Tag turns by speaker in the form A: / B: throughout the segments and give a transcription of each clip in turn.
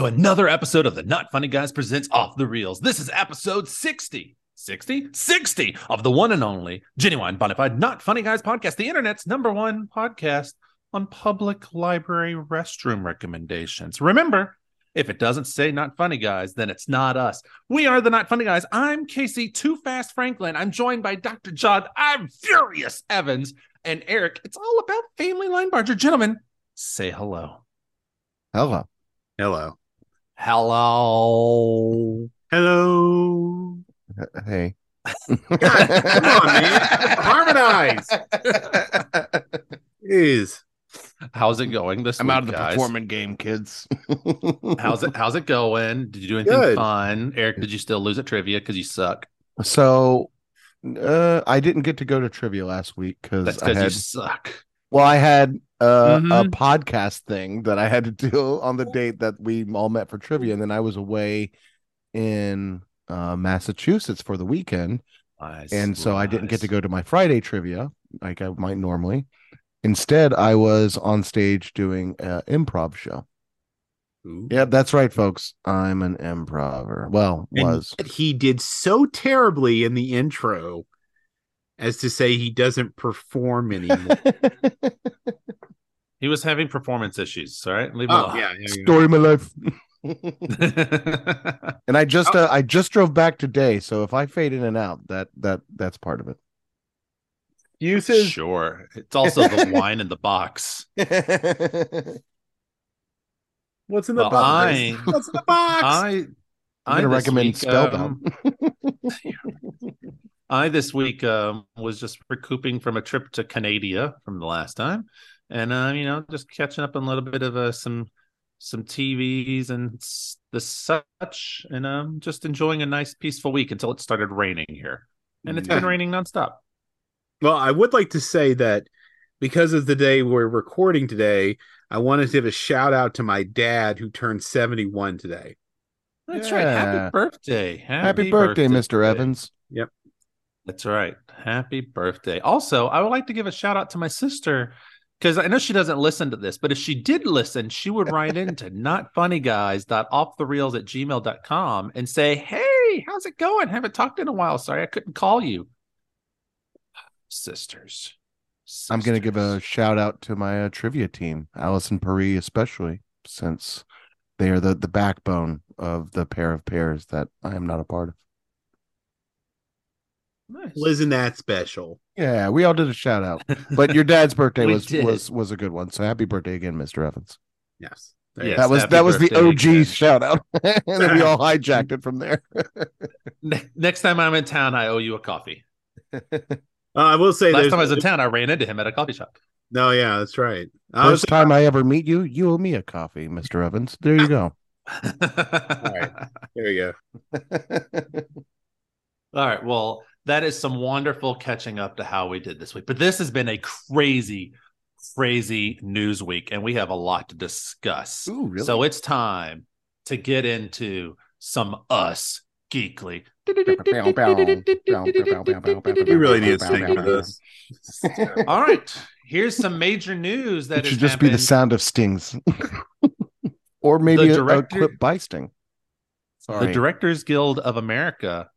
A: Welcome back to another episode of the Not Funny Guys Presents Off the Reels. This is episode 60. 60? 60 of the one and only Genuine Bonafide Not Funny Guys podcast, the internet's number one podcast on public library restroom recommendations. Remember, if it doesn't say Not Funny Guys, then it's not us. We are the Not Funny Guys. I'm Casey Too Fast Franklin. I'm joined by Dr. Jon. I'm Furious Evans and Eric. It's all about Family Line Barger. Gentlemen, say hello.
B: Hello.
C: Hello.
A: Hello.
C: Hello.
B: Hey.
C: God, come on, man. Harmonize. Jeez.
A: How's it going this
B: I'm
A: week,
B: out of the
A: guys?
B: performing game, kids.
A: How's it how's it going? Did you do anything
C: Good.
A: fun? Eric, did you still lose at trivia because you suck?
B: So, uh, I didn't get to go to trivia last week because
A: That's
B: I
A: because you
B: had
A: suck.
B: Well, I had uh, a
A: Mhm.
B: podcast thing that I had to do on the date that we all met for trivia, and then I was away in uh, Massachusetts for the weekend,
A: Lies,
B: and so I didn't get to go to my Friday trivia like I might normally. Instead, I was on stage doing an improv show.
C: Ooh.
B: Yeah, that's right, folks. I'm an improver. Well,
C: And
B: was.
C: he did so terribly in the intro as to say he doesn't perform anymore.
A: He was having performance issues. All right, leave him
C: oh,
A: alone.
C: yeah. yeah, yeah.
B: Story of my life. and I just uh, I just drove back today, so if I fade in and out, that that that's part of it.
C: Uses.
A: sure. It's also the wine in the box.
C: What's in the
A: Well,
C: box?
A: I-
C: What's in the box?
A: I
B: I'm
A: I
B: gonna recommend
A: week,
B: Spellbound.
A: um, I this week um, was just recouping from a trip to Canada from the last time, and uh, you know, just catching up on a little bit of uh, some some TVs and the such, and um, just enjoying a nice peaceful week until it started raining here, and it's been raining nonstop.
C: Well, I would like to say that because of the day we're recording today, I wanted to give a shout out to my dad who turned 71 today.
A: That's right. Happy birthday!
B: Happy birthday, Mr. Evans.
A: That's right. Happy birthday. Also, I would like to give a shout out to my sister because I know she doesn't listen to this, but if she did listen, she would write into notfunnyguys.offthereels at gmail.com and say, Hey, how's it going? Haven't talked in a while. Sorry, I couldn't call you. Sisters.
B: I'm gonna give a shout out to my uh, trivia team, Allison Paris, especially since they are the the backbone of the pair of pairs that I am not a part of.
A: Nice.
C: Well, isn't that special?
B: Yeah, we all did a shout out, but your dad's birthday was
A: did.
B: was was a good one. So happy birthday again, Mr. Evans.
C: Yes.
A: Yes.
B: that was that was the OG
A: again.
B: shout out, and then we all hijacked it from there.
A: Next time I'm in town, I owe you a coffee.
C: Uh, I will say
A: Last time I was in town, I ran into him at a coffee shop.
C: No, yeah, that's right. I was
B: First time I ever meet you, you owe me a coffee, Mr. Evans. There you go.
A: all right,
C: there you go.
A: All right. Well, that is some wonderful catching up to how we did this week. But this has been a crazy, crazy news week, and we have a lot to discuss.
B: Ooh, really?
A: So it's time to get into some us geekly.
C: You really need to sing for this.
A: All right. Here's some major news that
B: It should just be the sound of stings, or maybe
A: The
B: a, a
A: director-
B: clip by sting. Sorry.
A: The Directors Guild of America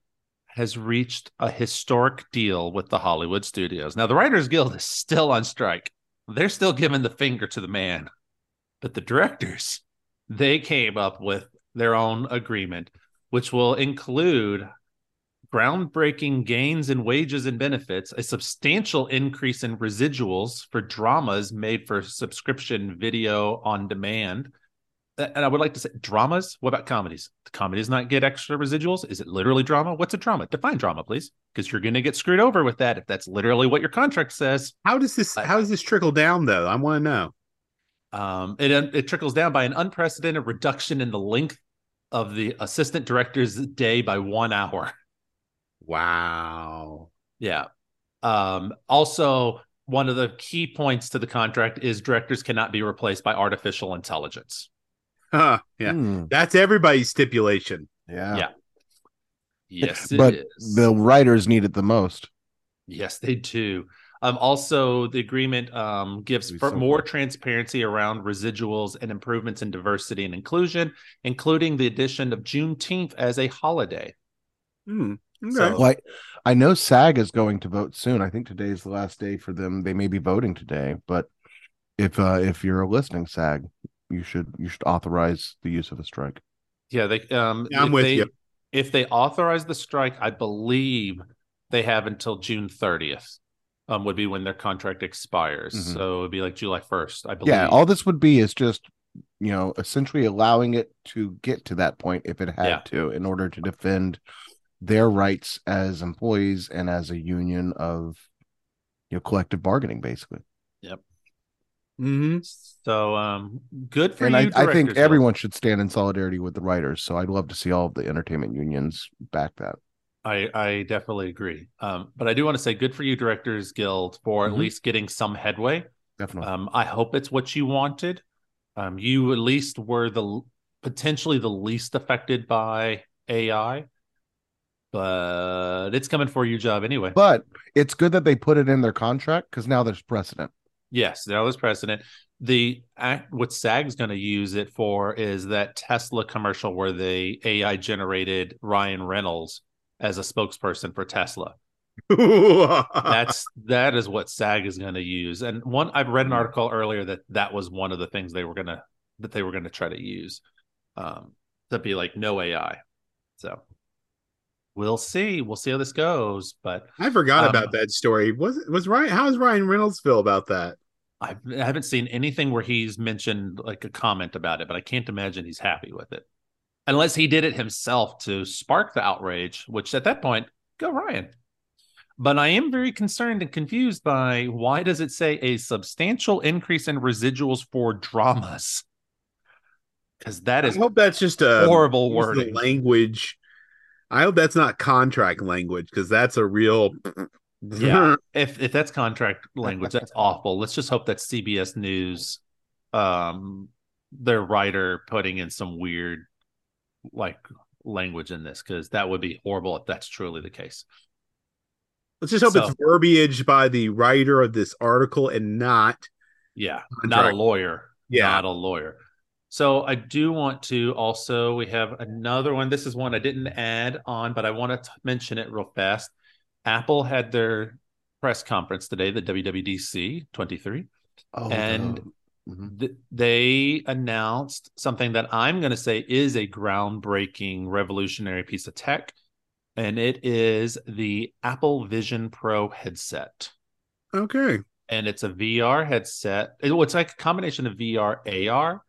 A: has reached a historic deal with the Hollywood studios. Now, the Writers Guild is still on strike. They're still giving the finger to the man. But the directors, they came up with their own agreement, which will include groundbreaking gains in wages and benefits, a substantial increase in residuals for dramas made for subscription video on demand. And I would like to say dramas. What about comedies? The comedies not get extra residuals? Is it literally drama? What's a drama? Define drama, please, because you're going to get screwed over with that if that's literally what your contract says.
C: How does this how does this trickle down though? I want to know.
A: Um, it it trickles down by an unprecedented reduction in the length of the assistant director's day by one hour.
C: Wow.
A: Yeah. Um, also, one of the key points to the contract is directors cannot be replaced by artificial intelligence.
C: Huh, yeah.
B: Hmm,
C: That's everybody's stipulation.
B: yeah.
A: Yeah. Yes, it
B: but
A: is.
B: the writers need it the most.
A: Yes, they do. Um, also, the agreement um, gives for
B: so
A: more
B: cool.
A: transparency around residuals and improvements in diversity and inclusion, including the addition of Juneteenth as a holiday.
C: Hmm. Okay.
A: So-
B: Well, I, I know SAG is going to vote soon. I think today's the last day for them. They may be voting today, but if uh if you're a listening, SAG, you should you should authorize the use of a strike.
A: Yeah, they um
C: Yeah, I'm
A: if
C: with
A: they,
C: you.
A: If they authorize the strike, I believe they have until June 30th. Um, would be when their contract expires.
B: Mhm.
A: So it'd be like July 1st, I believe.
B: Yeah, all this would be is just you know essentially allowing it to get to that point if it had
A: Yeah.
B: to in order to defend their rights as employees and as a union of you know collective bargaining basically.
C: Hmm
A: so um good for
B: and
A: you.
B: I, I think
A: Directors
B: everyone should stand in solidarity with the writers. So I'd love to see all of the entertainment unions back that.
A: I I definitely agree. Um, but I do want to say good for you, Directors Guild, for at
B: Mhm.
A: least getting some headway.
B: Definitely.
A: Um, I hope it's what you wanted. Um, you at least were the potentially the least affected by AI, but it's coming for your job anyway.
B: but it's good that they put it in their contract because now there's precedent.
A: Yes, there was precedent. The act what SAG's going to use it for is that Tesla commercial where the AI generated Ryan Reynolds as a spokesperson for Tesla. That's that is what SAG is going to use. And one I've read an article earlier that that was one of the things they were going to that they were going to try to use um to be like no AI. So we'll see. We'll see how this goes, but
C: I forgot
A: Um,
C: about that story. Was was Ryan? How does Ryan Reynolds feel about that?
A: I haven't seen anything where he's mentioned like a comment about it, but I can't imagine he's happy with it. Unless he did it himself to spark the outrage, which at that point, go Ryan. But I am very concerned and confused by why does it say a substantial increase in residuals for dramas? Because that is
C: I hope that's just a
A: horrible
C: of the
A: wording.
C: language. I hope that's not contract language because that's a real.
A: Yeah. if if that's contract language, that's awful. Let's just hope that CBS News, um, their writer putting in some weird, like language in this because that would be horrible if that's truly the case.
C: Let's just hope
A: So-
C: it's verbiage by the writer of this article and not.
A: Yeah, not a lawyer.
C: Yeah.
A: not a lawyer. So I do want to also we have another one. This is one I didn't add on, but I want to mention it real fast. Apple had their press conference today, the WWDC 23.
B: Oh,
A: And-
B: the- mhm.
A: th- they announced something that I'm going to say is a groundbreaking, revolutionary piece of tech, and it is the Apple Vision Pro headset.
C: Okay.
A: And it's a VR headset. It- It's like a combination of VR, AR.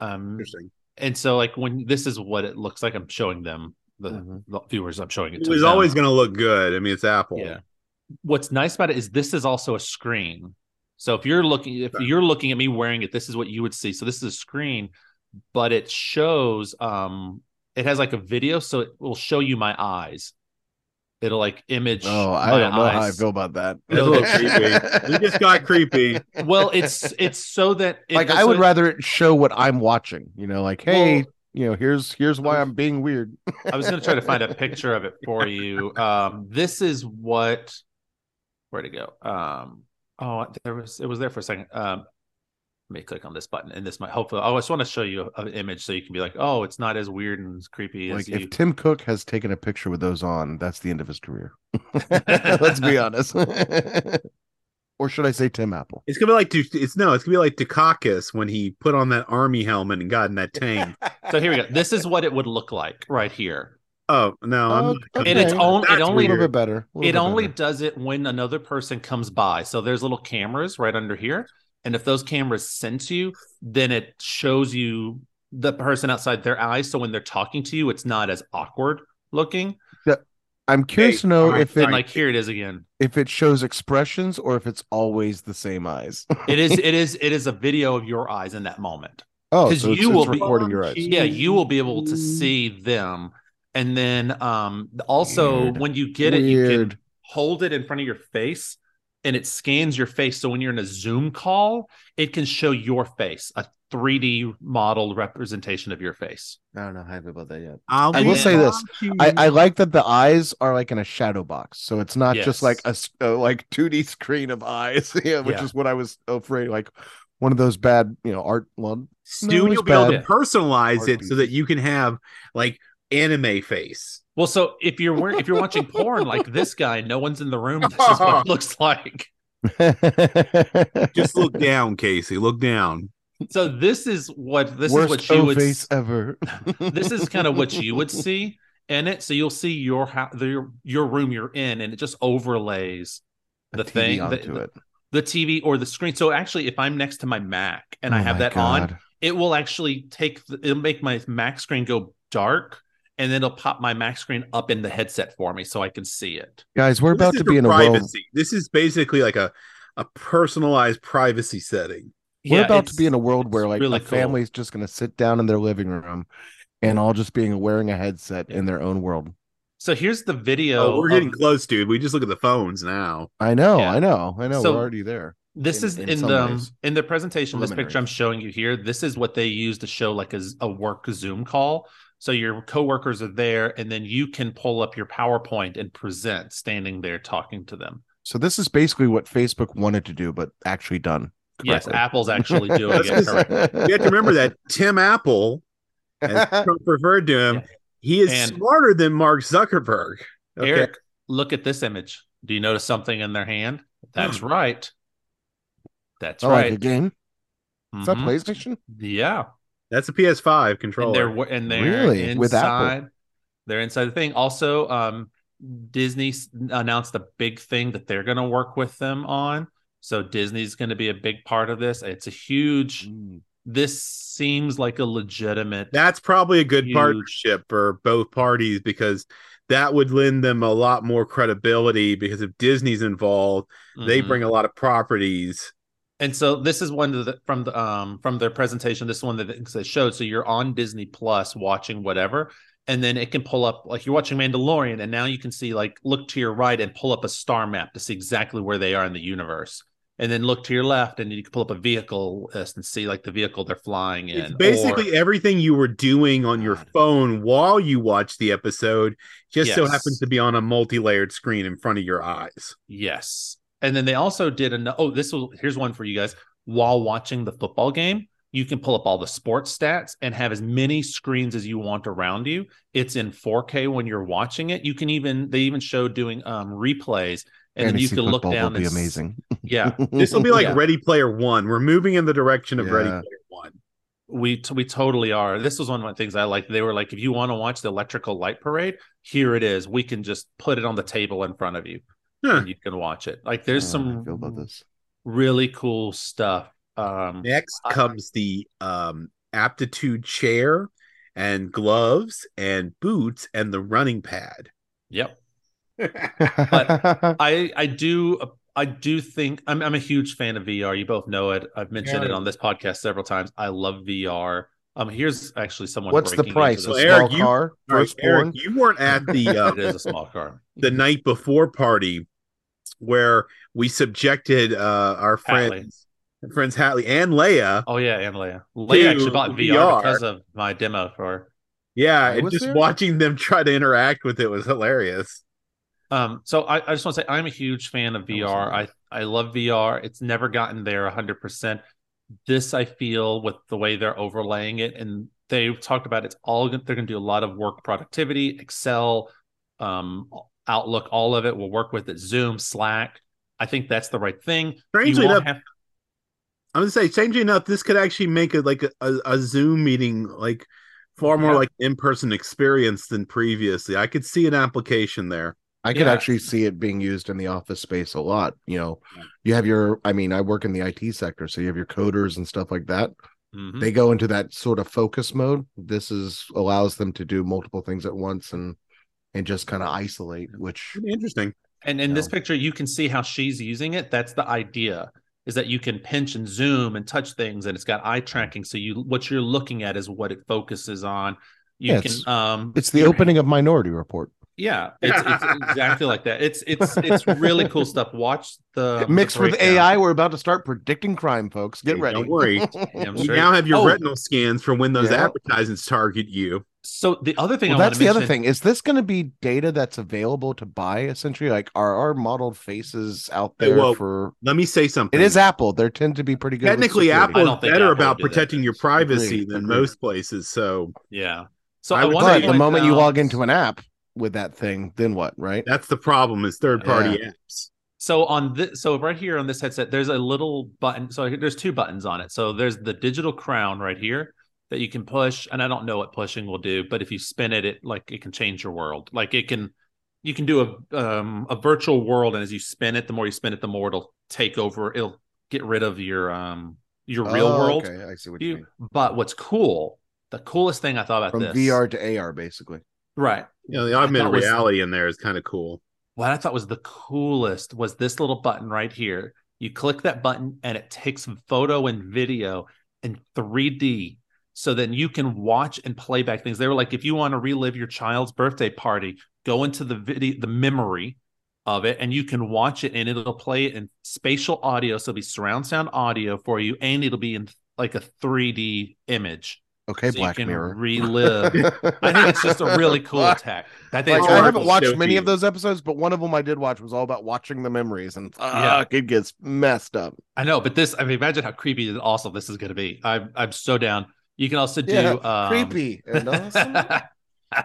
A: Um,
C: Interesting.
A: and so, like when this is what it looks like, I'm showing them the,
B: Mhm.
A: the viewers. I'm showing it.
C: It
A: to
C: was
A: them.
C: always going to look good. I mean, it's Apple.
A: Yeah. What's nice about it is this is also a screen. So if you're looking if you're looking at me wearing it, this is what you would see. So this is a screen, but it shows um it has like a video, so it will show you my eyes. It'll like image.
B: Oh, I don't know how I feel about that.
C: It's a little creepy. We just got creepy.
A: Well, it's it's so that it,
B: like I would
A: it-
B: rather it show what I'm watching. You know, like hey,
A: Well-
B: you know, here's here's why I'm being weird.
A: I was going to try to find a picture of it for you. Um, this is what. Where to go? Um, oh, there was it was there for a second. Um, let me click on this button, and this might hopefully. Oh, I just want to show you an image so you can be like, oh, it's not as weird and as creepy as
B: like
A: you.
B: if Tim Cook has taken a picture with those on, that's the end of his career. Let's be honest. Or should I say Tim Apple?
C: It's gonna be like it's no, it's gonna be like Dukakis when he put on that army helmet and got in that tank.
A: so here we go. This is what it would look like right here.
C: oh no, I'm
B: Oh,
A: And it's
B: okay.
A: on- it only-
B: a little bit better. little
A: It
B: bit
A: only
B: better.
A: does it when another person comes by. So there's little cameras right under here. And if those cameras sense you, then it shows you the person outside their eyes. So when they're talking to you, it's not as awkward looking.
B: I'm curious
C: Hey,
B: to know
C: alright,
B: if it
A: like here it is again.
B: if it shows expressions or if it's always the same eyes.
A: It is it is it is a video of your eyes in that moment.
B: oh,
A: 'Cause
B: so
A: you
B: it's
A: will be-
B: recording your eyes.
A: Yeah, you will be able to see them. And then um also
B: Weird.
A: when you get it, you can hold it in front of your face and it scans your face. So when you're in a Zoom call, it can show your face, a 3D modeled representation of your face.
B: I don't know how I feel about that yet.
C: I'll
B: I will say this. I, I like that the eyes are like in a shadow box, so it's not just like a, uh, like 2D screen of eyes, yeah, which
A: Yeah.
B: is what I was afraid like one of those bad, you know, art. Well,
C: Stu,
B: No,
C: you'll be able to personalize
B: Art
C: it so that you can have like anime face.
A: Well, so if you're wearing, if you're watching porn like this guy, no one's in the room. This is what it looks like.
C: Just look down, Casey. Look down.
A: So this is what this
B: worst
A: is what you would
B: face ever.
A: this is kind of what you would see in it. So you'll see your house, the, your room you're in, and it just overlays
B: A
A: the
B: TV
A: thing, the,
B: onto
A: the-
B: it.
A: the TV or the screen. So actually, if I'm next to my Mac and oh I
B: Oh
A: have
B: my
A: that on, it will actually take the, it'll make my Mac screen go dark, and then it'll pop my Mac screen up in the headset for me so I can see it.
B: guys, we're about to be in a
C: privacy.
B: world.
C: This is basically like a a personalized privacy setting.
B: We're about to be in a world where like
A: really
B: a
A: cool.
B: family's just going to sit down in their living room and all just being wearing a headset in their own world.
A: So here's the video.
C: Oh, we're getting
A: of-
C: close, dude. We just look at the phones now.
B: I know,
A: Yeah.
B: I know, I know.
A: So-
B: we're already there.
A: this
B: in-
A: is
B: in
A: in, the
B: ways.
A: in the presentation this picture i'm showing you here this is what they use to show like a work zoom call so your coworkers are there and then you can pull up your powerpoint and present standing there talking to them
B: So this is basically what Facebook wanted to do, but actually done.
A: yes apple's actually doing it correctly
C: You have to remember that Tim Apple, as Trump referred to him,
A: Yeah.
C: he is
A: And-
C: smarter than Mark Zuckerberg. Okay.
A: eric look at this image do you notice something in their hand that's right that's
B: oh, like
A: right
B: a game. Is that
A: Mhm.
B: PlayStation?
A: yeah
C: That's a PS5
A: and
C: controller.
A: they're wo- and they're
B: Really?
A: inside
B: With Apple?
A: they're inside the thing also um disney announced a big thing that they're going to work with them on so disney's going to be a big part of this it's a huge
B: Mm.
A: this seems like a legitimate
C: That's probably a good
A: Huge.
C: partnership for both parties because that would lend them a lot more credibility because if Disney's involved, they
A: Mhm.
C: bring a lot of properties.
A: And so this is one of the from the um from their presentation this is one that they showed so you're on disney plus watching whatever and then it can pull up like you're watching mandalorian and now you can see like look to your right and pull up a star map to see exactly where they are in the universe and then look to your left and you can pull up a vehicle list and see like the vehicle they're flying in
C: It's basically
A: or-
C: everything you were doing on your phone while you watch the episode, just so happens to be on a multi-layered screen in front of your eyes.
A: Yes. And then they also did an oh, this will here's one for you guys. While watching the football game, you can pull up all the sports stats and have as many screens as you want around you. It's in 4K when you're watching it. You can even they even show doing um replays and then you can look down
B: will be
A: and
B: amazing.
A: Yeah.
C: This will be like
A: Yeah.
C: Ready Player One. We're moving in the direction of Ready Player One.
A: We t- we totally are. This was one of the things I like. They were like, if you want to watch the electrical light parade, here it is. We can just put it on the table in front of you,
C: Huh.
A: and you can watch it. Like there's some
B: feel about this.
A: really cool stuff. Um,
C: Next
A: I-
C: comes the um, aptitude chair and gloves and boots and the running pad.
A: Yep. I I do I do think I'm I'm a huge fan of VR. You both know it. I've mentioned it on this podcast several times. I love VR. Um, here's actually someone.
B: What's the price?
A: into
B: A small
C: Eric, you-
B: car,
C: All right,
B: firstborn.
C: Eric, you weren't at the uh,
A: It is a small car.
C: the night before party where we subjected uh, our
A: Hatley.
C: friends friends Hatley and Leia.
A: Oh yeah, and Leia. Leia actually bought VR,
C: VR.
A: because of my demo for.
C: Yeah,
B: I
C: and just
B: there?
C: watching them try to interact with it was hilarious.
A: Um, so I, I just want to say I'm a huge fan of VR. I. I love VR. It's never gotten there 100. percent This I feel with the way they're overlaying it, and they talked about it's all they're going to do a lot of work productivity, Excel, um, Outlook, all of it will work with it. Zoom, Slack. I think that's the right thing.
C: Strangely enough,
A: have
C: I'm gonna say, strangely enough, this could actually make it like a, a, a Zoom meeting like far more
A: Yeah.
C: like in person experience than previously. I could see an application there.
B: I could
A: Yeah.
B: actually see it being used in the office space a lot. You know, you have your, I mean, I work in the IT sector, so you have your coders and stuff like that.
A: Mhm.
B: They go into that sort of focus mode. This is allows them to do multiple things at once and and just kind of isolate, which
C: interesting.
A: And in this picture, you can see how she's using it. That's the idea is that you can pinch and zoom and touch things and it's got eye tracking. So you what you're looking at is what it focuses on. You
B: Yeah,
A: can
B: it's-
A: um
B: it's the opening of Minority Report.
A: Yeah, it's, it's exactly like that. It's it's it's really cool stuff. Watch the
B: Mixed
A: the
B: with. AI, we're about to start predicting crime, folks. Get
C: Hey,
B: ready.
C: don't worry.
A: Yeah,
C: You now have your
A: Oh,
C: retinal scans for when those
B: Yeah.
C: advertisements target you.
A: So the other thing
B: well,
A: I
B: that's
A: to
B: the other thing. Is this going to be data that's available to buy? Essentially, like are our modeled faces out
C: Hey,
B: there
C: well,
B: for?
C: Let me say something.
B: It is Apple. They tend to be pretty good.
C: technically
B: security.
C: Apple is better
A: Apple
C: about
A: would do that.
C: protecting your privacy
B: Agreed,
C: than
B: agreed.
C: most places. So
A: Yeah. So
C: I
A: I,
C: would
A: want
C: say
B: But the moment you
A: uh,
B: log into an app with that thing, then what? Right?
C: that's the problem is third party apps.
A: So on this, so right here on this headset, there's a little button. So there's two buttons on it. So there's the digital crown right here that you can push, and I don't know what pushing will do, but if you spin it, it like it can change your world. Like it can, you can do a um a virtual world, and as you spin it, the more you spin it, the more it'll take over. It'll get rid of your um your real
B: Oh,
A: world.
B: Okay, I see what you,
A: You,
B: mean.
A: but what's cool, the coolest thing I thought about
B: From
A: this,
B: VR to AR, basically.
A: Right?
C: You know, the augmented
A: was-
C: reality in there is kind of cool.
A: what I thought was the coolest was this little button right here. You click that button and it takes photo and video in 3D. So then you can watch and play back things. They were like, if you want to relive your child's birthday party, go into the video, the memory of it, and you can watch it and it'll play it in spatial audio. So it'll be surround sound audio for you, and it'll be in like a 3D image.
B: Okay,
A: so
B: Black
A: you can
B: Mirror.
A: relive. I think it's just a really cool tech. I think
B: Like,
A: it's
B: I haven't watched
C: show
B: many
C: you.
B: of those episodes, but one of them I did watch was all about watching the memories, and
A: Yeah.
B: it gets messed up.
A: I know, but this, I mean, imagine how creepy and awesome this is going to be. I'm, I'm so down. You can also do
B: Yeah,
A: um,
B: Creepy and awesome.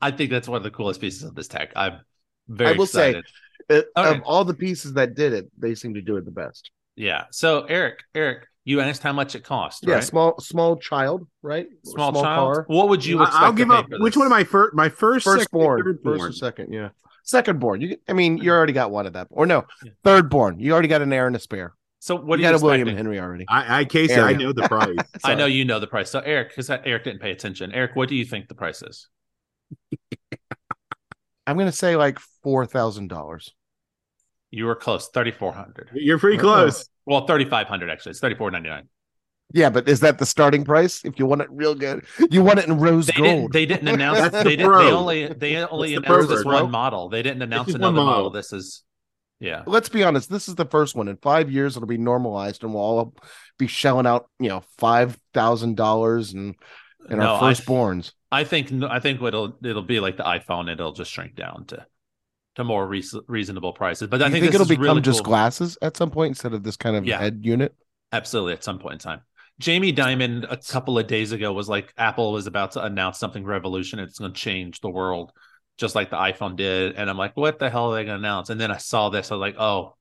A: I think that's one of the coolest pieces of this tech. I'm very
B: I will say. It-
A: Okay.
B: Of all the pieces that did it, they seem to do it the best.
A: yeah. So Eric, Eric, you asked how much it cost,
B: Yeah,
A: right?
B: small small child, right?
A: Small,
B: Small
A: child.
B: car.
A: What would you
C: I-
A: expect
C: I'll
A: to
C: give
A: pay
C: up.
A: for
C: Which one of my first, my first, second,
B: Firstborn,
C: third
B: first or
C: born?
B: second, yeah. Second born. You, I mean, you already got one of that, or no,
A: Yeah.
B: third born. You already got an heir and a spare.
A: So what
B: you
A: are you
B: got a William
A: expecting?
B: Henry already.
C: I, I Casey, I
B: Area.
C: know the price.
A: I know you know the price. So Eric, because Eric didn't pay attention. Eric, what do you think the price is?
B: I'm gonna say like four thousand dollars.
A: You were close, thirty four hundred.
C: You're pretty close.
A: Well, thirty five hundred actually. It's thirty four ninety nine.
B: Yeah, but is that the starting price? If you want it real good, you want it in rose
A: They
B: gold.
A: didn't. They didn't announce.
C: That's the
A: they didn't. They only. They only
C: That's the
A: announced this
C: version.
A: one model. They didn't announce another model.
C: model.
A: This is. Yeah.
B: Let's be honest. This is the first one. In five years, it'll be normalized, and we'll all be shelling out, you know, five thousand dollars and and
A: No,
B: our
A: I-
B: firstborns.
A: I think. I think it'll. It'll be like the iPhone. It'll just shrink down to, to more reas reasonable prices. But I think,
B: think it'll become
A: really
B: just
A: cool.
B: glasses at some point instead of this kind of
A: Yeah.
B: head unit?
A: Absolutely, at some point in time. Jamie Dimon a couple of days ago was like Apple was about to announce something revolutionary. It's going to change the world, just like the iPhone did. And I'm like, what the hell are they going to announce? And then I saw this. I was like, oh,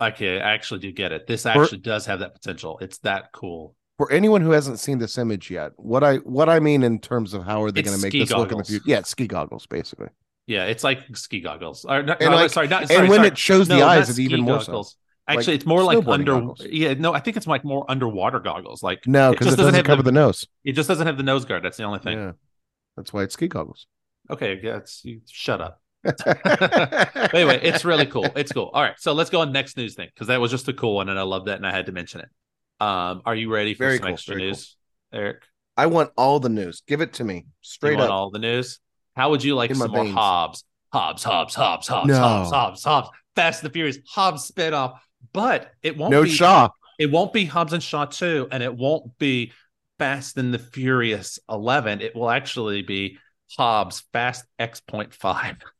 A: okay, I actually do get it. This actually does have that potential. It's that cool.
B: For anyone who hasn't seen this image yet, what I what I mean in terms of how are they going to make this look in the future? Yeah, ski goggles basically.
A: Yeah, it's like ski goggles. Or, no,
B: like-
A: sorry, not, sorry,
B: and when
A: sorry.
B: it shows the
A: not
B: eyes, it's even more so.
A: goggles. Actually,
B: Like
A: it's more like under.
B: goggles.
A: Yeah, no, I think it's like more underwater goggles. Like
B: No,
A: It
B: because
A: just
B: it doesn't,
A: doesn't have
B: cover
A: the-
B: the nose.
A: it just doesn't have the nose guard. That's the only thing.
B: Yeah, that's why it's ski goggles.
A: Okay, yeah, it's, you, shut up. Anyway, it's really cool. It's cool. All right, so let's go on next news thing because that was just a cool one, and I love that, and I had to mention it. Um, are you ready for
B: Very
A: some
B: cool,
A: extra
B: very cool.
A: news, Eric?
B: I want all the news. Give it to me
A: You
B: straight
A: want
B: up.
A: all the news? How would you like
B: In
A: some more
B: veins.
A: Hobbs? Hobbs, Hobbs, Hobbs, Hobbs,
B: No.
A: Hobbs, Hobbs, Hobbs, Fast and the Furious, Hobbs spinoff. But it won't
B: no
A: be
B: Shaw.
A: it won't be Hobbs and Shaw 2, and it won't be Fast and the Furious 11. It will actually be Hobbs Fast X.5.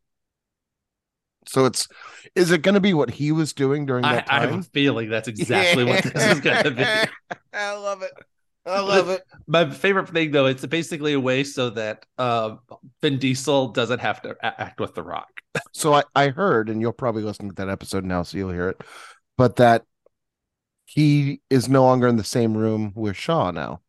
B: So it's is it going to be what he was doing during
A: I,
B: that
A: I have a feeling that's exactly what this is going to be.
B: I love it. I love it.
A: My favorite thing, though, it's basically a way so that uh, Vin Diesel doesn't have to a- act with The Rock.
B: So I, I heard, and you'll probably listen to that episode now, so you'll hear it, but that he is no longer in the same room with Shaw now.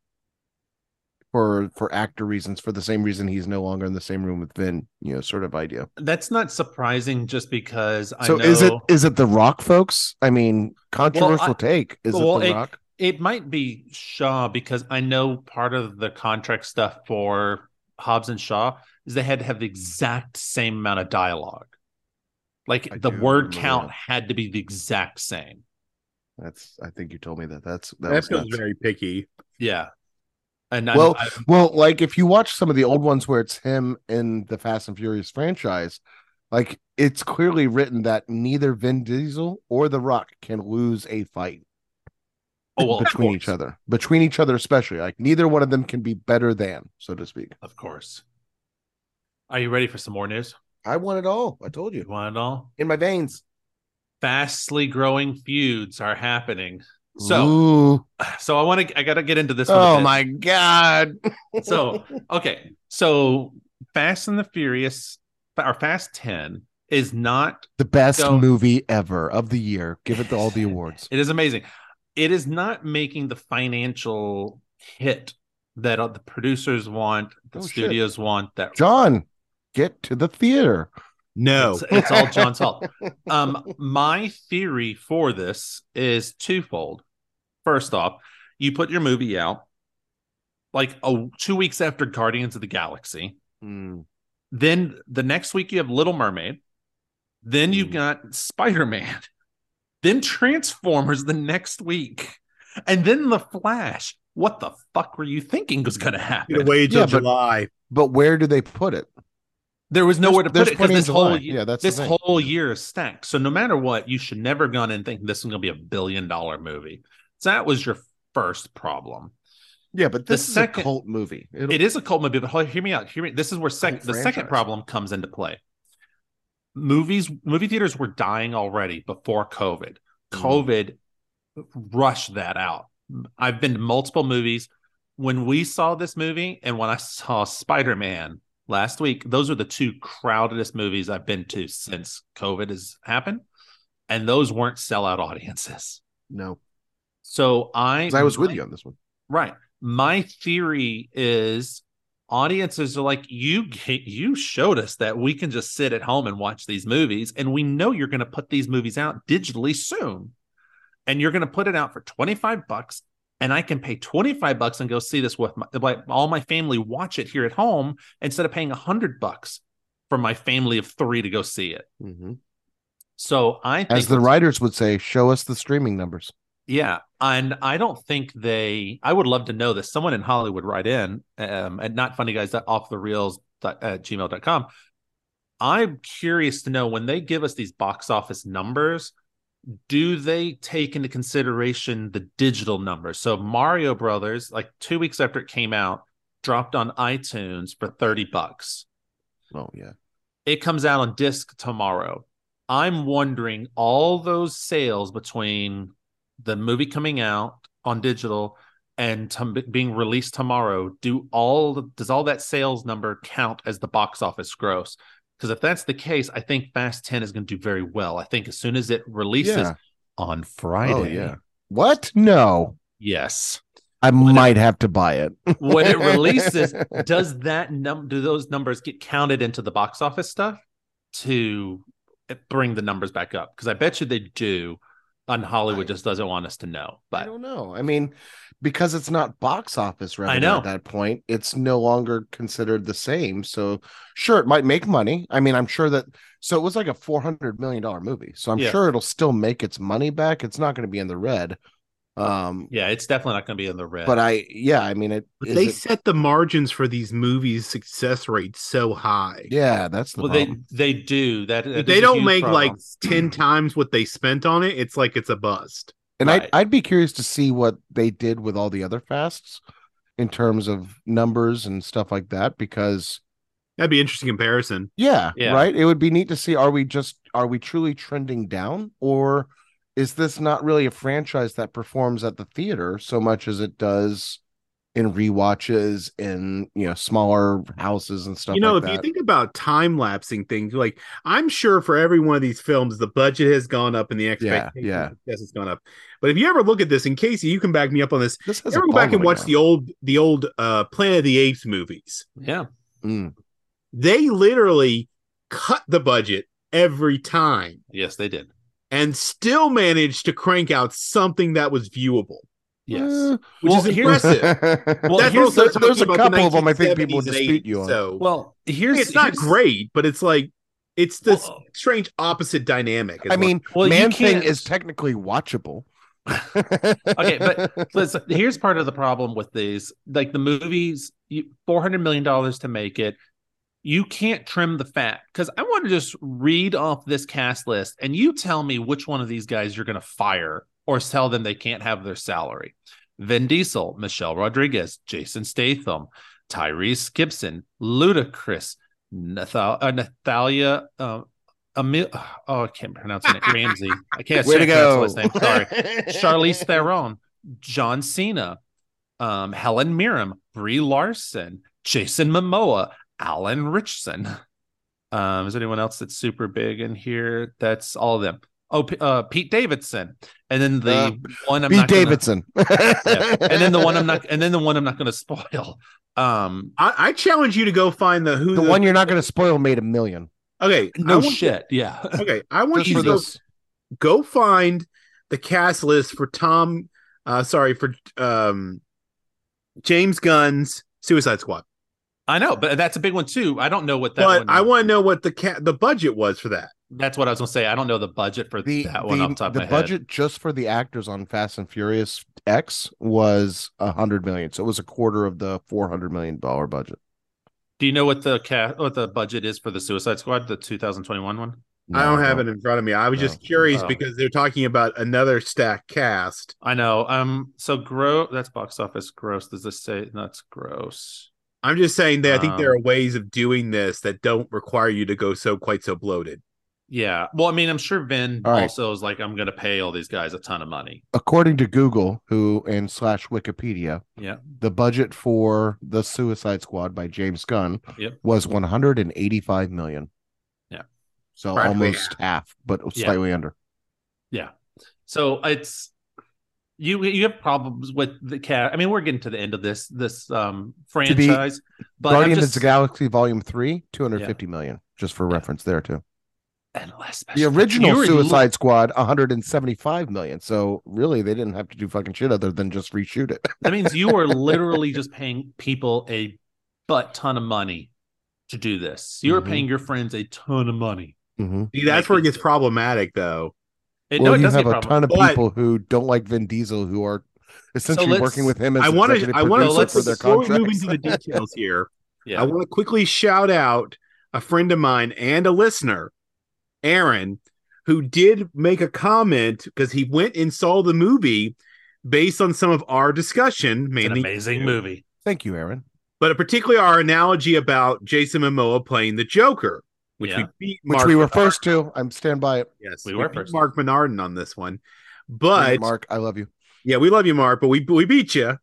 B: For for actor reasons, for the same reason he's no longer in the same room with Vin, you know, sort of idea.
A: That's not surprising just because I
B: So
A: know
B: is it is it the Rock folks? I mean, controversial
A: I-
B: take. Is
A: well,
B: it the
A: it-
B: Rock?
A: It might be Shaw because I know part of the contract stuff for Hobbs and Shaw is they had to have the exact same amount of dialogue. Like
B: I
A: the word count
B: that.
A: had to be the exact same.
B: That's I think you told me that. That's that,
C: That
B: was
C: feels
B: nuts.
C: very picky.
A: Yeah. And I'm-
B: Well,
A: I'm-
B: Well, like if you watch some of the old ones where it's him in the Fast and Furious franchise, like it's clearly written that neither Vin Diesel or The Rock can lose a fight
A: oh, well,
B: between each other. Between each other, especially. Like neither one of them can be better than, so to speak.
A: Of course. Are you ready for some more news?
B: I want it all. I told
A: You
B: you.
A: want it all?
B: In my veins.
A: Fastly growing feuds are happening. So,
B: Ooh.
A: so I want to. I got to get into this. one a
B: Oh
A: bit.
B: my god.
A: So, okay, so Fast and the Furious, or Fast Ten, is not.
B: the best
A: So-
B: movie ever of the year. Give it all the awards.
A: It is amazing. It is not making the financial hit that the producers want, the
B: Oh, shit.
A: studios want. That
B: Jon, get to the theater.
C: No.
A: It's, it's all Jon's fault. Um, my theory for this is twofold. First off, you put your movie out like two weeks after Guardians of the Galaxy.
B: Mm.
A: Then the next week you have Little Mermaid. Then you've
B: Mm.
A: got Spider Man. Then Transformers the next week. And then The Flash. What the fuck were you thinking was going to happen?
C: Get away till
B: Yeah, but-
C: July.
B: But where do they put it?
A: There was nowhere to put it
B: there's
A: because this
B: in
A: whole year,
B: Yeah, that's
A: this whole year is stacked. So no matter what, you should never gone in thinking this is going to be a billion dollar movie. So that was your first problem.
B: Yeah, but
A: The
B: is
A: second-
B: a cult movie. It'll-
A: It is a cult movie, but hold- hear me out. Hear me. This is where sec-
B: Cult
A: the second problem comes into play. Movies, movie theaters were dying already before COVID.
B: Mhm.
A: COVID rushed that out. I've been to multiple movies. When we saw this movie and when I saw Spider Man last week, those are the two crowdedest movies I've been to since COVID has happened. And those weren't sellout audiences.
B: no,
A: So I,
B: I was with you on this one.
A: Right. My theory is audiences are like you you showed us that we can just sit at home and watch these movies and we know you're going to put these movies out digitally soon. And you're going to put it out for 25 bucks and I can pay 25 bucks and go see this with my, like all my family watch it here at home instead of paying 100 bucks for my family of 3 to go see it.
B: Mhm.
A: So I think
B: As the writers would say, show us the streaming numbers.
A: Yeah, and I don't think they. I would love to know this. Someone in Hollywood write in um, at not funny guys off the reels at gmail.com. I'm curious to know when they give us these box office numbers, do they take into consideration the digital numbers? So Mario Brothers, like two weeks after it came out, dropped on iTunes for 30 bucks.
B: Oh yeah.
A: It comes out on disc tomorrow. I'm wondering all those sales between the movie coming out on digital and tom- being released tomorrow. Do all does all that sales number count as the box office gross? Because if that's the case, I think Fast 10 is going to do very well. I think as soon as it releases
B: Yeah.
A: on oh, Friday,
B: Oh yeah. What? No.
A: yes,
B: I
A: When it-
B: might have to buy it.
A: when it releases, does that num do those numbers get counted into the box office stuff to bring the numbers back up? Because I bet you they do. And Hollywood
B: I-
A: just doesn't want us to know.
B: I don't know. I mean, because it's not box office revenue
A: know.
B: at that point, it's no longer considered the same. So sure, it might make money. I mean, I'm sure that so it was like a four hundred million dollar movie. So I'm
A: Yeah.
B: sure it'll still make its money back. It's not going to be in the red. Um,
A: yeah, it's definitely not going to be in the red.
B: but I yeah, I mean it.
C: But they
B: it-
C: set the margins for these movies' success rates so high.
B: yeah, that's the
A: well, they
B: problem.
A: they do that. that
C: they don't make
A: problem.
C: like 10 times what they spent on it, it's like it's a bust.
B: And
A: Right.
B: I'd, I'd be curious to see what they did with all the other fasts in terms of numbers and stuff like that because
C: That'd be interesting comparison.
B: yeah,
A: Yeah.
B: right it would be neat to see are we just are we truly trending down or is this not really a franchise that performs at the theater so much as it does in rewatches in you know smaller houses and stuff
C: you know,
B: like
C: if you think about time lapsing things, like I'm sure for every one of these films, the budget has gone up and the expectation
B: yeah.
C: yes, it's gone up. But if you ever look at this, and Casey, you can back me up on this.
B: this has
C: You
B: a
C: ever go back and watch
B: going
C: the old the old uh Planet of the Apes movies?
A: yeah.
B: Mm.
C: They literally cut the budget every time
A: yes, they did.
C: And still managed to crank out something that was viewable,
A: Yes,
B: Eh,
C: which
A: Well,
C: is impressive.
A: Well,
C: That's
A: here's
B: the- there's a
C: about the
B: couple of them I think people
C: 1970s and
B: dispute you on.
C: So
A: well, here's
C: it's not
A: here's-
C: great, but it's like it's this
A: Well-
C: strange opposite dynamic.
B: i mean
A: Well,
B: man thing is technically watchable
A: okay, but listen, here's part of the problem with these. Like the movies, four hundred million dollars to make it. You can't trim the fat because I want to just read off this cast list and you tell me which one of these guys you're going to fire or tell them they can't have their salary. Vin Diesel, Michelle Rodriguez, Jason Statham, Tyrese Gibson, Ludacris, Nathal- uh, Nathalia uh, Emil- oh, I can't pronounce it. Ramsey. I can't
B: Way to go.
A: his name. Sorry. Charlize Theron, John Cena, um, Helen Mirren, Brie Larson, Jason Momoa, Alan Richson. Um, is anyone else that's super big in here? That's all of them. Oh, uh, Pete Davidson, and then the
B: Uh,
A: one I'm
B: Pete
A: not gonna-
B: Davidson.
A: yeah. and then the one I'm not, and then the one I'm not going to spoil. Um,
C: I, I challenge you to go find the who
B: the one you're not going to spoil made a million
C: Okay,
A: no
C: want-
A: shit, yeah.
C: Okay, I want
B: just
C: you
B: for
C: to go, go find the cast list for Tom. Uh, sorry for um, James Gunn's Suicide Squad.
A: I know, but that's a big one too. I don't know what that.
C: but
A: one
C: I want to know what the ca- the budget was for that.
A: That's what I was going to say. I don't know the budget for
B: The,
A: that one
B: the,
A: off the top of my
B: budget
A: head.
B: just for the actors on Fast and Furious X was a hundred million, so it was a quarter of the four hundred million dollar budget.
A: Do you know what the ca- what the budget is for the Suicide Squad, the 2021 one?
C: I don't have it in front of me. I was
B: No.
C: just curious
A: Oh.
C: because they're talking about another stack cast.
A: I know. Um. So gross. That's box office gross. Does this say that's gross?
C: I'm just saying that I think there
A: Um,
C: are ways of doing this that don't require you to go so quite so bloated.
A: Yeah. Well, I mean, I'm sure Vin
B: All right.
A: also is like, I'm going to pay all these guys a ton of money.
B: According to Google, who and slash Wikipedia,
A: Yeah.
B: the budget for the Suicide Squad by James Gunn
A: Yep.
B: was one hundred and eighty-five million.
A: Yeah.
B: so
C: Practically
B: almost half, but
A: Yeah.
B: slightly under.
A: Yeah. So it's you you have problems with the cat. I mean, we're getting to the end of this this um franchise, but I'm
B: Guardians
A: just,
B: of the Galaxy Volume Three, two hundred fifty million, just for reference there too.
A: and less
B: The original
A: you were-
B: Suicide Squad, 175 million. So really, they didn't have to do fucking shit other than just reshoot it.
A: That means you are literally just paying people a butt ton of money to do this. You are
B: Mhm.
A: paying your friends a ton of money.
B: Mhm.
C: See, that's
A: Like
C: where it gets problematic, though.
A: It,
B: Well,
A: no, it
B: you have
A: get
B: a
A: problem.
B: ton of
C: But-
B: people who don't like Vin Diesel, who are essentially
A: let's-
B: working with him as
C: I want to.
B: executive
C: I want to.
B: producer
A: let's-
B: for their
C: Before we move into the details here,
A: Yeah.
C: I want to quickly shout out a friend of mine and a listener, Aaron, who did make a comment because he went and saw the movie based on some of our discussion,
A: It's an
C: mainly
A: amazing movie.
B: Thank you, Aaron.
C: but particularly our analogy about Jason Momoa playing the Joker, which
A: Yeah.
C: we beat
B: Which
C: Mark
B: we were
C: Bernard-
B: first to. I'm stand by it.
C: Yes,
A: We were
C: beat
A: first.
C: Mark Menardin on this one, but
B: Mark, I love you.
C: yeah, we love you, Mark, but we we beat you.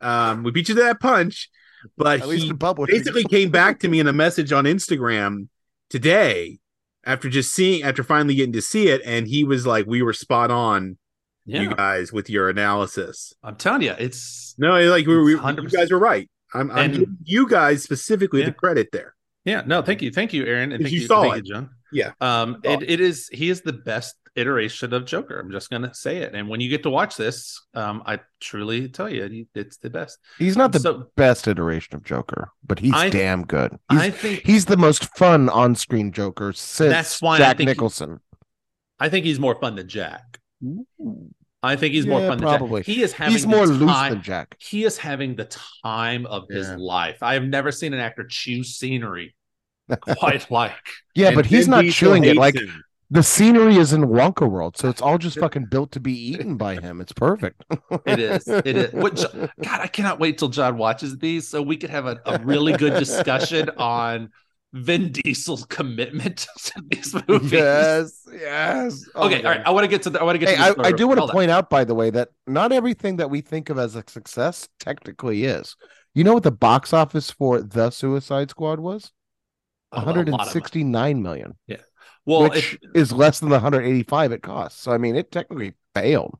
C: Um, we beat you to that punch, but
B: At
C: he
B: in
C: basically came back to me in a message on Instagram today after just seeing after finally getting to see it, and he was like, "We were spot on,
A: Yeah.
C: you guys, with your analysis."
A: I'm telling you, it's
C: No, like we, we you guys were right. I'm, I'm
A: And-
C: giving you guys specifically
A: Yeah.
C: the credit there.
A: Yeah, no, thank you, thank you, Aaron, and thank
C: you
A: you,
C: saw
A: thank
C: it.
A: you, Jon.
C: Yeah.
A: um,
C: saw
A: it, it is he is the best iteration of Joker. I'm just gonna say it, and when you get to watch this, um, I truly tell you, it's the best.
B: He's not the
A: so
B: best iteration of Joker, but he's
A: I-
B: damn good. He's,
A: I think
B: he's the most fun on-screen Joker since
A: That's why I
B: Jack
A: think he-
B: Nicholson.
A: I think he's more fun than Jack. I think he's more
B: Yeah,
A: fun than
B: probably.
A: Jack. He is having
B: He's
A: the
B: more loose
A: time-
B: than Jack.
A: He is having the time of his life. I have never seen an actor chew scenery quite like.
B: Yeah,
C: And
B: but he's not chewing it like
C: him.
B: the scenery is in Wonka world, so it's all just fucking built to be eaten by him. It's perfect.
A: It is. It is. What, God, I cannot wait till Jon watches these so we could have a, a really good discussion on Vin Diesel's commitment to these movies.
B: yes, yes. Oh
A: okay, all right. I want to get to the. I want to get.
B: Hey,
A: to the
B: I, I do want to point out, by the way, that not everything that we think of as a success technically is. You know what the box office for the Suicide Squad was?
A: A lot of money.
B: 169 million,
A: Well,
B: which
A: if,
B: is less than the 185 it costs. So I mean, it technically failed.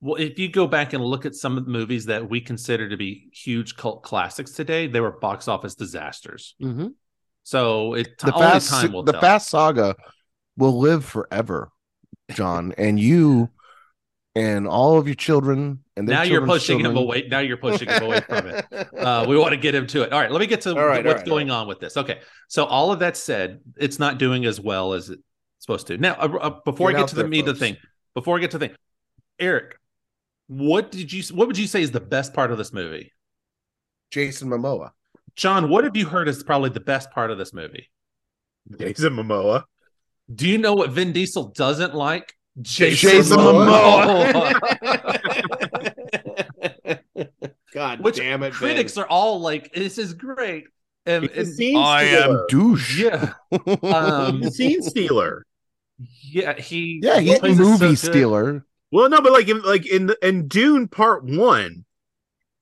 A: well, if you go back and look at some of the movies that we consider to be huge cult classics today, they were box office disasters.
B: Mm-hmm.
A: So it
B: The fast,
A: time will
B: the
A: tell.
B: fast saga will live forever, Jon, and you, and all of your children, and
A: now you're
B: children's
A: pushing him away. Now you're pushing him away from it. Uh, we want to get him to it. All right, let me get to
B: All right,
A: what's
B: all right,
A: going on with this. Okay, so all of that said, it's not doing as well as it's supposed to. Now, uh, uh, before
B: Get
A: I get
B: out
A: to the meat of the thing, before I get to the thing, Eric, What did you? What would you say is the best part of this movie?
B: Jason Momoa.
A: Jon, what have you heard is probably the best part of this movie?
C: Jason Momoa.
A: Do you know what Vin Diesel doesn't like?
B: Jason Jason Momoa.
C: God
A: Which
C: damn it,
A: critics are all like, "This is great." And,
C: It's a
A: and-
C: scene
B: I am
C: stealer.
B: douche.
A: yeah, um,
C: scene stealer.
A: yeah, he
B: yeah, he's a
A: plays it so
B: movie stealer.
C: Well, no, but like in like in the in Dune Part One,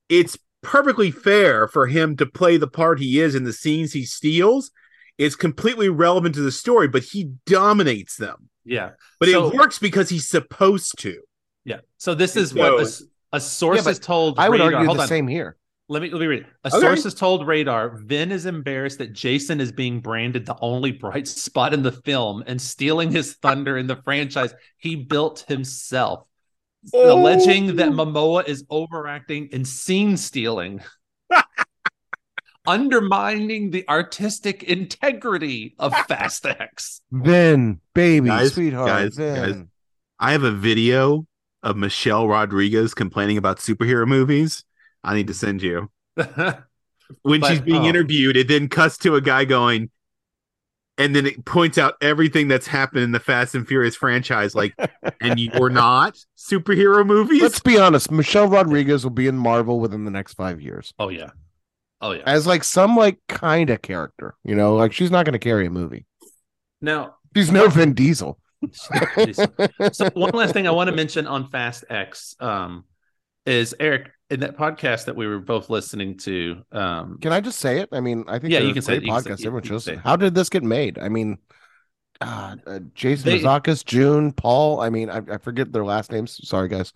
C: it's perfectly fair for him to play the part he is in the scenes he steals. It's completely relevant to the story, but he dominates them.
A: Yeah,
C: But
A: So-
C: it works because he's supposed to.
A: yeah. So this is
C: So-
A: what a source
B: Yeah, but
A: has told.
B: I would
A: Radar.
B: argue
A: Hold
B: the
A: on.
B: same here.
A: Let me let me read it. A
C: Okay.
A: source has told Radar Vin is embarrassed that Jason is being branded the only bright spot in the film and stealing his thunder in the franchise he built himself,
C: Oh.
A: alleging that Momoa is overacting and scene stealing, undermining the artistic integrity of Fast X.
B: Then, baby,
C: Guys,
B: sweetheart,
C: guys, guys. I have a video of Michelle Rodriguez complaining about superhero movies. I need to send you. When
A: But-
C: she's being
A: oh.
C: interviewed, it then cuts to a guy going, and then it points out everything that's happened in the Fast and Furious franchise. Like, and you're not superhero movies.
B: Let's be honest. Michelle Rodriguez will be in Marvel within the next five years
A: oh yeah, oh yeah.
B: as like some like kind of character. You know, like she's not going to carry a movie.
A: Now
B: She's no Vin Diesel.
A: so one last thing I want to mention on Fast X um, is Eric in that podcast that we were both listening to. Um,
B: Can I just say it? I mean, I think
A: Yeah, you can say
B: great
A: it, you can say
B: podcast. Everyone
A: can say it.
B: How did this get made? I mean, uh, uh, Jason
A: They-
B: Mantzoukas, June, Paul. I mean, I, I forget their last names. Sorry, guys.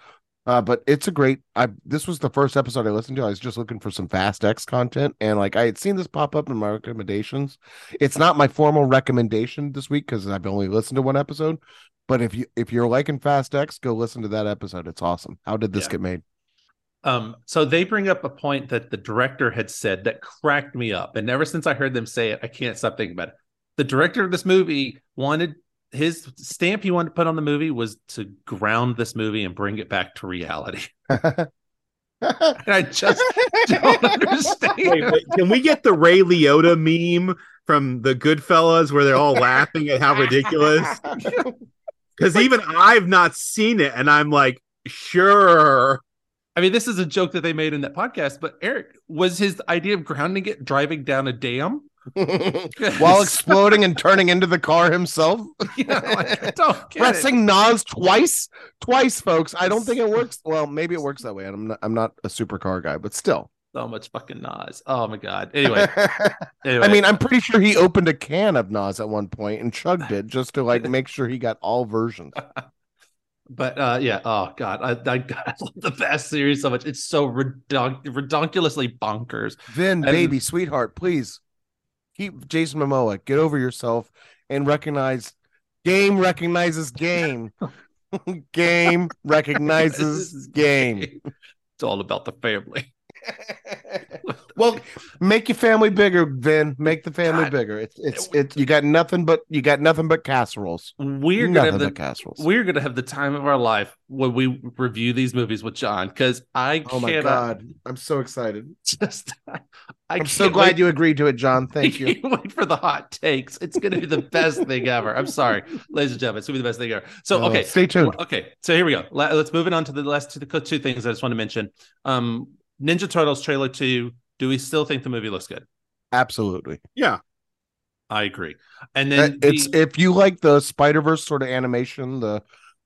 B: Uh, but it's a great. I this was the first episode I listened to. I was just looking for some Fast X content, and like I had seen this pop up in my recommendations. It's not my formal recommendation this week because I've only listened to one episode. But if you if you're liking Fast X, go listen to that episode. It's awesome. How did this
A: Yeah.
B: get made?
A: Um, so they bring up a point that the director had said that cracked me up, and ever since I heard them say it, I can't stop thinking about it. The director of this movie wanted his stamp he wanted to put on the movie was to ground this movie and bring it back to reality. And I just don't understand.
C: Wait, wait, can we get the Ray Liotta meme from the Goodfellas where they're all laughing at how ridiculous? Because even I've not seen it, and I'm like, sure.
A: I mean, this is a joke that they made in that podcast, but Eric was his idea of grounding it driving down a dam
B: While exploding and turning into the car himself.
A: yeah, like, don't get it.
B: pressing NOS twice, twice, folks. I don't think it works. Well, maybe it works that way. I'm not. I'm not a supercar guy, but still.
A: so much fucking NOS. Oh my god. Anyway, anyway.
B: I mean, I'm pretty sure he opened a can of NOS at one point and chugged it just to like make sure he got all versions.
A: But uh yeah, oh god, I, I, I love the Fast series so much. It's so redunc- redonkulously bonkers.
B: Vin,
A: And-
B: baby, sweetheart, please keep Jason Momoa. Get over yourself and recognize. Game recognizes game. game recognizes game.
A: It's all about the family.
B: well, make your family bigger, Vin. Make the family
A: God.
B: bigger. It's it's it's you got nothing but you got nothing but casseroles.
A: We're gonna have the
B: casseroles.
A: we're gonna have the time of our life when we review these movies with Jon because I
B: oh my god, I'm so excited.
A: just I
B: I'm so glad you agreed to it, Jon. Thank you.
A: wait for the hot takes. It's gonna be the best thing ever. I'm sorry, ladies and gentlemen, it's gonna be the best thing ever. So
B: Uh,
A: okay,
B: stay tuned.
A: Okay, so here we go. Let's move it on to the last two, the two things I just want to mention. Um, Ninja Turtles trailer two. Do we still think the movie looks good?
B: Absolutely.
C: Yeah.
A: I agree. And
B: Uh,
A: then
B: it's
A: the-
B: if you like the Spider Verse sort of animation, the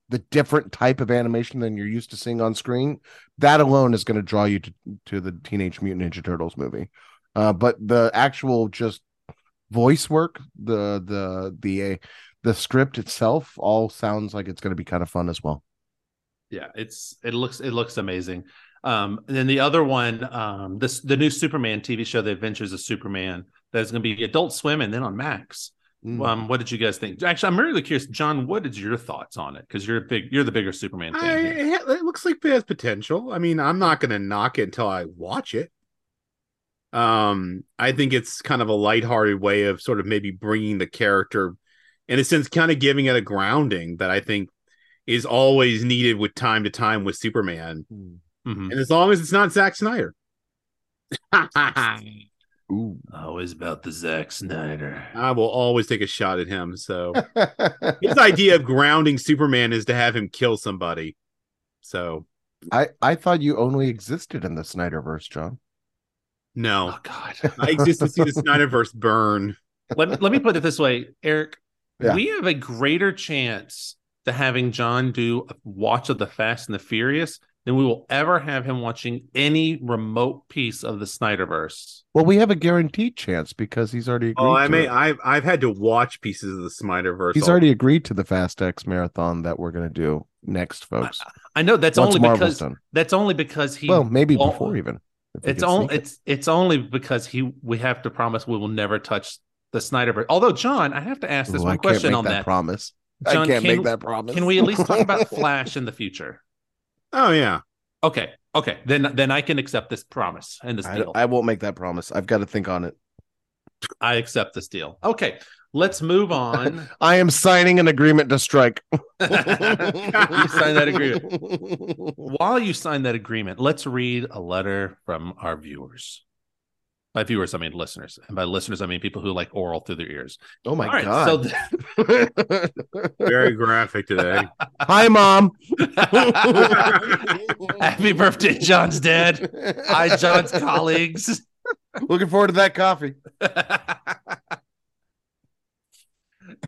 B: the different type of animation than you're used to seeing on screen, that alone is going to draw you to, to the Teenage Mutant Ninja Turtles movie. Uh, but the actual just voice work, the the the uh, the script itself, all sounds like it's going to be kind of fun as well.
A: yeah, it's it looks it looks amazing. Um, and then the other one, um, this the new Superman TV show, The Adventures of Superman, that's going to be Adult Swim and then on Max.
B: Mm.
A: Um, what did you guys think? Actually, I'm really curious, Jon. What is your thoughts on it? Because you're a big, you're the bigger Superman
C: I,
A: fan.
C: it, looks like it has potential. I mean, I'm not going to knock it until I watch it. Um, I think it's kind of a lighthearted way of sort of maybe bringing the character, in a sense, kind of giving it a grounding that I think is always needed with time to time with Superman.
A: Mhm.
C: And as long as it's not Zack Snyder.
B: Ooh.
A: Always about the Zack Snyder.
C: I will always take a shot at him. So his idea of grounding Superman is to have him kill somebody. So
B: I I thought you only existed in the Snyderverse, Jon.
C: no.
A: Oh God.
C: I exist to see the Snyderverse burn.
A: let me let me put it this way, Eric.
B: Yeah.
A: We have a greater chance to having Jon do a watch of the Fast and the Furious than we will ever have him watching any remote piece of the Snyderverse.
B: Well, we have a guaranteed chance because he's already oh, agreed.
C: Oh, I
B: to
C: may
B: it.
C: I've I've had to watch pieces of the Snyderverse.
B: He's already agreed to the Fast X marathon that we're going to do next, folks.
A: I know that's
B: Once
A: only
B: Marvel's
A: because
B: done.
A: that's only because he
B: well, maybe
A: won't-
B: before even.
A: It's only
B: sneak it.
A: it's it's only because he we have to promise we will never touch the Snyderverse. Although Jon, I have to ask this
B: Ooh,
A: one
B: I can't
A: question
B: make
A: on
B: that,
A: that.
B: promise.
A: Jon,
B: I can't
A: can-
B: make that promise.
A: Can we at least talk about Flash in the future?
C: Oh yeah.
A: Okay, okay, then then I can accept this promise and this
B: I,
A: deal.
B: I won't make that promise. I've got to think on it.
A: I accept this deal. Okay, let's move on.
B: I am signing an agreement to strike.
A: you sign that agreement. While you sign that agreement, let's read a letter from our viewers. By viewers, I mean listeners, and by listeners, I mean people who like oral through their ears.
B: Oh my
A: All right,
B: god!
A: so
C: Very graphic today.
B: Hi, mom.
A: happy birthday, Jon's dad. Hi, Jon's colleagues.
B: Looking forward to that coffee.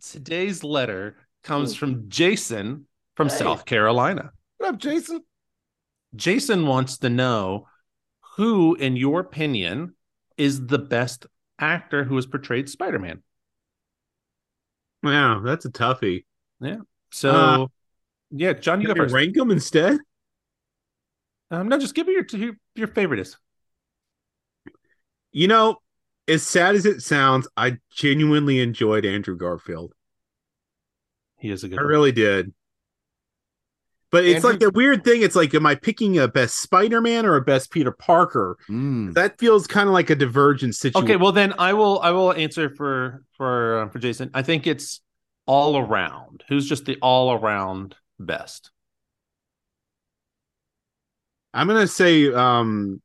A: Today's letter comes hmm. from Jason from
B: Hey.
A: South Carolina.
B: What up, Jason?
A: Jason wants to know who, in your opinion, is the best actor who has portrayed Spider Man.
C: Wow, that's a toughie. Yeah.
A: So,
C: Uh,
A: yeah, Jon, you go first.
C: rank them instead?
A: Um, no, just give me your your, your favorite is.
C: You know, as sad as it sounds, I genuinely enjoyed Andrew Garfield.
A: He is a good.
C: I
A: one.
C: really did. But it's
B: Andrew-
C: like the weird thing. It's like, am I picking a best Spider-Man or a best Peter Parker?
B: Mm.
C: That feels kind of like a divergent situation.
A: Okay, well then I will I will answer for for uh, for Jason. I think it's all around. Who's just the all around best?
C: I'm gonna say, um,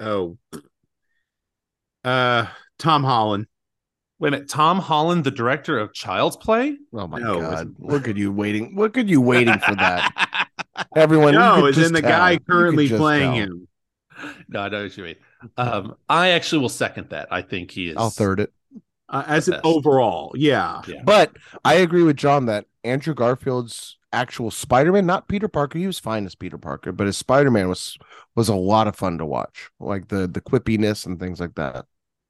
C: oh, uh, Tom Holland.
A: Wait a minute, Tom Holland, the director of Child's Play.
B: Oh my
C: No,
B: god!
C: it's-
B: Look at you waiting. Look at you waiting for that. Everyone, you
C: no, is in the
B: tell.
C: guy currently playing
B: tell.
C: him.
A: no, I know what you mean. Um, I actually will second that. I think he is.
B: I'll third it.
C: Uh, as an overall, yeah.
A: Yeah.
B: But I agree with Jon that Andrew Garfield's actual Spider-Man, not Peter Parker, he was fine as Peter Parker, but his Spider-Man was was a lot of fun to watch. Like the the quippiness and things like that.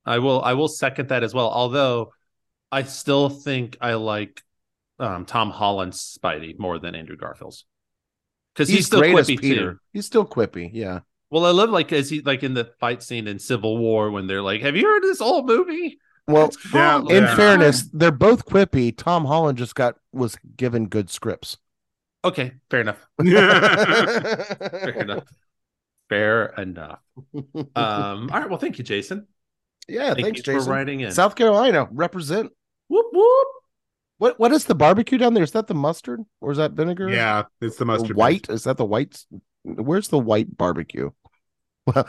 A: I will I will second that as well. Although I still think I like um, Tom Holland's Spidey more than Andrew Garfield's because he's, still quippy too.
B: He's still quippy, yeah.
A: Well, I love like as he like in the fight scene in Civil War when they're like, "Have you heard this old movie?"
B: Well,
C: Yeah,
B: in
C: Yeah.
B: fairness, they're both quippy. Tom Holland just got was given good scripts.
A: okay, fair enough. Fair enough. Fair enough. Um, all right. Well, thank you, Jason.
B: Yeah,
A: Thank
B: thanks,
A: you for writing in.
B: South Carolina, represent.
A: whoop whoop.
B: What what is the barbecue down there? Is that the mustard or is that vinegar?
C: Yeah, it's the
B: Or
C: mustard.
B: white? Is that the white? Where's the white barbecue? Well,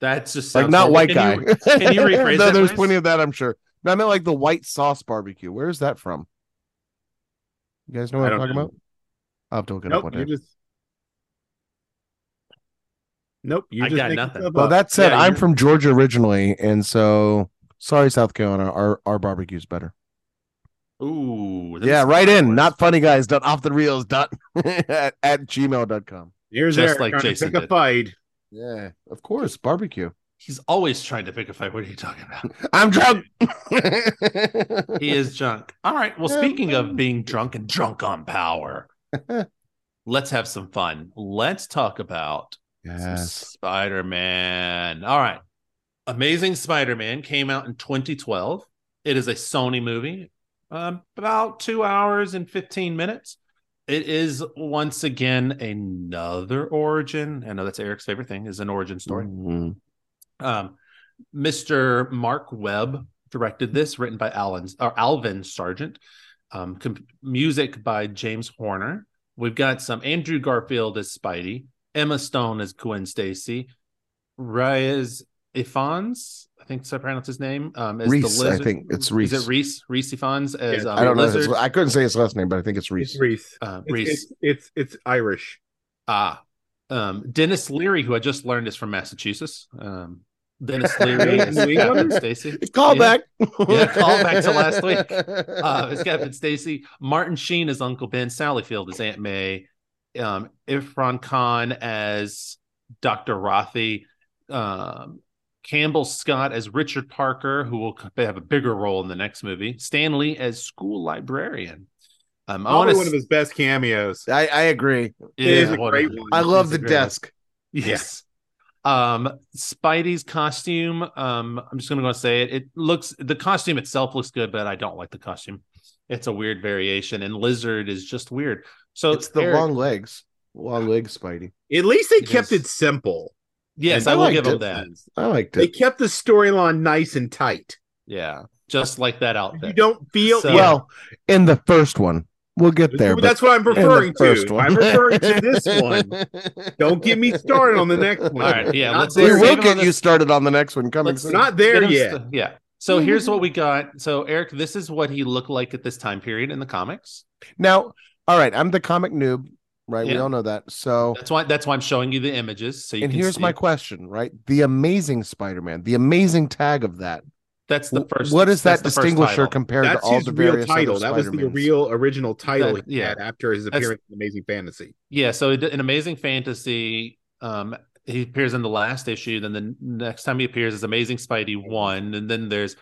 A: That's just
B: like not white
A: Can
B: guy.
A: you- can you rephrase
B: no,
A: that,
B: there's plenty of that, I'm sure. No, I meant like the white sauce barbecue. Where is that from? You guys know what
C: I
B: I'm talking
C: know.
B: about? I'll have to look it up one day.
C: just. Nope, you
A: I
C: just
A: got nothing.
B: Well, that said,
A: Yeah,
B: I'm from Georgia originally, and so sorry, South Carolina. Our our barbecue's better.
A: Ooh.
B: yeah, right in.
A: worse.
B: Not funny guys. Dot off the reels. Dot at, at gmail.com.
C: Here's
A: just
C: Eric
A: like
C: trying to
A: Jason
C: pick a fight.
B: Yeah, of course, barbecue.
A: He's always trying to pick a fight. What are you talking about?
B: I'm drunk.
A: He is drunk. All right. Well, speaking of being drunk and drunk on power, let's have some fun. Let's talk about
B: yes.
A: Spider Man. All right. Amazing Spider Man came out in 2012. It is a Sony movie, um, about two hours and 15 minutes. It is once again another origin. I know that's Eric's favorite thing is an origin story.
B: Mhm.
A: Um, Mr. Mark Webb directed this, written by Alan or Alvin Sargent. Um, com- music by James Horner. We've got some Andrew Garfield as Spidey, Emma Stone as Gwen Stacy, Reyes Ifans, I think so I pronounce his name. Um, as
B: Reese,
A: the
B: I think it's Reese.
A: Is it Reese? Rhys Ifans as
C: Yeah,
A: um,
B: I don't know. His. I couldn't say his last name, but I think it's Reese.
C: It's Reese.
A: Uh,
C: It's,
A: Reese.
C: it's, it's it's Irish.
A: Ah, um, Denis Leary, who I just learned is from Massachusetts. Um, Denis Leary as
C: New England?
A: Captain Stacy.
B: Call
A: Yeah.
B: back.
A: Yeah, call back to last week. Uh, as Captain Stacy. Martin Sheen is Uncle Ben. Sally Field is Aunt May. Um, Irrfan Khan as Dr. Rothi. Um, Campbell Scott as Richard Parker, who will have a bigger role in the next movie. Stan Lee as school librarian. Um, I want
C: Probably
A: to
C: one of his best cameos.
B: I, I agree.
C: It is a great one.
B: I love
A: It's
B: the
A: a great-
B: desk.
A: Yes. Um, Spidey's costume. Um, I'm just gonna go and say it. It looks the costume itself looks good, but I don't like the costume. It's a weird variation, and Lizard is just weird. So
B: It's the
A: Eric-
B: long legs. Long legs, Spidey.
C: At least they
A: It
C: kept
A: is.
C: it simple.
A: Yes,
C: And
A: I will give him
B: it.
A: that.
B: I liked it.
C: They kept the storyline nice and tight.
A: Yeah, just like that outfit.
C: You don't feel
A: So-
B: Well, in the first one, we'll get there. but
C: That's what I'm referring to.
B: first one.
C: I'm referring to this one. Don't get me started on the next one.
A: All right, yeah,
C: Not
A: let's- see.
B: we
C: there
A: let's
B: will
A: save it
B: get you started on the next one coming
A: Let's
B: soon.
C: Not there
A: Get him
C: yet.
A: st- yeah. So here's what we got. So Eric, this is what he looked like at this time period in the comics.
B: Now, all right, I'm the comic noob, right? We all know that. So,
A: That's why. That's why I'm showing you the images. So you
B: and
A: can
B: here's
A: see.
B: my question, right? The Amazing Spider-Man, the amazing tag of that.
A: That's the first.
B: what is that distinguisher compared
C: That's
B: to all
C: his
B: the
C: real
B: various
C: title. That was the real original title
A: That-
C: he
A: yeah.
C: had after his
A: That's-
C: appearance in Amazing Fantasy.
A: Yeah, so it- in Amazing Fantasy, um, he appears in the last issue. Then the next time he appears is Amazing Spidey one, and then there's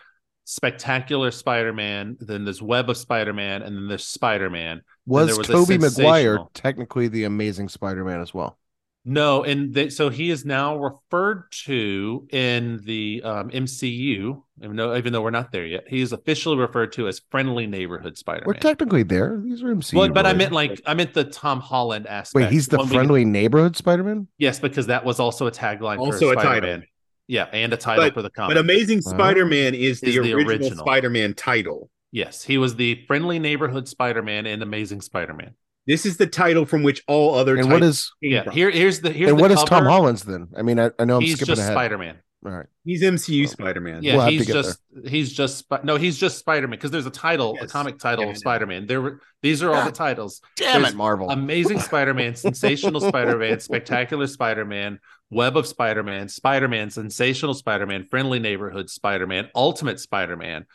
A: Spectacular Spider-Man. Then there's Web of Spider-Man, and then there's Spider-Man.
B: Was,
A: was
B: Tobey Maguire technically the Amazing Spider-Man as well?
A: No, and they, so he is now referred to in the um, MCU. Even though, even though we're not there yet, he is officially referred to as Friendly Neighborhood Spider-Man.
B: We're technically there. These are MCU.
A: well, but I meant like I meant the Tom Holland aspect.
B: Wait, he's the
A: When we-
B: friendly neighborhood Spider-Man.
A: Yes, because that was also a tagline
C: Also
A: for
C: a title.
A: Spider-Man. Yeah, and a title for the comic.
C: But Amazing Spider-Man is the,
A: Is the
C: original,
A: original.
C: Spider-Man title.
A: yes, he was the friendly neighborhood Spider-Man in Amazing Spider-Man.
C: This is the title from which all other
B: And what
C: titles
B: is
A: Yeah,
C: from.
A: here here's the here's
B: and
A: the
B: what is Tom
A: cover.
B: Holland's then? I mean, I, I know I'm
A: He's
B: skipping
A: just
B: ahead.
A: Spider-Man.
B: All right.
C: He's MCU
B: Well,
C: Spider-Man.
A: Yeah,
B: We'll have to
A: he's
B: get
A: just he's just no, he's just Spider-Man because there's a title, a comic title
C: Yeah,
A: of. Spider-Man. There were these are all the titles.
B: Damn
A: There's
B: it, Marvel.
A: Amazing Spider-Man, Sensational Spider-Man, Spectacular Spider-Man, Web of Spider-Man, Spider-Man, Sensational Spider-Man, Friendly Neighborhood Spider-Man, Ultimate Spider-Man,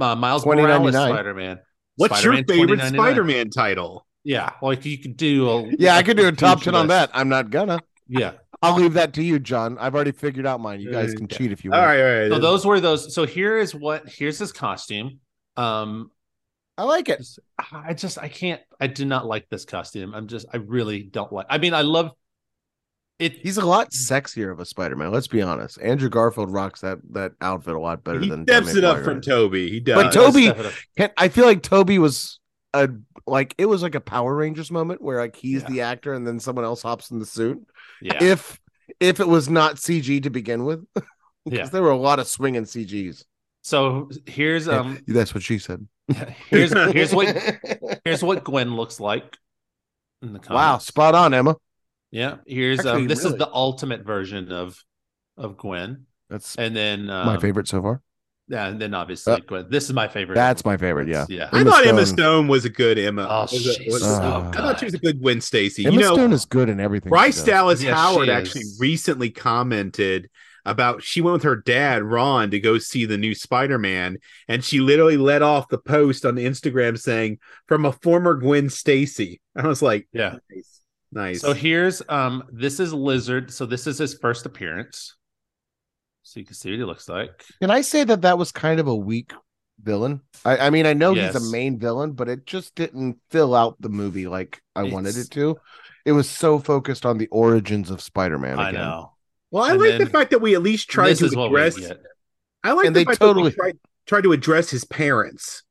A: uh, Miles Morales
B: 2099.
A: Spider-Man.
C: What's
A: Spider-Man
C: your favorite Spider-Man title?
A: Yeah, like you could do. A,
B: yeah, I could do a top
A: huge
B: ten on that. I'm not gonna.
A: Yeah.
B: I'll leave that to you, Jon. I've already figured out mine. You guys can
A: Okay.
B: cheat if you want.
C: right, all right.
A: So those were those. So here is what. Here's his costume. Um,
B: I like it.
A: I just I can't. I do not like this costume. I'm just. I really don't like. I mean, I love it.
B: He's a lot sexier of a Spider-Man. Let's be honest. Andrew Garfield rocks that that outfit a lot better
C: he
B: than
C: steps
B: Tobey
C: it up
B: Maguire.
C: from Tobey. He does.
B: But Tobey-
A: Step it up.
B: Can- I feel like Tobey was a like it was like a Power Rangers moment where like he's
A: Yeah.
B: the actor and then someone else hops in the suit.
A: Yeah.
B: If if it was not CG to begin with, because
A: Yeah.
B: there were a lot of swinging CGs.
A: So here's um.
B: That's what she said.
A: Here's here's what here's what Gwen looks like. In the
B: wow, spot on, Emma.
A: Yeah. Here's
B: Actually,
A: um. This
B: really.
A: is the ultimate version of of Gwen,
B: That's
A: and then um,
B: my favorite so far.
A: Yeah, and then obviously
B: Uh,
A: Gwen. This is my favorite.
B: That's my favorite. Yeah,
A: Yeah.
C: I
B: Emma
C: thought Emma
B: Stone-
C: Stone was a good Emma.
A: Oh,
C: was a- was-
B: so
C: I thought she was a good Gwen Stacy.
B: Emma
C: you know,
B: Stone is good in everything. she
C: Bryce. Dallas
A: Yes,
C: Howard actually recently commented about she went with her dad Ron to go see the new Spider-Man and she literally let off the post on Instagram saying from a former Gwen Stacy. I was like,
A: Yeah.
C: nice. Nice.
A: So here's um. This is Lizard. So this is his first appearance. So you can see what he looks like.
B: Can I say that that was kind of a weak villain? I, I mean, I know he's a main villain, but it just didn't fill out the movie like I wanted it to. It was so focused on the origins of Spider-Man.
A: I know.
C: well, I
A: and
C: like
A: then-
C: the fact that we at least tried to
A: is what we
C: address. I like
B: And
C: the
B: they
C: fact
B: totally-
C: that we tried, tried to address his parents.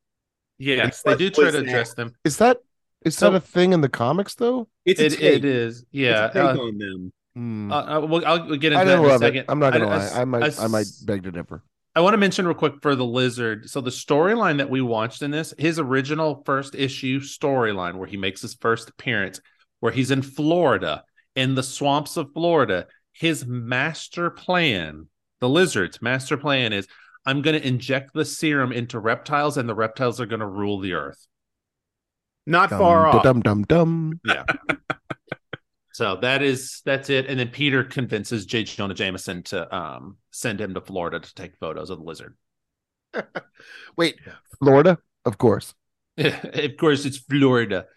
A: Yes,
C: And
A: they do try
C: was
A: to
C: that?
A: address them.
B: Is that is
A: So-
B: that a thing in the comics though?
C: It's a
A: It,
C: take.
A: it is.
C: It's
A: Yeah.
C: a take
A: uh,
C: on them.
B: Hmm.
A: uh, well, I'll get into
B: I
A: that
B: didn't
A: in a
B: love
A: second.
B: it. I'm not gonna
A: I- I
B: lie.
A: s-
B: I, might
A: I
B: I, might beg to differ.
A: I want to mention real quick for the lizard. So the storyline that we watched in this, his original first issue storyline where he makes his first appearance, where he's in Florida, in the swamps of Florida, his master plan, the lizard's master plan is I'm going to inject the serum into reptiles and the reptiles are going to rule the earth.
C: Not
B: Dum,
C: far off.
B: Dum dum dum.
A: Yeah. so that is that's it. And then Peter convinces J. Jonah Jameson to um send him to Florida to take photos of the lizard.
B: Wait, Florida, of course.
A: of course, it's Florida.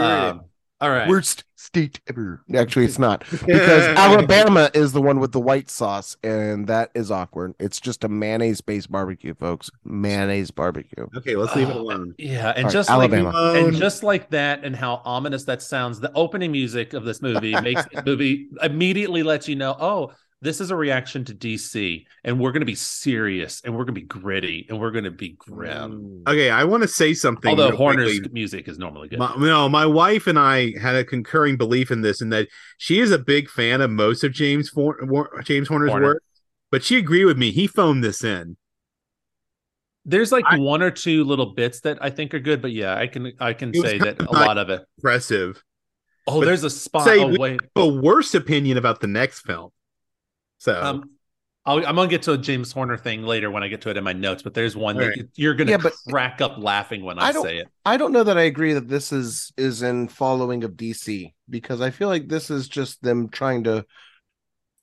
A: Um, all right.
B: Worst state ever. Actually, it's not because Alabama is the one with the white sauce, and that is awkward. It's just a mayonnaise based barbecue, folks. Mayonnaise barbecue.
C: Okay, let's leave it
A: Oh,
C: alone.
A: Yeah, and
B: All right,
A: just
B: Alabama.
A: like and
C: Um,
A: just like that, and how ominous that sounds, the opening music of this movie makes the movie immediately lets you know, oh, this is a reaction to DC, and we're going to be serious, and we're going to be gritty, and we're going to be grim. Mm.
C: Okay, I want to say something.
A: Although Horner's
C: quickly.
A: music is normally good.
C: My, no, my wife and I had a concurring belief in this, in that she is a big fan of most of James For- War- James Horner's
A: Horner.
C: work, but she agreed with me. He phoned this in.
A: There's like
C: I-
A: one or two little bits that I think are good, but yeah, I can I can say that a lot of it.
C: Impressive.
A: Oh,
C: but
A: there's a spot.
C: say
A: Oh wait,
C: A worse opinion about the next film. So
A: um, I'll, I'm gonna get to a James Horner thing later when I get to it in my notes. But there's one
C: All
A: that you- you're gonna
B: Yeah, but-
A: crack up laughing when I,
B: I
A: say it.
B: I don't know that I agree that this is is in following of DC because I feel like this is just them trying to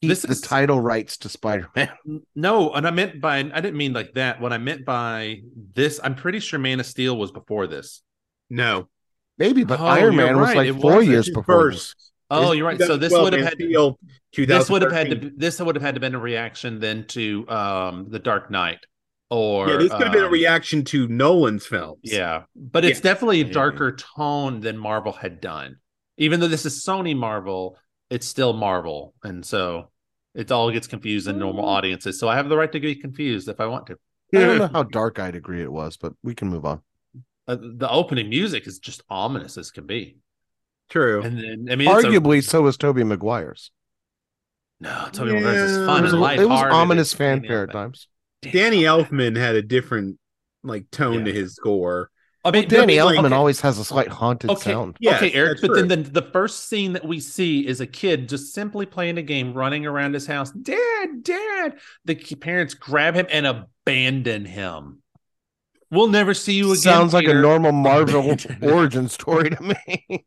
B: keep
A: This
B: the
A: is-
B: title rights to Spider-Man.
A: No, and I meant by I didn't mean like that. What I meant by this, I'm pretty sure Man of Steel was before this.
C: no,
B: Maybe, but
A: Oh,
B: Iron
A: you're
B: Man was like
A: it
B: four
A: wasn't.
B: years
C: His
B: before. this.
C: First.
A: Oh, you're right. So this would have
C: Man
A: had
C: Steel,
A: this would have had
C: 2013.
A: to this would have had to been a reaction then to um the Dark Knight or
C: Yeah, this could have been a
A: um,
C: reaction to Nolan's films.
A: Yeah, but it's
C: Yeah.
A: definitely a
B: Maybe.
A: darker tone than Marvel had done. Even though this is Sony Marvel, it's still Marvel, and so it all gets confused in normal
B: Mm.
A: audiences. So I have the right to be confused if I want to.
B: I don't know how dark I'd agree it was, but we can move on.
A: Uh, the opening music is just ominous as can be,
C: True.
A: and then I mean, it's a-
B: Arguably, so was Tobey Maguire's.
A: no, Tobey Maguire's is fun
B: It was,
A: and
B: a- it was ominous
A: It's Danny
B: fanfare at
A: Elfman.
B: times.
C: Danny Elfman had a different like tone
A: Yeah.
C: to his score.
A: I mean,
B: Danny
A: I mean,
B: Elfman
A: like-
B: always has a slight haunted
A: Okay,
B: sound.
C: Yes,
A: okay, Eric.
C: that's
A: But then the, the first scene that we see is a kid just simply playing a game, running around his house. Dad, Dad. The parents grab him and abandon him. We'll never see you again.
B: Sounds like a normal Marvel origin story to me.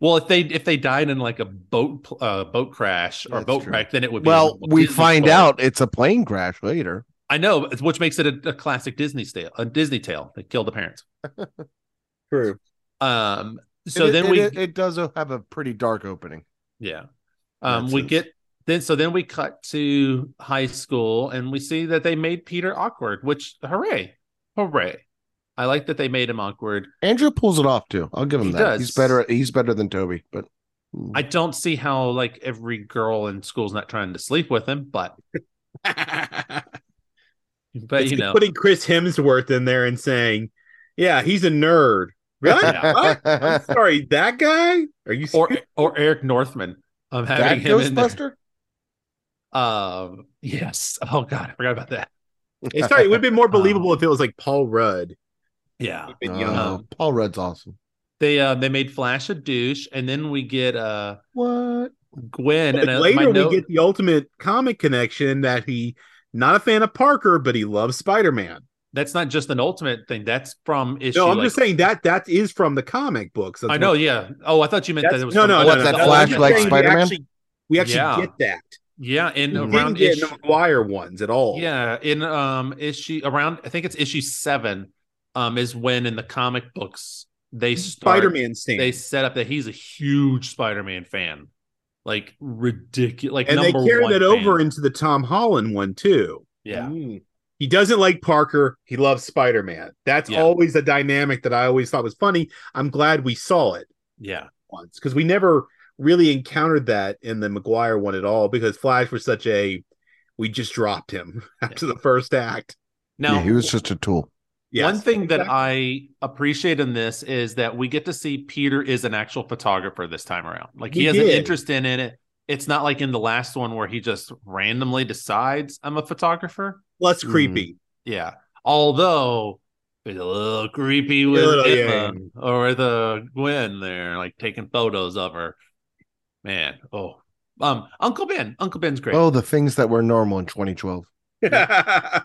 A: Well, if they if they died in like a boat uh, boat crash or
B: That's
A: boat
B: true.
A: wreck, then it would be.
B: well, we
A: Disney
B: find
A: story.
B: out it's a plane crash later.
A: I know, which makes it a, a classic Disney tale. A Disney tale. that killed the parents.
C: True.
A: Um. So
B: It-
A: then
B: it,
A: we
B: it, it does have a pretty dark opening.
A: Yeah. Um, we get then so then we cut to high school and we see that they made Peter awkward, which hooray. Hooray. I like that they made him awkward.
B: Andrew pulls it off too. I'll give him
A: He
B: that.
A: does.
B: He's better. He's better than Tobey. But
A: I don't see how like every girl in school's not trying to sleep with him, but but
C: It's
A: you know
C: putting Chris Hemsworth in there and saying, "Yeah, he's a nerd." Really?
A: Yeah.
C: I'm sorry, that guy? Are you?
A: or or Eric Northman. I'm having
B: that
A: him in there.
B: Ghostbuster.
A: Um yes. Oh god, I forgot about that.
C: Hey, sorry, it would have been more believable if it was like Paul Rudd.
A: Yeah.
C: He'd young.
B: Oh, Paul Rudd's awesome.
A: They uh they made Flash a douche, and then we get uh
B: What?
A: Gwen
C: But
A: and uh,
C: later
A: my
C: we
A: note-
C: get the ultimate comic connection that he not a fan of Parker, but he loves Spider-Man.
A: that's not just an ultimate thing. That's from issue.
C: No, I'm
A: like-
C: just saying that that is from the comic books. That's
A: I know,
C: what-
A: yeah. Oh, I thought you meant that it was
C: no,
A: from
C: no,
A: the-
C: no,
B: What,
C: no,
B: that
C: no.
B: Flash
C: I'm
B: like
C: saying
A: line.
C: we
B: Spider-Man?
C: actually- We actually
A: Yeah.
C: get that.
A: Yeah, in
C: We
A: around
C: get
A: issue,
C: the Maguire ones at all.
A: yeah, in um issue around I think it's issue seven, um, is when in the comic books they start
C: Spider-Man stand.
A: they set up that he's a huge Spider-Man fan. Like ridiculous like
C: and they carry that
A: fan.
C: over into the Tom Holland one too.
A: Yeah.
C: Mm. He doesn't like Parker. He loves Spider Man. That's
A: Yeah.
C: always a dynamic that I always thought was funny. I'm glad we saw it
A: Yeah.
C: once because we never really encountered that in the Maguire one at all because Flash was such a we just dropped him after the first act.
A: Now
B: yeah, he was just a tool.
C: Yes,
A: One thing that. I appreciate in this is that we get to see Peter is an actual photographer this time around. Like he
C: We
A: has an interest in it. It's not like in the last one where he just randomly decides I'm a photographer.
C: Less
B: Mm.
C: creepy.
A: Yeah. Although it's a little creepy with
C: little,
A: Emma
C: yeah.
A: or the Gwen there, like taking photos of her. Man, oh, um, Uncle Ben. Uncle Ben's great.
B: Oh, the things that were normal in 2012.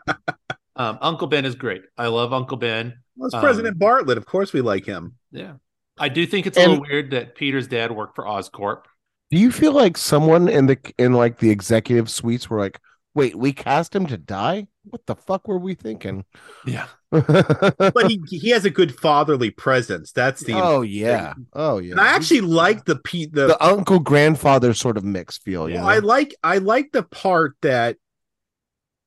A: Um, Uncle Ben is great. I love Uncle Ben.
C: Well, it's
A: Um,
C: President Bartlet. Of course, we like him.
A: Yeah. I do think it's a little weird that Peter's dad worked for Oscorp.
B: Do you feel like someone in the in like the executive suites were like, "Wait, we cast him to die? What the fuck were we thinking?"
A: Yeah.
C: But he he has a good fatherly presence. That's the.
B: oh yeah, oh yeah.
C: and I actually like the Pete the.
B: the uncle grandfather sort of mix feel. You
C: well,
B: know?
C: I like I like the part that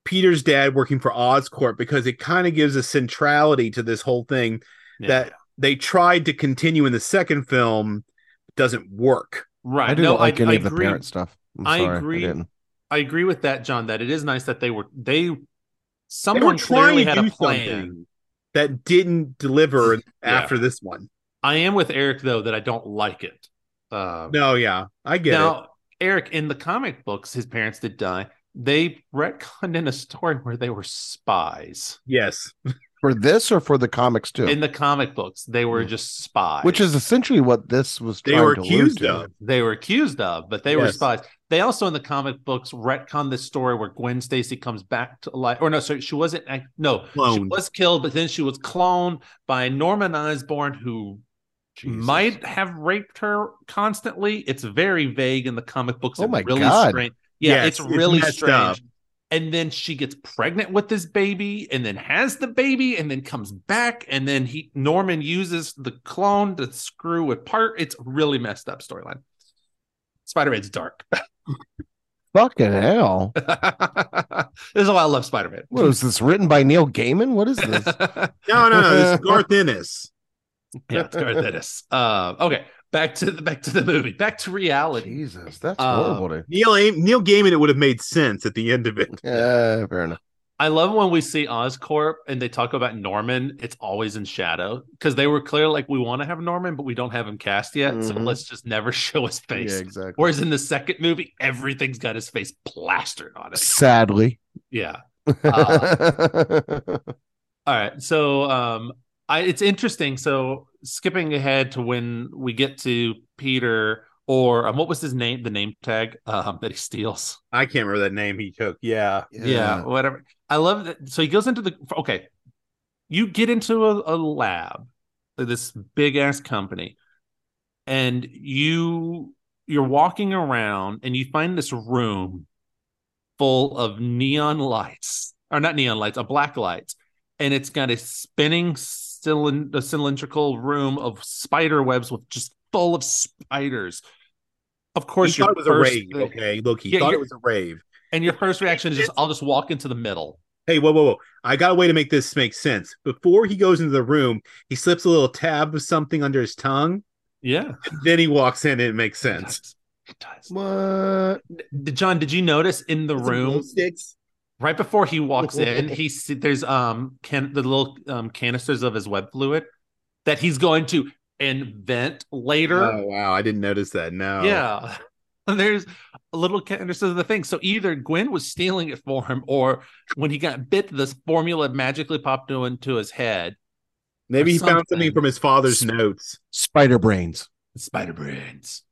C: Peter's dad working for Oscorp because it kind of gives a centrality to this whole thing
A: Yeah.
C: that they tried to continue in the second film doesn't work.
A: right.
B: I didn't
A: no,
B: like
A: I,
B: any
A: I
B: of the
A: agree.
B: parent stuff. I'm
A: I
B: sorry,
A: agree.
B: didn't.
A: I agree with that, Jon, that it is nice that they were they
C: They were
A: someone
C: trying
A: clearly
C: to
A: had a
C: do
A: plan.
C: something that didn't deliver
A: Yeah.
C: after this one.
A: I am with Eric though that I don't like it. Um,
C: No, yeah, I get it.
A: now, Eric, in the comic books, his parents did die. They retconned in a story where they were spies.
C: Yes,
B: For this or for the comics too,
A: In the comic books, they were
B: Mm.
A: just spies,
B: which is essentially what this was.
C: They were
B: to
C: accused of.
A: they were accused of, but they were spies. They also in the comic books retcon this story where Gwen Stacy comes back to life. Or no, sorry, she wasn't. No, she was killed, but then she was cloned by Norman Osborn, who
B: Jesus.
A: might have raped her constantly. It's very vague in the comic books.
B: Oh my
A: really
B: God.
A: strange. Yeah,
C: Yes,
A: it's
C: it's
A: really strange.
C: up.
A: And then she gets pregnant with this baby, and then has the baby, and then comes back, and then he Norman uses the clone to screw apart. It's really messed up storyline. Spider Man's dark.
B: Fucking hell!
A: this is why I love Spider Man.
B: What is this written by Neil Gaiman? What is this?
C: no, no, no. This is Garth Ennis.
A: yeah, it's Garth Ennis. Uh, okay, back to the back to the movie, back to reality.
B: Jesus, that's
A: Uh,
B: horrible. To...
C: Neil A- Neil Gaiman. It would have made sense at the end of it.
B: Yeah, fair enough.
A: I love when we see Oscorp and they talk about Norman. It's always in shadow because they were clear like we want to have Norman, but we don't have him cast yet. So
B: Mhm.
A: let's just never show his face.
B: Yeah,
A: face.
B: exactly.
A: Whereas in the second movie, everything's got his face plastered on it.
B: Sadly.
A: Yeah. Uh, All right. So um I it's interesting. So skipping ahead to when we get to Peter or um, what was his name? The name tag um that he steals.
C: I can't remember that name he took. Yeah,
A: yeah, whatever. I love that. So he goes into the okay. You get into a, a lab, this big ass company, and you you're walking around and you find this room full of neon lights, or not neon lights, a black lights, and it's got a spinning cylind- a cylindrical room of spider webs with just full of spiders. Of course,
C: he thought it was a rave.
A: thing-
C: Okay, look, he
A: Yeah,
C: thought it was a rave.
A: and your first reaction is just, I'll just walk into the middle.
C: Hey, whoa, whoa, whoa! I got a way to make this make sense. Before he goes into the room, he slips a little tab of something under his tongue.
A: Yeah.
C: Then he walks in, and it makes
A: It
C: sense.
A: does. It does.
B: What?
A: D- Jon, did you notice in the
C: Some
A: room
C: sticks.
A: right before he walks in, he see, there's um can the little um canisters of his web fluid that he's going to invent later.
C: Oh wow, I didn't notice that. No,
A: Yeah. There's a little canisters of the thing. So either Gwen was stealing it for him, or when he got bit, this formula magically popped into his head.
C: maybe
A: or
C: he found something
A: something.
C: from his father's notes.
B: Spider brains.
A: Spider brains.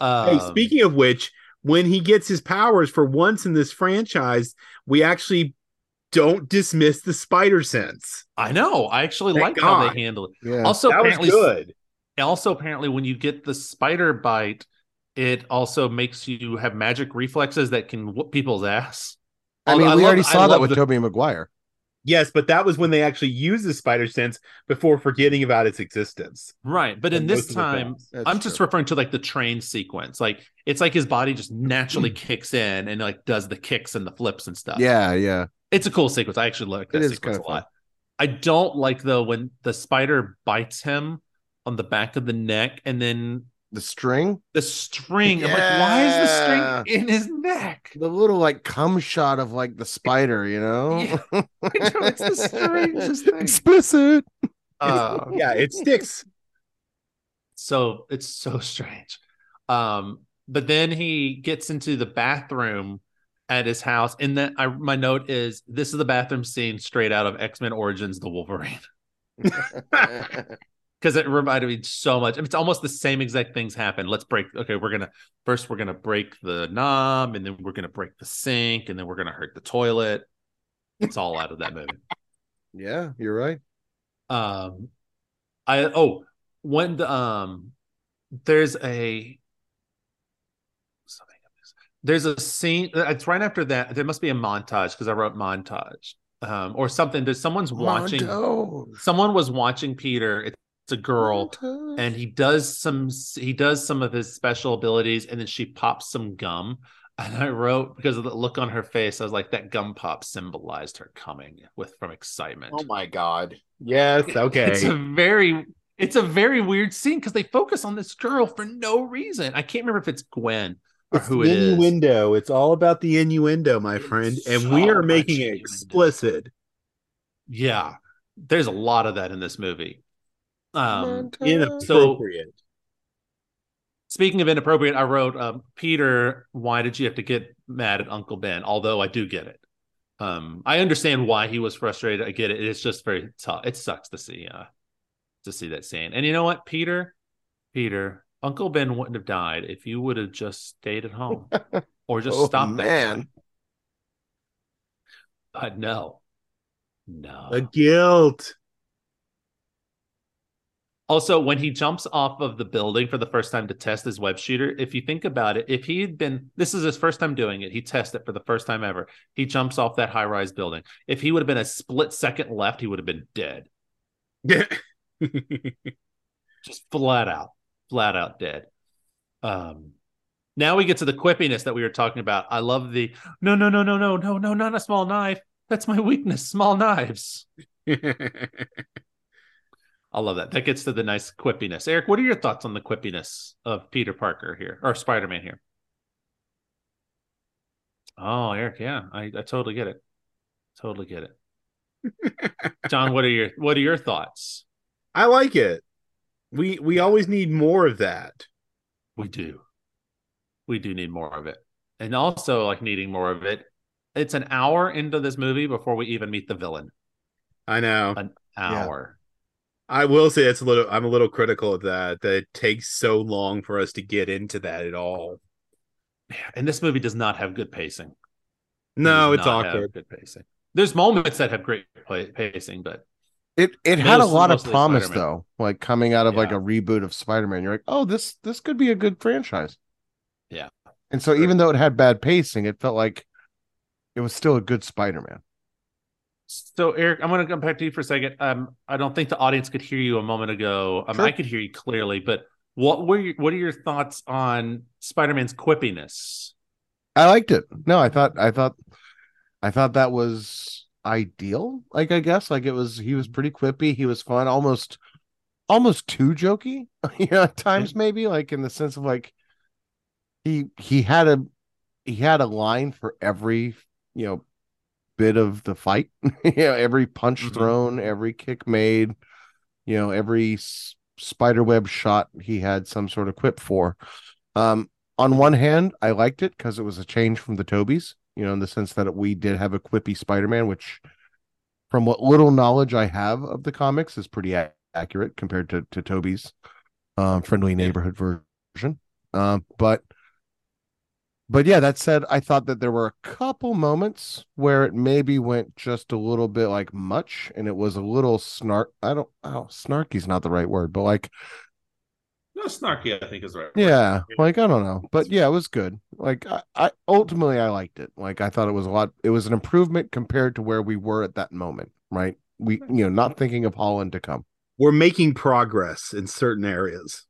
C: Hey,
A: Um,
C: speaking of which, when he gets his powers for once in this franchise, we actually don't dismiss the spider sense.
A: I know. I actually
C: Thank
A: like how they handle it.
B: Yeah.
A: Also,
C: that was
A: apparently,
C: good.
A: Also apparently when you get the spider bite it also makes you have magic reflexes that can whoop people's ass
B: I mean,
A: I
B: we
A: love-
B: already
A: I
B: saw that with
A: the-
B: Tobey Maguire.
C: Yes, but that was when they actually used the spider sense before forgetting about its existence.
A: right but in
C: In
A: this
C: most of the
A: time i'm just referring to like the train sequence like it's like his body just naturally kicks in and like does the kicks and the flips and stuff
B: Yeah, yeah.
A: it's a cool sequence i actually like that
B: It is
A: sequence a
B: kinda fun.
A: lot i don't like though when the spider bites him on the back of the neck and then
B: The string,
A: the string i'm like why is the string in his neck
B: the little like cum shot of like the spider, you know?
A: Yeah. it's the strangest thing
B: Explicit.
A: Uh,
C: yeah, it sticks.
A: so it's so strange um but then he gets into the bathroom at his house. And then I my note is this is the bathroom scene straight out of X Men Origins: The Wolverine because it reminded me so much. It's almost the same exact things happen. Let's break. Okay, we're gonna first we're gonna break the knob, and then we're gonna break the sink, and then we're gonna hurt the toilet. It's all out of that movie.
B: yeah, you're right.
A: Um, I oh when the um there's a there's a scene. It's right after that. There must be a montage because I wrote montage um, or something. There's someone's watching.
B: Mondo.
A: Someone was watching Peter. It's a girl, oh
B: Mondo.
A: and he does some. He does some of his special abilities, and then she pops some gum. And I wrote because of the look on her face, I was like, that gum pop symbolized her coming with from excitement.
C: Oh my god. Yes. Okay.
A: It's a very it's a very weird scene because they focus on this girl for no reason. I can't remember if it's Gwen or
C: It's
A: who
C: the
A: it is.
C: innuendo. It's all about the innuendo, my
A: It's
C: friend, and
A: so
C: we are making it
A: innuendo.
C: explicit.
A: Yeah, there's a lot of that in this movie. Um.
C: Inappropriate.
A: speaking of inappropriate, I wrote, um, Peter, why did you have to get mad at Uncle Ben? Although I do get it. Um, I understand why he was frustrated. I get it. It's just very tough. It sucks to see, uh, to see that scene. And you know what, Peter, Peter, Uncle Ben wouldn't have died if you would have just stayed at home or just
B: Oh,
A: stopped that.
B: man.
A: But no, no.
C: The guilt.
A: Also, when he jumps off of the building for the first time to test his web shooter, if you think about it, if he had been, this is his first time doing it, he tests it for the first time ever. He jumps off that high rise building. If he would have been a split second left, he would have been dead.
C: Yeah.
A: Just flat out, flat out dead. Um, now we get to the quippiness that we were talking about. I love the no, no, no, no, no, no, no, not a small knife. That's my weakness, small knives. I love that. That gets to the nice quippiness. Eric, what are your thoughts on the quippiness of Peter Parker here or Spider Man here? Oh, Eric, yeah, I, I totally get it. Totally get it. Jon, what are your what are your thoughts?
C: I like it. We we always need more of that.
A: We do. We do need more of it. And also like needing more of it. It's an hour into this movie before we even meet the villain.
C: I know.
A: An hour.
C: I will say it's a little I'm a little critical of that that it takes so long for us to get into that at all.
A: And this movie does not have good pacing. It
C: No,
A: does
C: it's
A: not have
C: awkward.
A: Good pacing. There's moments that have great pa- pacing, but
B: It it had a lot of promise
A: Spider-Man.
B: though, like coming out of like a reboot of Spider-Man. You're like, oh, this this could be a good franchise.
A: Yeah.
B: And so even though it had bad pacing, it felt like it was still a good Spider-Man.
A: So, Eric, I'm going to come back to you for a second. Um, I don't think the audience could hear you a moment ago. Um,
B: Sure.
A: I could hear you clearly, but what were your, what are your thoughts on Spider-Man's quippiness?
B: I liked it. No, I thought I thought I thought that was ideal. Like I guess like it was he was pretty quippy. He was fun, almost almost too jokey. you know, at times maybe like in the sense of like he he had a he had a line for every you know bit of the fight. you know, every punch
A: Mhm.
B: thrown, every kick made, you know, every s- spider web shot he had some sort of quip for. Um on one hand, I liked it because it was a change from the Tobeys, you know, in the sense that we did have a quippy Spider-Man, which from what little knowledge I have of the comics is pretty accurate compared to to Tobey's um friendly neighborhood version. Um but but yeah, that said, I thought that there were a couple moments where it maybe went just a little bit like much and it was a little snark. I don't, oh, snarky's not the right word, but like,
A: No, snarky, I think is right.
B: yeah, like, I don't know. But yeah, it was good. Like, I, I ultimately, I liked it. Like, I thought it was a lot, it was an improvement compared to where we were at that moment, right? We, you know, not thinking of Holland to come.
C: We're making progress in certain areas.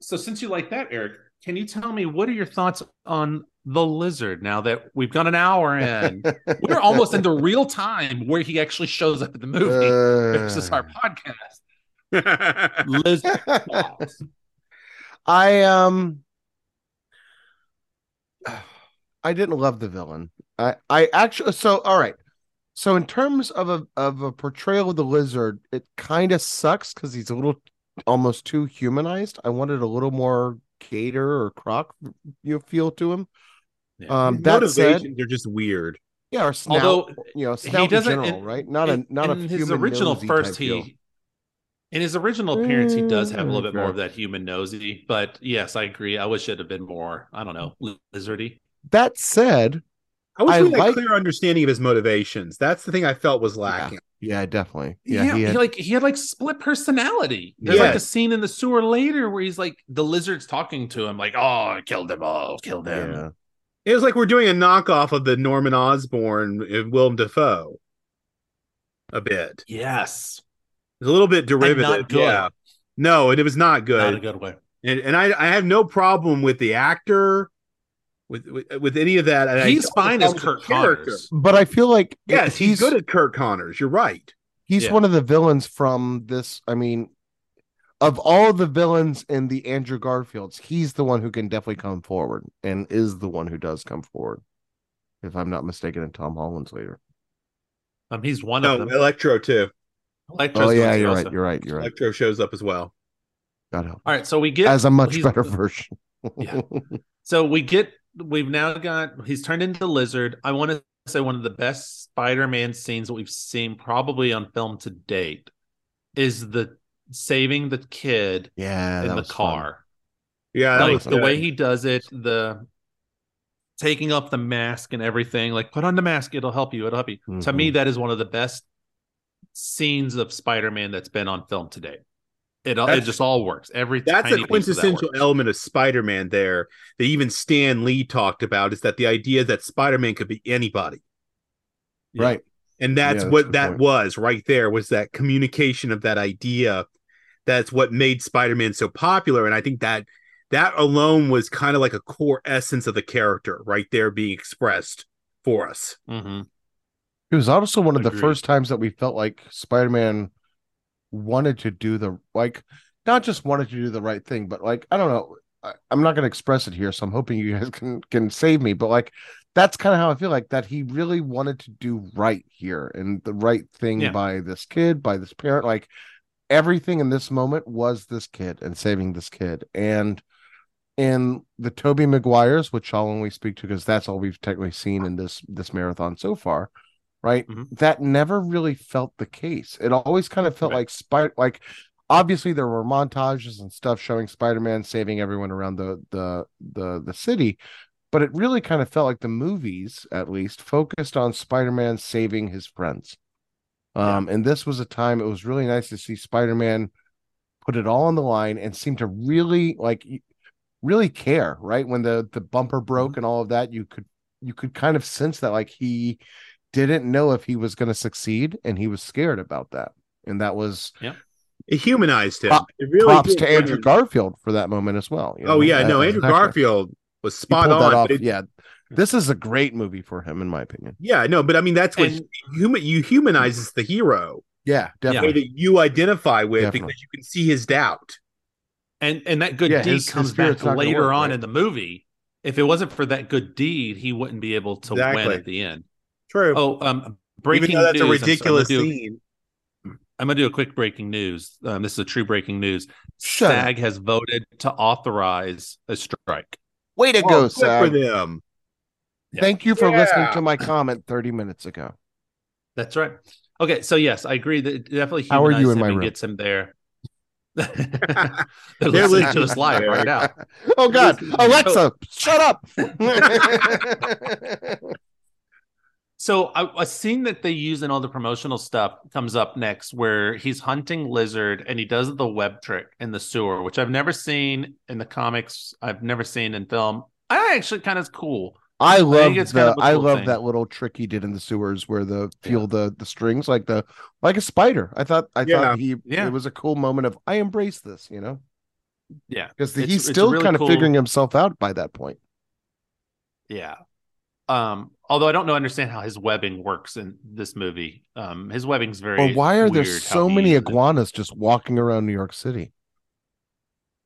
A: So, since you like that, Eric, can you tell me what are your thoughts on the lizard now that we've got an hour in? We're almost into real time where he actually shows up in the movie. this is our podcast. Lizard. thoughts.
B: I um I didn't love the villain. I I actually so all right. So in terms of a of a portrayal of the lizard, it kind of sucks because he's a little almost too humanized. I wanted a little more gator or croc you know, feel to him.
A: Yeah.
B: Um, that said,
C: Motivations are just weird.
B: yeah, or snout,
A: Although
B: you know,
A: he
B: snout in
A: doesn't-
B: general,
A: in-
B: right? Not
A: in,
B: a not a
A: in his original
B: nosy
A: first
B: type deal.
A: he in his original appearance he does have a little bit more of that human nosy but yes i agree i wish it had been more i don't know lizardy
B: That said,
C: I wish
B: I
C: we had
B: like-
C: a clear understanding of his motivations. That's the thing I felt was lacking.
B: yeah, definitely. Yeah,
A: yeah,
B: he
A: he,
B: had,
A: like he had like split personality there's like a scene in the sewer later where he's like the lizard's talking to him like oh i killed them all killed them
B: yeah.
C: It was like we're doing a knockoff of the Norman Osborn and Willem Dafoe. A bit.
A: yes
C: It's a little bit derivative.
A: not good.
C: Yeah. No, it was not good.
A: not a good way
C: and, and I, I have no problem with the actor, with with, with any of that. and
A: he's
C: don't
A: fine as
C: a
A: Kirk
C: character.
A: Connors.
B: But I feel like
C: Yes, he's, good at Curt Connors. You're right.
B: he's
A: Yeah.
B: one of the villains from this. I mean, of all the villains in the Andrew Garfields, he's the one who can definitely come forward and is the one who does come forward. If I'm not mistaken, in Tom Holland's later.
A: um he's one
C: No,
A: of them
C: Electro too.
A: Electro's
B: Oh yeah, you're
A: also.
B: right. You're right. You're right.
C: Electro shows up as well.
B: God help.
A: all right so we get
B: As a much
A: he's-
B: better version.
A: Yeah. So we get we've now got he's turned into lizard. I want to say one of the best Spider-Man scenes that we've seen probably on film to date is the saving the kid
B: yeah,
A: in the
B: was fun.
A: car.
C: Yeah,
A: like the
C: good.
A: way he does it, the taking off the mask and everything, like put on the mask, it'll help you, it'll help you. To
B: Mm-hmm.
A: me, that is one of the best scenes of Spider-Man that's been on film to date. It, all it just all works. Every
C: That's
A: tiny
C: a
A: piece of that
C: quintessential element of Spider-Man there that even Stan Lee talked about is that the idea that Spider-Man could be anybody.
A: Yeah.
B: Right.
C: And
B: Yeah,
C: that's
B: that's
C: what that
B: point.
C: was right there was that communication of that idea. That's what made Spider-Man so popular. And I think that that alone was kind of like a core essence of the character right there being expressed for us.
A: Mhm.
B: It was also one of the first times that we felt like Spider-Man wanted to do the like not just wanted to do the right thing, but like I don't know. I, I'm not going to express it here, so I'm hoping you guys can can save me. But like that's kind of how I feel like that he really wanted to do right here and the right thing
A: Yeah.
B: by this kid, by this parent. Like everything in this moment was this kid and saving this kid. And in the Tobey Maguires, which I'll only speak to because that's all we've technically seen in this this marathon so far, right?
A: Mhm.
B: That never really felt the case. It always kind of felt
A: Right.
B: like Spider like obviously there were montages and stuff showing Spider-Man saving everyone around the the the the city, but it really kind of felt like the movies at least focused on Spider-Man saving his friends. Um and this was a time it was really nice to see Spider-Man put it all on the line and seem to really like really care, right? When the the bumper broke and all of that, you could you could kind of sense that like he didn't know if he was going to succeed and he was scared about that. And that was yeah.
C: It humanized him.
B: Prop-
C: it really
B: props to Andrew
C: humanize-
B: Garfield for that moment as well. you
C: Oh
B: know?
C: yeah,
B: That-
C: no, Andrew
B: excellent.
C: Garfield was spot on.
B: off.
C: it-
B: yeah. This is a great movie for him, in my opinion.
C: yeah, no, but I mean that's what
A: And-
C: human you humanizes the hero
B: Yeah,
C: the way
B: definitely.
C: that you identify with
B: Definitely.
C: because you can see his doubt.
A: And and that good
B: Yeah,
A: deed
B: his- his
A: comes
B: spirit's
A: back
B: not gonna
A: later
B: work,
A: on
B: right?
A: in the movie. If it wasn't for that good deed, he wouldn't be able to win at the end.
C: True.
A: Oh, um, breaking
C: Even though that's
A: news.
C: a
A: I'm sorry,
C: ridiculous
A: I'm gonna do,
C: scene.
A: I'm gonna do a quick breaking news. Um, this is a true breaking news.
B: Shut up.
A: SAG has voted to authorize a strike.
B: Way to
C: Oh,
B: go,
C: good for
B: Sag.
C: them.
A: Yeah.
B: Thank you for listening to my comment 30 minutes ago.
A: That's right. Okay, so yes, I agree that definitely
B: How are you in
A: him
B: my room?
A: gets him there. They're
C: They're
A: listening to us live right now.
B: oh God, Alexa, shut up.
A: So a, a scene that they use in all the promotional stuff comes up next, where he's hunting lizard and he does the web trick in the sewer, which I've never seen in the comics. I've never seen in film. I actually kind of cool.
B: I love
A: it's
B: the
A: kind of a
B: I
A: cool
B: love
A: thing.
B: that little trick he did in the sewers where the feel the the strings like the like a spider. I thought I
C: Yeah.
B: thought he
A: Yeah.
B: it was a cool moment of I embrace this, you know,
A: Yeah,
B: because he's
A: it's
B: still
A: really
B: kind of figuring himself out by that point.
A: yeah. Um, although I don't know understand how his webbing works in this movie. Um, his webbing's very.
B: Or why are there so many iguanas just walking around New York City?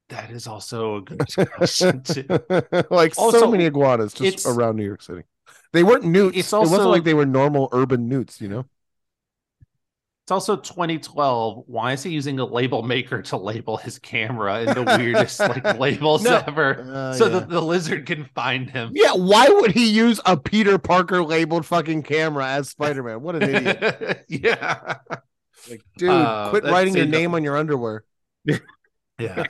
A: That is also a good question too.
B: like so many iguanas just around New York City. They weren't newts.
A: It's
B: it wasn't
A: also-
B: like they were normal urban newts, you know.
A: It's also 2012. Why is he using a label maker to label his camera in the weirdest like labels
B: No.
A: ever,
B: Uh,
A: so
B: yeah.
A: that the lizard can find him?
B: Yeah, why would he use a Peter Parker labeled fucking camera as Spider-Man? What an idiot.
A: yeah,
B: Like, dude,
A: Uh,
B: quit writing your name on your underwear.
A: yeah.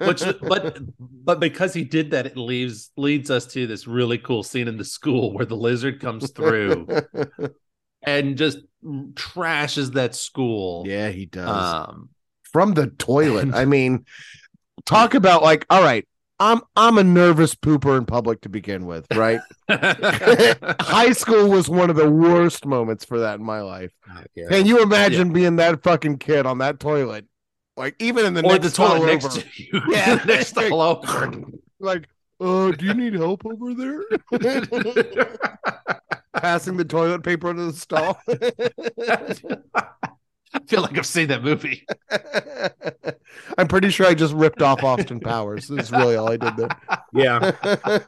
A: Which, but but because he did that, it leaves leads us to this really cool scene in the school where the lizard comes through and just trashes that school.
B: yeah, he does.
A: Um,
B: From the toilet. I mean, talk about like, all right, I'm I'm a nervous pooper in public to begin with, right? High school was one of the worst moments for that in my life.
C: Yeah.
B: Can you imagine being that fucking kid on that toilet? Like even in the
A: or
B: next
A: the toilet next
B: over.
A: to you.
B: Yeah.
A: next to over.
B: like, uh, do you need help over there? Passing the toilet paper into the stall.
A: I feel like I've seen that movie.
B: I'm pretty sure I just ripped off Austin Powers. This is really all I did there.
C: Yeah.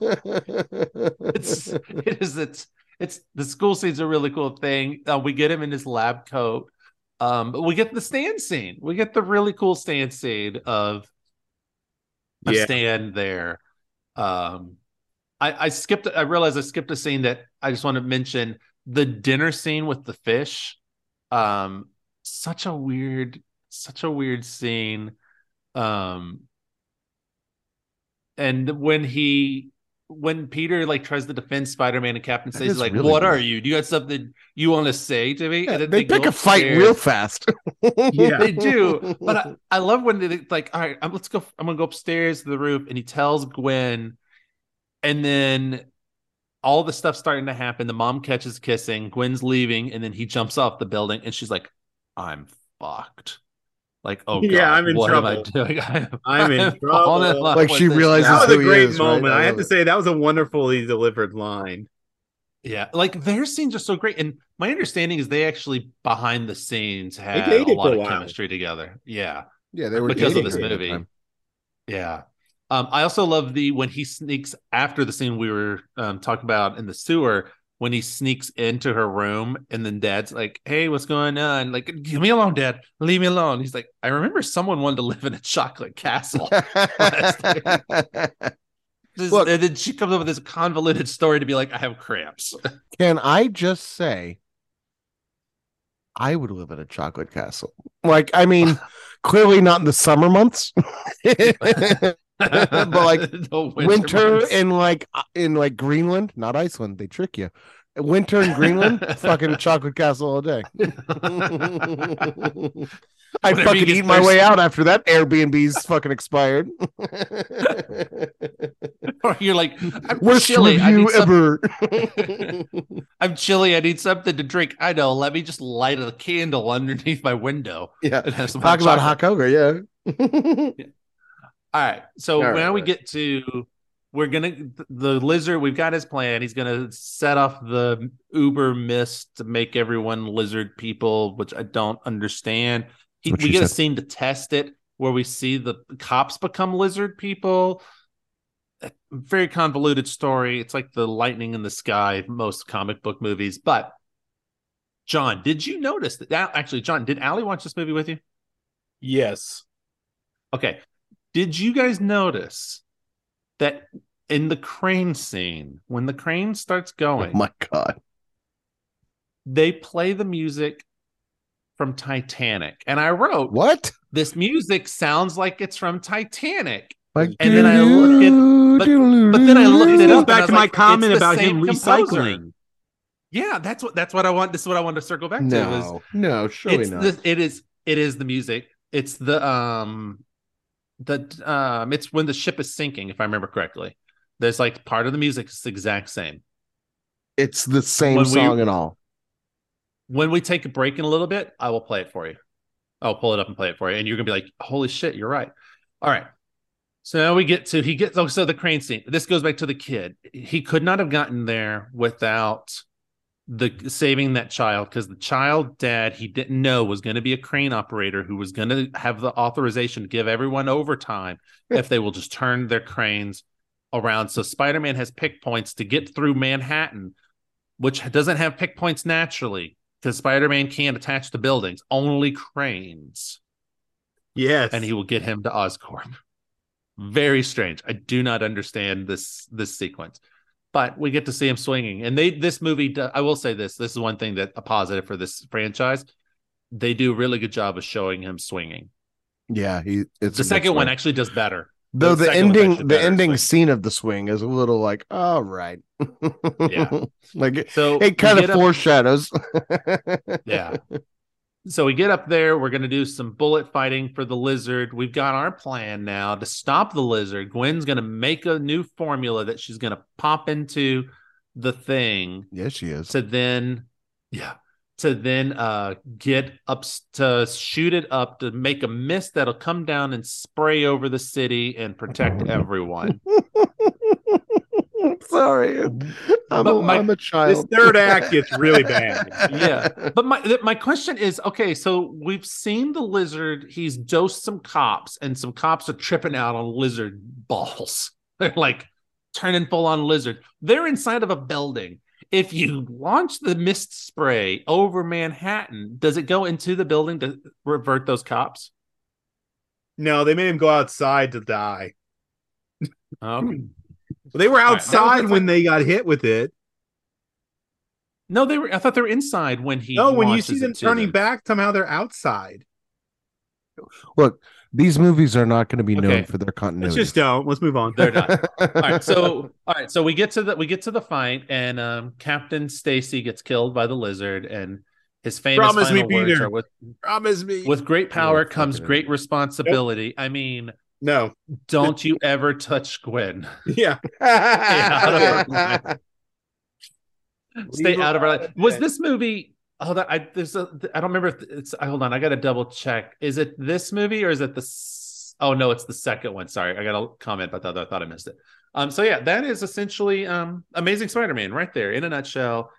A: It's it is it's it's the school scene's a really cool thing. Uh, we get him in his lab coat. Um, but we get the stand scene. We get the really cool stand scene of a
C: Yeah.
A: stand there. Um, I, I skipped. I realized I skipped a scene that I just want to mention the dinner scene with the fish. Um, such a weird, such a weird scene. Um, and when he, when Peter like tries to defend Spider-Man and Captain
B: That
A: stays
B: is
A: like,
B: really
A: "What are you? Do you got something you want to say to me?"
B: Yeah,
A: And then
B: they pick a fight
A: upstairs.
B: real fast.
C: Yeah.
A: they do. But I, I love when they like, all right, I'm, let's go. I'm gonna go upstairs to the roof, and he tells Gwen, and then all the stuff starting to happen. The mom catches kissing. Gwen's leaving, and then he jumps off the building, and she's like, "I'm fucked." Like, oh
C: Yeah, I'm in
A: what am I
C: trouble.
A: doing? I am,
C: I'm in
A: falling
C: trouble.
A: love
B: Like, she realizes
A: guy.
C: That was a great
B: is, right?
C: moment.
B: I
C: I have
B: love
C: to say that was a wonderfully delivered line.
A: Yeah, like their scenes are so great, and my understanding is they actually behind the scenes had a lot
C: a
A: of
C: while.
A: chemistry together. Yeah.
B: yeah, they were
A: Because of
B: dating
A: this movie. Yeah. Um, I also love the when he sneaks after the scene we were um, talking about in the sewer when he sneaks into her room and then dad's like, Hey, what's going on? Like, give me alone, dad. Leave me alone. He's like, I remember someone wanted to live in a chocolate castle. This-
B: Look-
A: and then she comes up with this convoluted story to be like, I have cramps.
B: Can I just say, I would live in a chocolate castle. Like, I mean, clearly not in the summer months, but like
A: The
B: winter, in like uh, in like Greenland, not Iceland. They trick you. Winter in Greenland, fucking chocolate castle all day. I
A: Whenever
B: fucking eat my
A: thirsty.
B: way out after that Airbnb's fucking expired.
A: or you're like, I'm
B: Worst
A: chilly. I need
B: ever.
A: I'm chilly. I need something to drink. I know. Let me just light a candle underneath my window.
B: yeah.
A: and have some
B: Talk about hot cocoa, yeah.
A: All right. So
B: All right,
A: now we get to we're gonna the lizard. We've got his plan. He's gonna set off the Uber mist to make everyone lizard people, which I don't understand. He, we
B: she
A: get a scene to test it where we see the cops become lizard people. Very convoluted story. It's like the lightning in the sky, most comic book movies. But Jon, did you notice that? Actually, Jon, did Allie watch this movie with you?
C: Yes.
A: Okay. Did you guys notice that in the crane scene, when the crane starts going, Oh
B: my god.
A: they play the music from Titanic. And I wrote,
B: What?
A: this music sounds like it's from Titanic.
B: Like,
A: And then I look at- but- but then I looked it up
C: back to my
A: like,
C: comment about
A: same
C: him
A: composer.
C: recycling.
A: Yeah, that's what that's what I want. This is what I wanted to circle back to. Was
B: No, no, surely
A: it's
B: not.
A: the, it is it is the music. It's the um the um it's when the ship is sinking, if I remember correctly. There's like part of the music is the exact same.
B: It's the same
A: When we-
B: song and all.
A: When we take a break in a little bit, I will play it for you. I'll pull it up and play it for you, and you're gonna be like, "Holy shit, you're right." All right. So now we get to he gets oh so the crane scene. This goes back to the kid. He could not have gotten there without the saving that child because the child dad he didn't know was going to be a crane operator who was going to have the authorization to give everyone overtime if they will just turn their cranes around. So Spider-Man has pick points to get through Manhattan, which doesn't have pick points naturally. because Spider-Man can't attach to buildings, only cranes,
C: Yes.
A: and he will get him to Oscorp. Very strange. I do not understand this this sequence, but we get to see him swinging. And they this movie, I will say this: this is one thing that a positive for this franchise. They do a really good job of showing him swinging.
B: Yeah, he. It's
A: the second one actually does better.
B: though
A: the
B: the ending the ending scene of the swing is a little like all right
A: Yeah.
B: like it,
A: So
B: it kind of foreshadows
A: Yeah. So we get up there. We're going to do some bullet fighting for the lizard. We've got our plan now to stop the lizard. Gwen's going to make a new formula that she's going to pop into the thing
B: yes she is
A: to then, yeah, to then uh get up to shoot it up to make a mist that'll come down and spray over the city and protect everyone.
B: sorry. I'm,
A: But
B: a,
A: my-
B: I'm a child.
C: this third act gets really bad.
A: yeah. But my th- my question is okay so we've seen the lizard he's dosed some cops and some cops are tripping out on lizard balls. They're like turning full on lizard. They're inside of a building. If you launch the mist spray over manhattan does it go into the building to revert those cops?
C: No, they made him go outside to die. Oh.
A: Okay.
C: They were
A: right, that was
C: outside
A: the
C: when
A: fun-
C: they got hit with it.
A: no they were i thought they were inside when he
C: No, when you see them turning
A: them.
C: back, somehow they're outside.
B: look these movies are not going to be known
A: Okay.
B: for their
C: Let's
B: continuity
C: just don't. Let's move on.
A: They're not. all right so all right so we get to the we get to the fight and um captain stacy gets killed by the lizard and his famous
C: Promise me,
A: final words
C: Peter.
A: are with
C: Promise me.
A: with great power
B: fucking
A: comes great responsibility i mean
C: no.
A: don't you ever touch gwen.
C: Yeah.
A: stay out of our
C: her
A: life.
C: Out of
A: was this movie hold on i there's a i don't remember if it's hold on i gotta double check. Is it this movie or is it the oh no it's the second one. Sorry i gotta comment about the other i thought i missed it. Um so yeah that is essentially um amazing spider-man right there in a nutshell.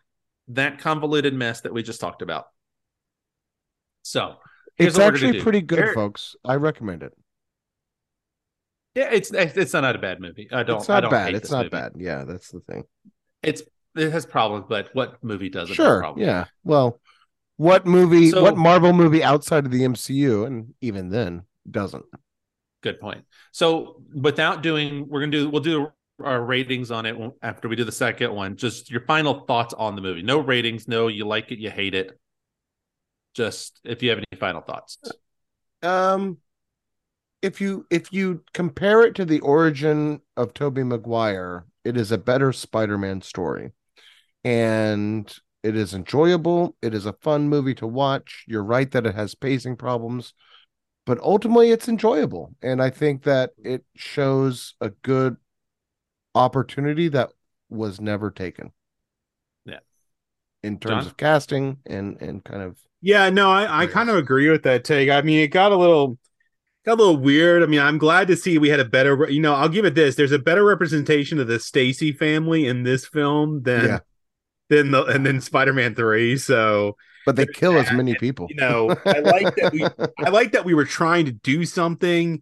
A: That convoluted mess that we just talked about. So
B: it's
A: what we're gonna
B: actually pretty good
A: Eric-
B: folks. I recommend it
A: yeah it's it's not a bad movie i don't
B: it's
A: I
B: not
A: don't
B: bad it's not
A: movie.
B: bad yeah that's the thing
A: it's it has problems but what movie doesn't have
B: sure
A: problems
B: yeah well what movie
A: So-
B: what marvel movie outside of the mcu and even then doesn't
A: Good point. So without doing, we're gonna do we'll do our ratings on it after we do the second one. Just your final thoughts on the movie. No ratings. No, you like it, you hate it. Just if you have any final thoughts.
B: um if you if you compare it to the origin of Tobey Maguire, it is a better Spider-Man story. And it is enjoyable. It is a fun movie to watch. You're right that it has pacing problems, but ultimately it's enjoyable. And I think that it shows a good opportunity that was never taken.
A: Yeah.
B: In terms
A: Jon?
B: of casting and and kind of
C: Yeah, no, I, I kind of agree with that take. I mean, it got a little got a little weird. I mean, I'm glad to see we had a better, you know, I'll give it this. There's a better representation of the Stacy family in this film than
B: Yeah.
C: than the and then Spider-Man 3. So,
B: but they kill as many people.
C: you know, I like that we I like that we were trying to do something.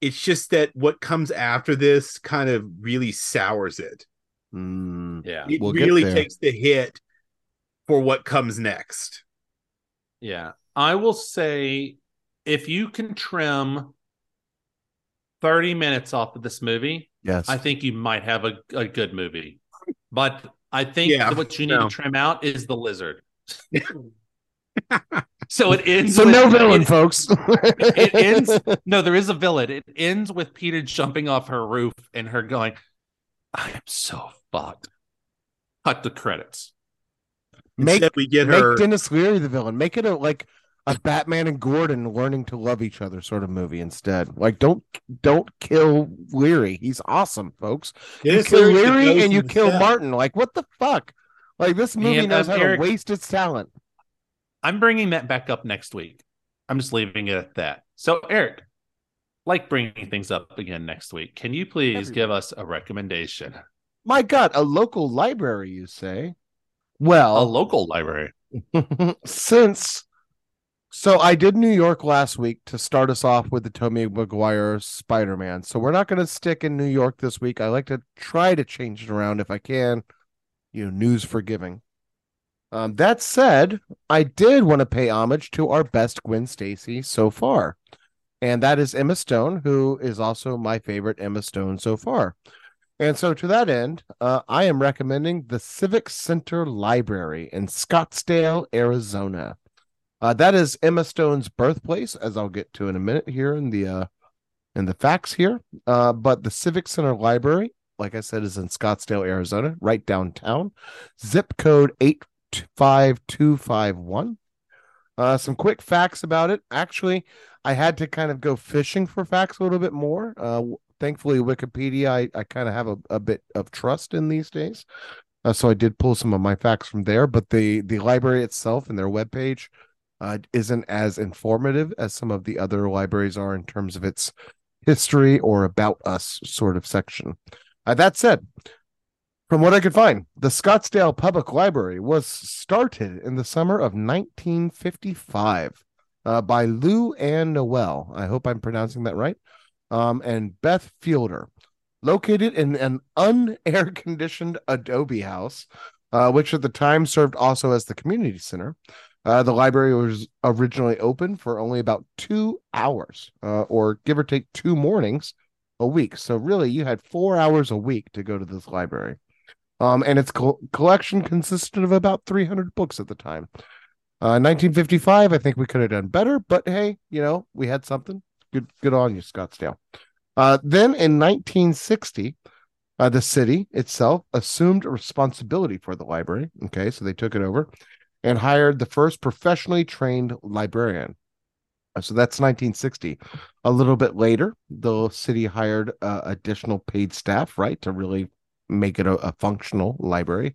C: It's just that what comes after this kind of really sours it.
B: Mm,
A: Yeah.
C: It
B: We'll
C: really takes the hit for what comes next.
A: Yeah. I will say if you can trim 30 minutes off of this movie,
B: yes.
A: I think you might have a, a good movie. But I think
C: Yeah,
A: what you need
C: no.
A: to trim out is the lizard. so it ends
B: so
A: with-
B: no villain,
A: it-
B: folks.
A: it ends no there is a villain it ends with peter jumping off her roof and her going i am so fucked cut the credits
B: make
C: Instead, we get
B: make
C: her.
B: Denis Leary the villain. Make it a like a Batman and Gordon learning to love each other sort of movie instead. Like don't don't kill Leary. He's awesome, folks.
C: Denis
B: you kill
C: Leary's
B: Leary and you kill
C: cell.
B: Martin. Like what the fuck? Like this movie
A: Man,
B: knows how
A: Eric-
B: to waste its talent.
A: i'm bringing that back up next week i'm just leaving it at that so eric like bringing things up again next week can you please
B: Every
A: give us a recommendation
B: My God, a local library, you say? Well, a
A: local library
B: since so I did New York last week to start us off with the Tommy Maguire Spider-Man. So we're not going to stick in New York this week. I like to try to change it around if I can. You know, news forgiving. Um, that said, I did want to pay homage to our best Gwen Stacy so far, and that is Emma Stone, who is also my favorite Emma Stone so far. And so, to that end, uh, I am recommending the Civic Center Library in Scottsdale, Arizona. Uh, that is Emma Stone's birthplace, as I'll get to in a minute here in the uh, in the facts here. Uh, but the Civic Center Library, like I said, is in Scottsdale, Arizona, right downtown. Zip code eight five two five one. Uh, some quick facts about it. Actually, I had to kind of go fishing for facts a little bit more. Uh, thankfully, Wikipedia, I, I kind of have a, a bit of trust in these days. Uh, so I did pull some of my facts from there, but the the library itself and their webpage uh, isn't as informative as some of the other libraries are in terms of its history or about us sort of section. Uh, that said, from what I could find, the Scottsdale Public Library was started in the summer of 1955 uh, by Lou Ann Noel. I hope I'm pronouncing that right. Um, and Beth Fielder, located in an unair conditioned adobe house, uh, which at the time served also as the community center. Uh, the library was originally open for only about two hours, uh, or give or take two mornings a week. So, really, you had four hours a week to go to this library. Um, and its co- collection consisted of about 300 books at the time. Uh, 1955, I think we could have done better, but hey, you know, we had something. Good, good on you, Scottsdale. Uh, then in 1960, uh, the city itself assumed responsibility for the library. Okay, so they took it over and hired the first professionally trained librarian. Uh, so that's 1960. A little bit later, the city hired uh, additional paid staff, right, to really make it a, a functional library.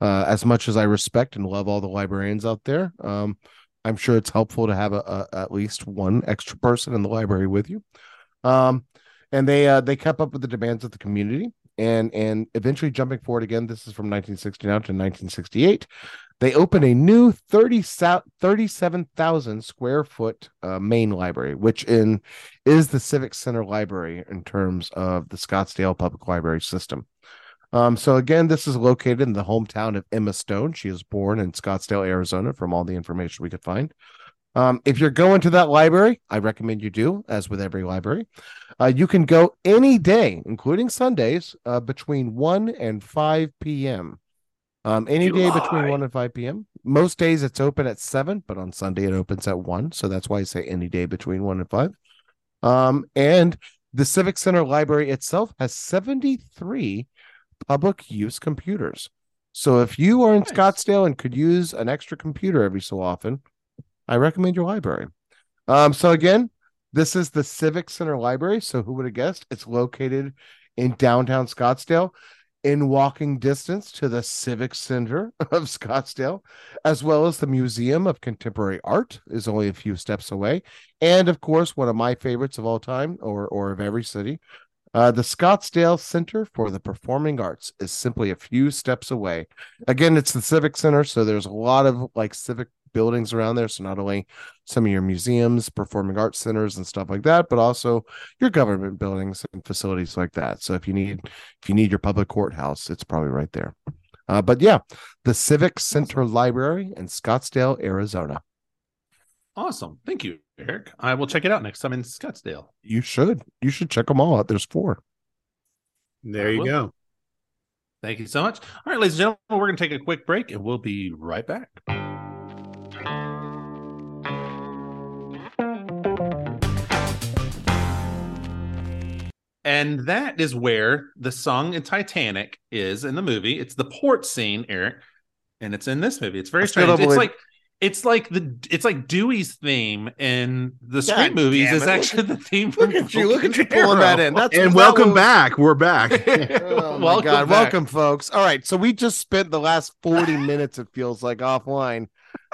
B: Uh, as much as I respect and love all the librarians out there, um, I'm sure it's helpful to have a, a, at least one extra person in the library with you. Um, and they uh, they kept up with the demands of the community, and and eventually jumping forward again. This is from 1969 to 1968. They opened a new 30, 37,000 square foot uh, main library, which in is the Civic Center Library in terms of the Scottsdale Public Library system. Um, so again, this is located in the hometown of Emma Stone. She was born in Scottsdale, Arizona, from all the information we could find. Um, if you're going to that library, I recommend you do, as with every library. Uh, you can go any day, including Sundays, uh, between 1 and 5 p.m. Um, any day between 1 and 5 p.m. Most days it's open at 7, but on Sunday it opens at 1. So that's why I say any day between 1 and 5. Um, and the Civic Center Library itself has 73 public use computers. So if you are in nice. Scottsdale and could use an extra computer every so often, I recommend your library. Um, so again, this is the Civic Center Library. So who would have guessed? It's located in downtown Scottsdale, in walking distance to the Civic Center of Scottsdale, as well as the Museum of Contemporary Art is only a few steps away, and of course, one of my favorites of all time, or or of every city, uh, the Scottsdale Center for the Performing Arts is simply a few steps away. Again, it's the Civic Center, so there's a lot of like civic buildings around there. So not only some of your museums, performing arts centers, and stuff like that, but also your government buildings and facilities like that. So if you need if you need your public courthouse, it's probably right there. Uh, but yeah, the Civic Center Library in Scottsdale, Arizona.
A: Awesome. Thank you, Eric. I will check it out next time in Scottsdale.
B: You should. You should check them all out. There's four.
C: There you go.
A: Thank you so much. All right, ladies and gentlemen, we're going to take a quick break and we'll be right back. And that is where the song in Titanic is in the movie. It's the port scene, Eric, and it's in this movie. It's very strange. It's like it's like the it's like Dewey's theme in the Scream movies is actually the theme from
B: look at you look at you pulling that in
C: That's and welcome back we're back
B: oh welcome God. Back. welcome folks all right so we just spent the last 40 minutes it feels like offline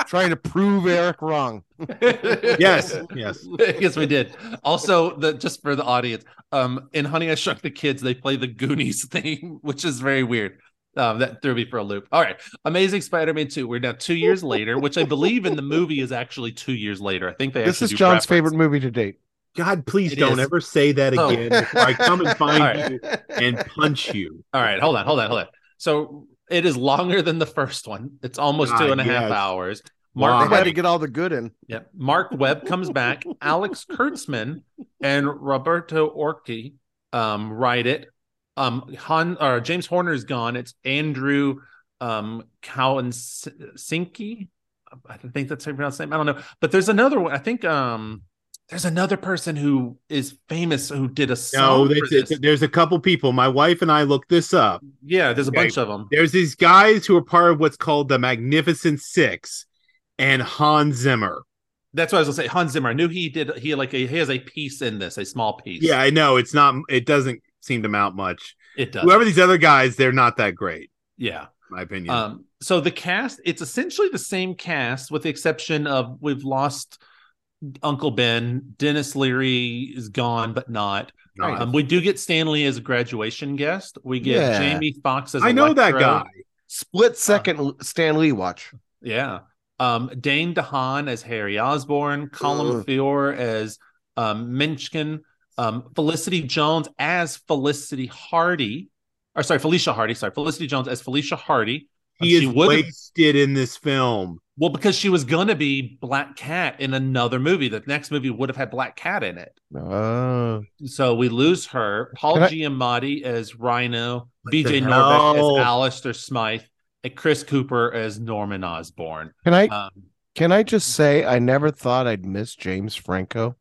B: trying to prove Eric wrong
C: yes yes
A: yes we did also the just for the audience um in Honey I Shrunk the Kids they play the Goonies theme which is very weird um, that threw me for a loop. All right, Amazing Spider-Man two. We're now two years later, which I believe in the movie is actually two years later. I think they.
B: This is Jon's preference. favorite movie to date.
C: God, please it don't is. ever say that again oh. I come and find right. you and punch you.
A: All right, hold on, hold on, hold on. So It is longer than the first one. It's almost
C: God,
A: two and a half
C: yes.
A: hours.
B: They
C: Wow.
A: Mark
B: had
A: Webb,
B: to get all the good in.
A: yeah, Marc Webb comes back. Alex Kurtzman and Roberto Orci um, write it. Um, Han or James Horner is gone. It's Andrew um, Kalinsinki. I think that's how you pronounce his name. I don't know, but there's another one. I think um, there's another person who is famous who did a
C: No,
A: song. this.
C: there's a couple people. My wife and I looked this up.
A: Yeah, there's a
C: Okay.
A: bunch of them.
C: There's these guys who are part of what's called the Magnificent Six, and Hans Zimmer.
A: That's what I was gonna say. Hans Zimmer. I knew he did. He like a, he has a piece in this, a small piece.
C: Yeah, I know it's not. It doesn't seem to mount much.
A: it does.
C: Whoever these other guys, they're not that great,
A: yeah.
C: my opinion.
A: Um. So the cast, it's essentially the same cast, with the exception of we've lost Uncle Ben. Denis Leary is gone, but not. Um, we do get Stan Lee as a graduation guest. We get
B: Yeah.
A: Jamie Foxx as
C: I know that guy.
B: Split second Stan Lee watch.
A: Yeah. Um, Dane DeHaan as Harry Osborn, Colin
B: Ugh.
A: Feore as um, Minchkin, um, Felicity Jones as Felicity Hardy, or sorry, Felicia Hardy. Sorry, Felicity Jones as Felicia Hardy. Um,
C: He
A: she
C: is wasted in this film.
A: Well because she was gonna be Black Cat in another movie. The next movie would have had Black Cat in it.
B: Oh,
A: So we lose her. Paul
B: Can I-
A: Giamatti as Rhino,
C: What
A: BJ Novak as Alistair Smythe, and Chris Cooper as Norman Osborn.
B: can I
A: Um,
B: can I just say I never thought I'd miss James Franco.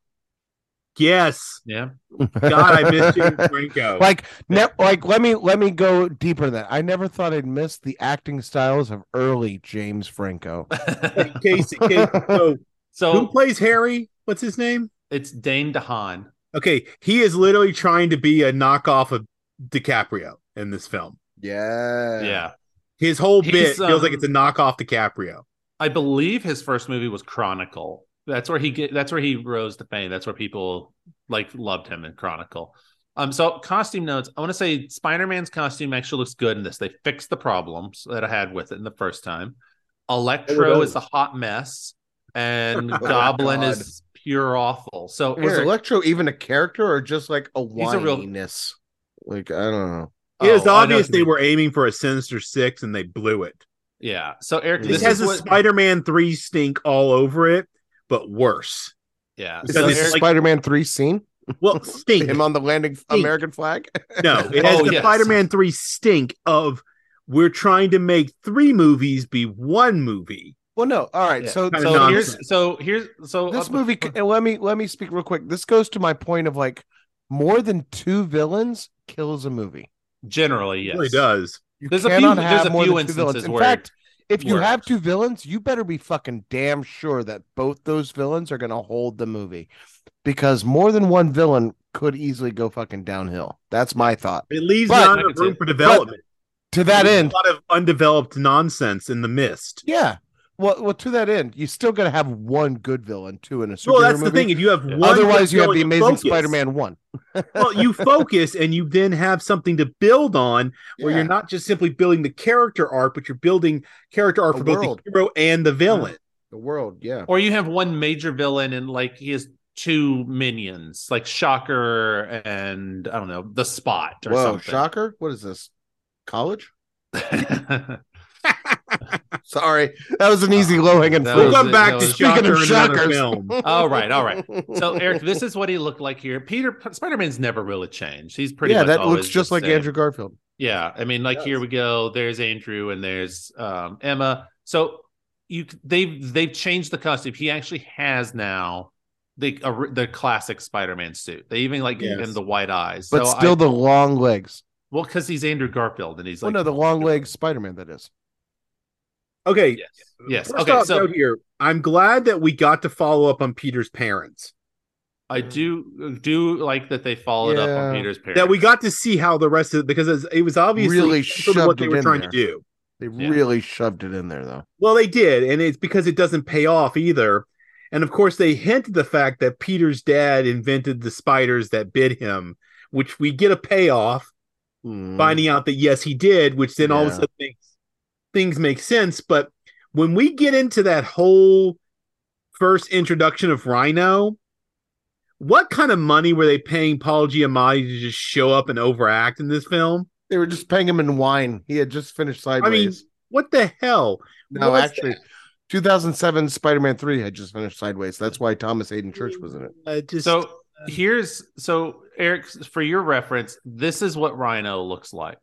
C: Yes,
A: yeah.
C: God, I miss James Franco.
B: like ne- like let me let me go deeper than that. I never thought I'd miss the acting styles of early James Franco.
C: Casey, Casey, so who plays Harry? What's his name?
A: it's Dane DeHaan.
C: Okay, he is literally trying to be a knockoff of DiCaprio in this film.
B: Yeah.
A: Yeah.
C: His whole
A: He's,
C: bit feels like
A: um,
C: it's a knockoff DiCaprio.
A: I believe his first movie was Chronicle. That's where he get that's where he rose to fame. That's where people like loved him in Chronicle. Um so costume notes. I want to say Spider-Man's costume actually looks good in this. They fixed the problems that I had with it in the first time. Electro is a hot mess and
B: Oh,
A: Goblin
B: God.
A: is pure awful. So
B: Was
A: Eric,
B: Electro even a character or just like a
A: He's a real-
B: whininess? Like I don't know.
C: It is
A: Oh, I know
C: obvious they
A: mean.
C: were aiming for a Sinister Six and they blew it.
A: Yeah. So Eric,
C: This,
A: this,
C: has
A: is
C: a
A: what,
C: Spider-Man three stink all over it, but worse.
A: Yeah.
B: Is
C: So
B: this
C: it's like-
B: Spider-Man three scene?
C: Well, stink.
B: Him on the landing
C: Stink.
B: American flag?
C: No, it has
A: Oh,
C: the
A: yes.
C: Spider-Man 3 stink of we're trying to make three movies be one movie.
B: Well, no. All right.
A: Yeah.
B: So
C: Kinda
A: So
C: nonsense.
A: here's so here's so
B: this
A: uh,
B: movie and let me let me speak real quick this goes to my point of like more than two villains kills a movie
A: generally yes, It
C: really does.
B: you
A: There's a
B: cannot
A: few-
B: have
A: there's a
B: more
A: few
B: than two villains
A: instances
B: in
A: where
B: fact if you
A: works.
B: have two villains you better be fucking damn sure that both those villains are going to hold the movie because more than one villain could easily go fucking downhill that's my thought
C: It leaves
B: But-
C: not
A: I
C: enough
A: can see
C: room for development.
B: to that end
C: a lot of undeveloped nonsense in the mist.
B: yeah well, well to that end you still got to have one good villain too in a superhero
C: Well, that's
B: movie.
C: the thing. If you have
A: Yeah.
C: one,
B: otherwise
C: good
B: you have the amazing
C: focus.
B: spider-man one
C: well, you focus and you then have something to build on where
B: Yeah.
C: you're not just simply building the character arc, but you're building character arc
B: A
C: for both the hero and the villain.
B: the world yeah
A: Or you have one major villain and like he has two minions, like Shocker and I don't know, the Spot or
B: whoa
A: something.
B: shocker what is this college Sorry, that was an easy low hanging
A: fruit.
C: We'll
A: was
C: come
A: it.
C: back to
B: Speaking of
C: in
B: shockers.
C: film.
A: all right, all right. So Eric, this is what he looked like here. Peter Spider-Man's never really changed. He's pretty
B: yeah,
A: much
B: that looks just like
A: same.
B: Andrew Garfield.
A: Yeah, I mean, like here we go. There's Andrew and there's um, Emma. So you they've they've changed the costume. He actually has now the uh, the classic Spider-Man suit. They even like give
C: Yes.
A: him the white eyes.
B: But
A: so
B: still
A: I,
B: the long legs.
A: well, because he's Andrew Garfield and he's
B: Oh
A: like
B: no, the long legs Spider Man. That is.
C: Okay.
A: yes, yes.
C: First
A: Okay,
C: off,
A: so
C: note here, I'm glad that we got to follow up on Peter's parents.
A: I do do like that they followed up on Peter's parents.
C: That we got to see how the rest of because it was obviously
B: Really
C: central to what they were trying
B: there.
C: to do.
B: They
A: Yeah.
B: really shoved it in there though.
C: Well, they did, and it's because it doesn't pay off either. And of course, they hinted the fact that Peter's dad invented the spiders that bit him, which we get a payoff,
B: Hmm.
C: finding out that yes, he did, which then all of a sudden makes things make sense. But when we get into that whole first introduction of Rhino, what kind of money were they paying Paul Giamatti to just show up and overact in this film?
B: They were just paying him in wine. He had just finished Sideways.
C: I mean, What the hell?
B: no,
C: what's
B: actually, 2007 Spider-Man 3 had just finished Sideways. That's why Thomas Haden Church was in it.
C: Uh, just
A: So here's so Eric, for your reference, this is what Rhino looks like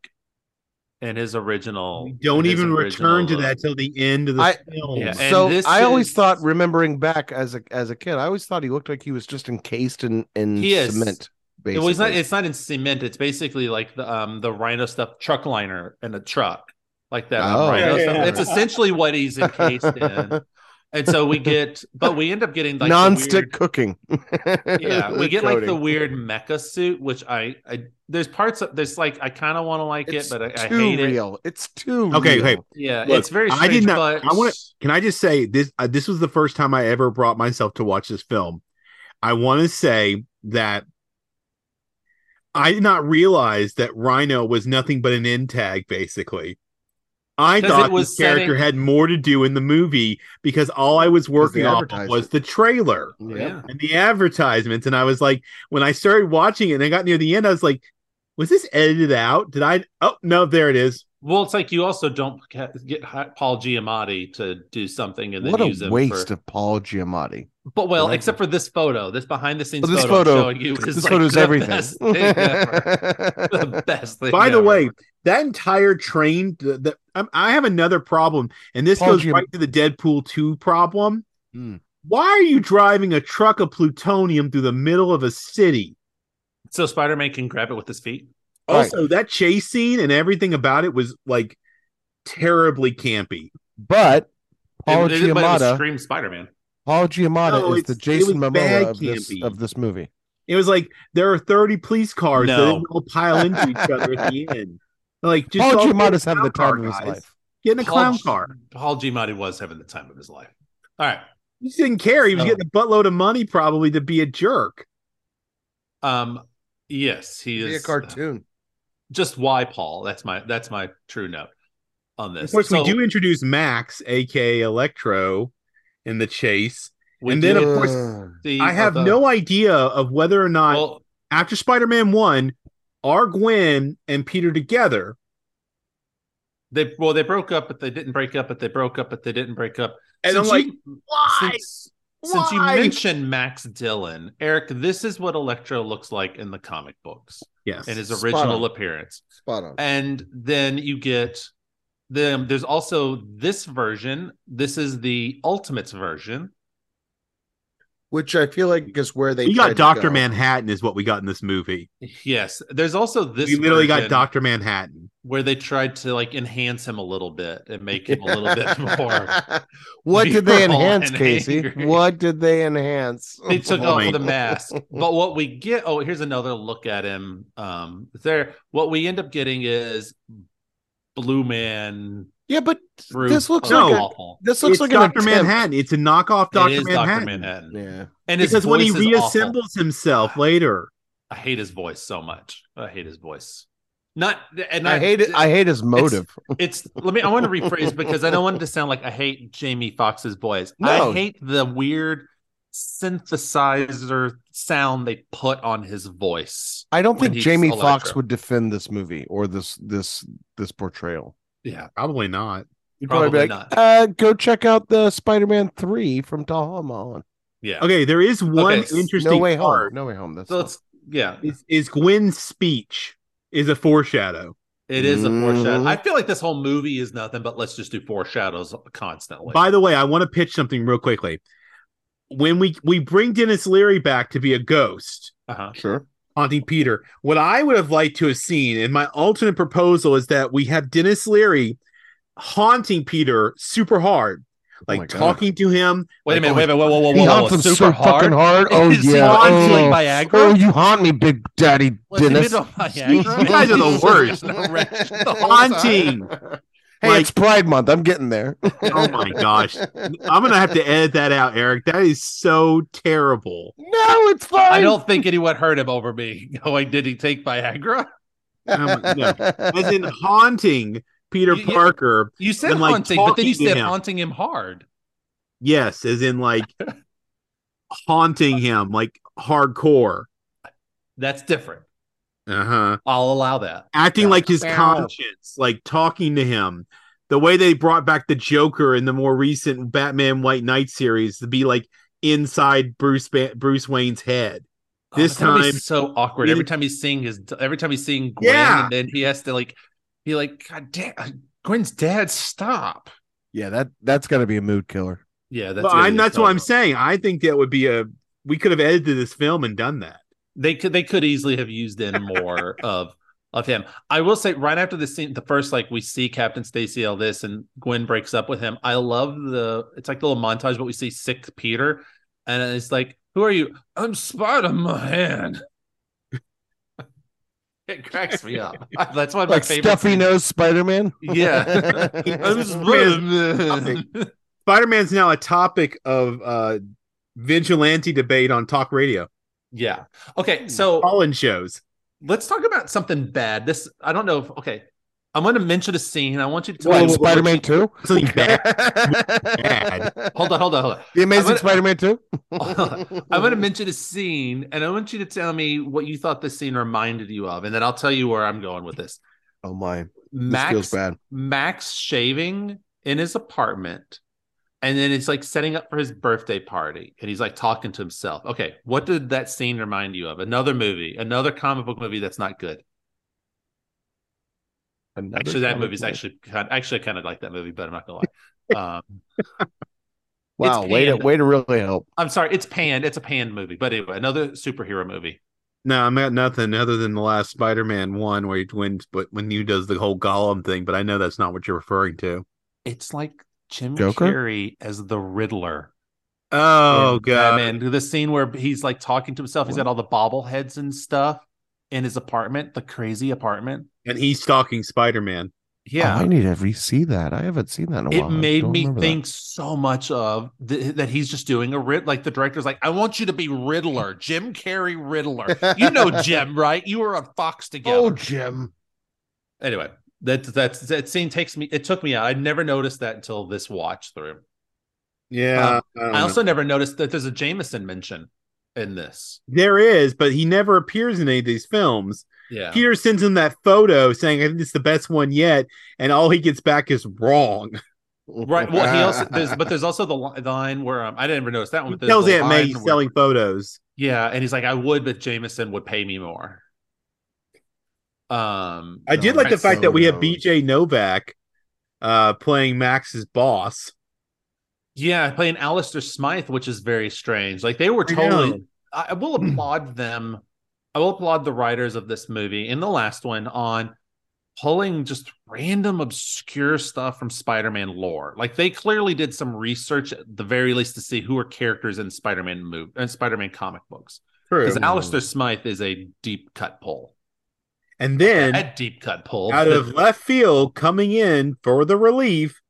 A: in his original.
C: we don't even return to
A: look.
C: that till the end of the
B: I-
C: film.
A: Yeah,
B: so
A: this
B: I always thought, remembering back as a as a kid, I always thought he looked like he was just encased in in
A: He is.
B: cement.
A: It
B: Basically,
A: was not. It's not in cement. It's basically like the um the Rhino stuff truck liner in a truck like that.
B: Oh.
A: Rhino
C: Yeah,
A: stuff.
C: yeah,
A: It's essentially what he's encased in. And so we get, but we end up getting like the
B: non-stick
A: weird-
B: cooking.
A: yeah, we get like the weird mecha suit, which I, I there's parts of there's like I kind of want to like
B: It's
A: it, but I, I
B: too
A: hate it.
B: real. It's too
C: Okay,
B: real.
C: okay.
A: Yeah,
C: Look,
A: it's very.
C: I did not-
A: But
C: I wanna- Can I just say this? Uh, this was the first time I ever brought myself to watch this film. I want to say that I did not realize that Rhino was nothing but an end tag, basically. I
A: 'Cause
C: thought
A: it was
C: this character
A: setting-
C: had more to do in the movie because all I was working off of was the trailer
B: Yeah.
C: and the advertisements. And I was like, when I started watching it and I got near the end, I was like, was this edited out? Did I? Oh, no, there it is.
A: Well, it's like you also don't get Paul Giamatti to do something and then
B: What
A: use
B: a
A: him
B: waste
A: for.
B: of Paul Giamatti.
A: But well,
B: Right.
A: except for this photo, this behind the scenes
B: But this
A: photo,
B: photo-
A: showing you is
B: This
A: like
B: photo's
A: the
B: everything.
A: Best thing ever. the best thing.
C: By the way, that entire train, the, the, I have another problem, and this
B: Paul
C: goes
B: Giam-
C: right to the Deadpool 2 problem.
B: Hmm.
C: Why are you driving a truck of plutonium through the middle of a city?
A: so Spider-Man can grab it with his feet.
B: Right.
C: Also, that chase scene and everything about it was like terribly campy.
B: But Paul
A: it, it, but it was
B: Giamatti,
A: Scream Spider-Man.
B: Paul Giamatti
C: No,
B: is the Jason
C: was
B: Momoa of this, of this movie.
C: It was like there are 30 police cars that
A: No.
C: didn't all pile into each other at the end. Like, just
B: Paul
C: all get in
B: Giamatti's having the
C: clown
B: time of his
C: guys.
B: life.
C: Getting a
A: Paul
C: clown
A: G-
C: car.
A: Paul Giamatti was having the time of his life. All right.
C: He just didn't care. He was
A: So-
C: getting a buttload of money probably to be a jerk.
A: Um. Yes, he
B: Be a
A: is.
B: cartoon.
A: Just why Paul? That's my that's my true note on this.
C: Of course,
A: So,
C: we do introduce Max, aka Electro, in the chase.
A: we
C: and then, of course,
B: Ugh.
A: see
C: I have
A: the-
C: no idea of whether or not
A: Well,
C: after Spider-Man One, are Gwen and Peter together?
A: they well they broke up, but they didn't break up. But they broke up, but they didn't break up.
C: And
A: Since
C: I'm like,
A: you-
C: why?
A: Since, since you mentioned Max Dillon, Eric, this is what Electro looks like in the comic books
C: yes,
A: in his original
B: on.
A: appearance.
B: Spot on.
A: and then you get them there's also this version this is the ultimates version
B: Which I feel like is where they
C: we got Doctor
B: go.
C: Manhattan, is what we got in this movie.
A: yes there's also this
C: we literally got Doctor Manhattan.
A: where they tried to like enhance him a little bit and make him a little bit more
B: what did they enhance, Casey?
A: angry.
B: What did they enhance?
A: they took
C: Oh
A: off
C: my
A: the mask but what we get oh here's another look at him um there what we end up getting is blue man
B: Yeah, but
A: fruit
B: this looks
C: No.
B: like a,
A: awful
B: this looks
C: It's
B: like
C: Doctor. Manhattan. It's a knockoff
A: it
C: Doctor Manhattan.
A: manhattan
B: Yeah.
A: and his
C: Because when he
A: voice is awful.
C: reassembles himself later,
A: I hate his voice so much. I hate his voice. Not and
B: I hate it. I hate his motive.
A: It's let me. I want to rephrase because I don't want it to sound like I hate Jamie Foxx's voice.
B: No.
A: I hate the weird synthesizer sound they put on his voice.
B: I don't think Jamie Foxx
A: Electro.
B: would defend this movie or this this this portrayal.
A: Yeah,
C: probably not.
B: He'd
A: Probably
B: be like,
A: not.
B: Uh, go check out the Spider-Man three from Tom Holland.
A: yeah.
C: Okay, there is one
A: Okay,
C: interesting
B: No way home. No way home. That's
A: So it's yeah.
C: Is, is Gwen's speech is a foreshadow.
A: It is a foreshadow.
B: Mhm.
A: I feel like this whole movie is nothing but let's just do foreshadows constantly.
C: By the way, I want to pitch something real quickly. When we we bring Denis Leary back to be a ghost
A: uh-huh.
B: sure.
C: Haunting Peter, what I would have liked to have seen, and my alternate proposal is that we have Denis Leary haunting Peter super hard,
B: oh
C: like
B: God.
C: talking to him.
A: Wait a minute.
C: oh,
A: Wait a minute. Whoa, whoa, whoa,
B: He
A: whoa,
B: haunts
A: whoa.
B: him
A: Super
B: so
A: hard.
B: fucking hard. Oh
A: Is
B: yeah.
A: haunting
B: Oh.
A: Viagra?
B: oh, you haunt me, Big Daddy
A: Denis.
C: You guys are the worst.
A: an erection the whole time.
C: Haunting.
B: Hey,
C: Like-
B: it's Pride Month. I'm getting there.
C: Oh my gosh. I'm gonna have to edit that out, Eric. That is so terrible.
B: No, it's fine.
A: I don't think anyone heard him over me going, Did he take Viagra?
C: Um, no. As in haunting Peter
A: You- you-
C: Parker.
A: You said
C: And, like,
A: haunting, but then you said
C: him.
A: haunting him hard.
C: Yes, as in like haunting him, like hardcore.
A: That's different.
C: Uh-huh.
A: I'll allow that.
C: Acting
A: Yeah.
C: like his
B: Ow.
C: conscience, like talking to him. The way they brought back the Joker in the more recent Batman White Knight series to be like inside Bruce ba- Bruce Wayne's head. This
A: Oh, that'll be
C: time-
A: so awkward.
C: he-
A: Every time he's seeing his, every time he's seeing Gwen,
C: Yeah.
A: and then he has to like be like, God damn, Gwen's dad, stop.
B: Yeah, that that's got to be a mood killer.
A: Yeah, that's
C: But
A: gonna
C: I'm, that's what I'm saying. I think that would be a we could have edited this film and done that.
A: They could they could easily have used in more of of him. I will say right after the scene, the first like we see Captain Stacy all this and Gwen breaks up with him. I love the it's like the little montage, but we see sick Peter, and it's like, who are you? I'm Spider Man. it cracks me up. That's one of my
B: Like
A: favorite.
B: stuffy
A: scenes.
B: nose Spider Man.
A: Yeah. I'm Spider Man.
C: Spider Man's now a topic of uh vigilante debate on talk radio,
A: yeah. Okay, hmm. so
C: call-in shows.
A: let's talk about something bad. This I don't know if okay. I'm going to mention a scene. I want you to tell
B: Well,
A: me
B: Spider Man Two.
C: Something bad.
B: Bad.
A: Hold on, hold on, hold on.
B: The Amazing
A: gonna-
B: Spider Man Two.
A: I'm going to mention a scene, and I want you to tell me what you thought this scene reminded you of, and then I'll tell you where I'm going with this.
B: Oh my, this
A: Max,
B: feels bad.
A: Max shaving in his apartment, and then it's like setting up for his birthday party, and he's like talking to himself. Okay, what did that scene remind you of? Another movie, another comic book movie that's not good.
B: Another
A: Actually, that movie's
B: book.
A: actually kind. Actually, I kind of like that movie, but I'm not gonna lie. Um,
B: wow.
A: it's
B: Way to way to really help.
A: I'm sorry, it's panned. It's a panned movie, but anyway, another superhero movie.
C: No, I'm at nothing other than the last Spider Man one where he wins but when you does the whole Gollum thing, but I know that's not what you're referring to.
A: It's like Jim
B: Joker?
A: Carrey as the Riddler.
C: Oh
A: in
C: god.
A: Batman. The scene where he's like talking to himself. He's got all the bobbleheads and stuff in his apartment, the crazy apartment.
C: And he's stalking Spider Man.
A: Yeah.
B: Oh, I need to re-see that. I haven't seen that in a
A: it
B: while. I
A: made me
B: remember that.
A: think so much of th- that he's just doing a rid like the director's like i want you to be riddler jim carrey riddler you know jim right you were on fox oh, together
B: Oh, Jim.
A: anyway that that's that scene takes me it took me out i never noticed that until this watch through
C: Yeah. I, don't
A: i
C: know.
A: also never noticed that there's a jameson mention in this
C: there is, but he never appears in any of these films.
A: yeah
C: Peter sends him that photo saying, I think it's the best one yet, and all he gets back is wrong.
A: right well he also there's but there's also the, li- the line where um, i didn't even notice that one
C: He
A: but there's
C: tells Aunt May
A: line
C: he's
A: where-
C: selling photos.
A: yeah and he's like i would but jameson would pay me more um
C: I did like the fact that we have. BJ Novak uh playing Max's boss.
A: Yeah, playing Alistair Smythe, which is very strange. Like they were totally. I, I will applaud them. I will applaud the writers of this movie in the last one on pulling just random obscure stuff from Spider-Man lore. Like they clearly did some research at the very least to see who are characters in Spider-Man movie and Spider-Man comic books. Because Alistair Smythe is a deep cut pull.
C: And then
A: a deep cut pull
C: out of left field coming in for the relief,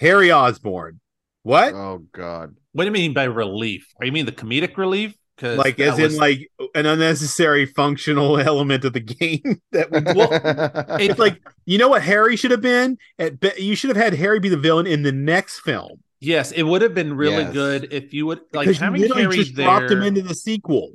C: Harry Osborn. What?
B: Oh God.
A: What do you mean by relief? Are you mean the comedic relief? Because
C: like as in like an unnecessary functional element of the game that would
A: Well,
C: it's like you know what Harry should have been at be- you should have had Harry be the villain in the next film
A: Yes, it would have been really
B: Yes.
A: good if you would like
C: because you
A: having Harry
C: just
A: there.
C: dropped him into the sequel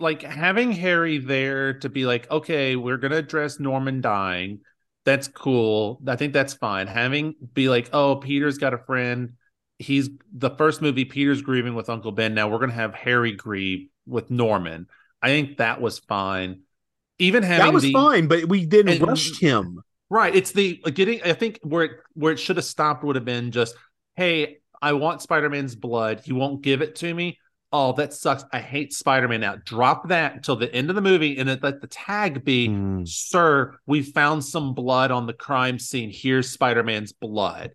A: like having Harry there to be like, okay, we're gonna address Norman dying. That's cool. I think that's fine. Having be like, oh, Peter's got a friend. He's the first movie. Peter's grieving with Uncle Ben. Now we're gonna have Harry grieve with Norman. I think that was fine. Even having
C: that was
A: the,
C: fine but we didn't rush him
A: Right. It's the uh, getting. I think where it where it should have stopped would have been just, hey, I want Spider Man's blood. You won't give it to me. Oh, that sucks. I hate Spider Man now. Drop that until the end of the movie, and then let the tag be,
B: Hmm.
A: "Sir, we found some blood on the crime scene. Here's Spider Man's blood."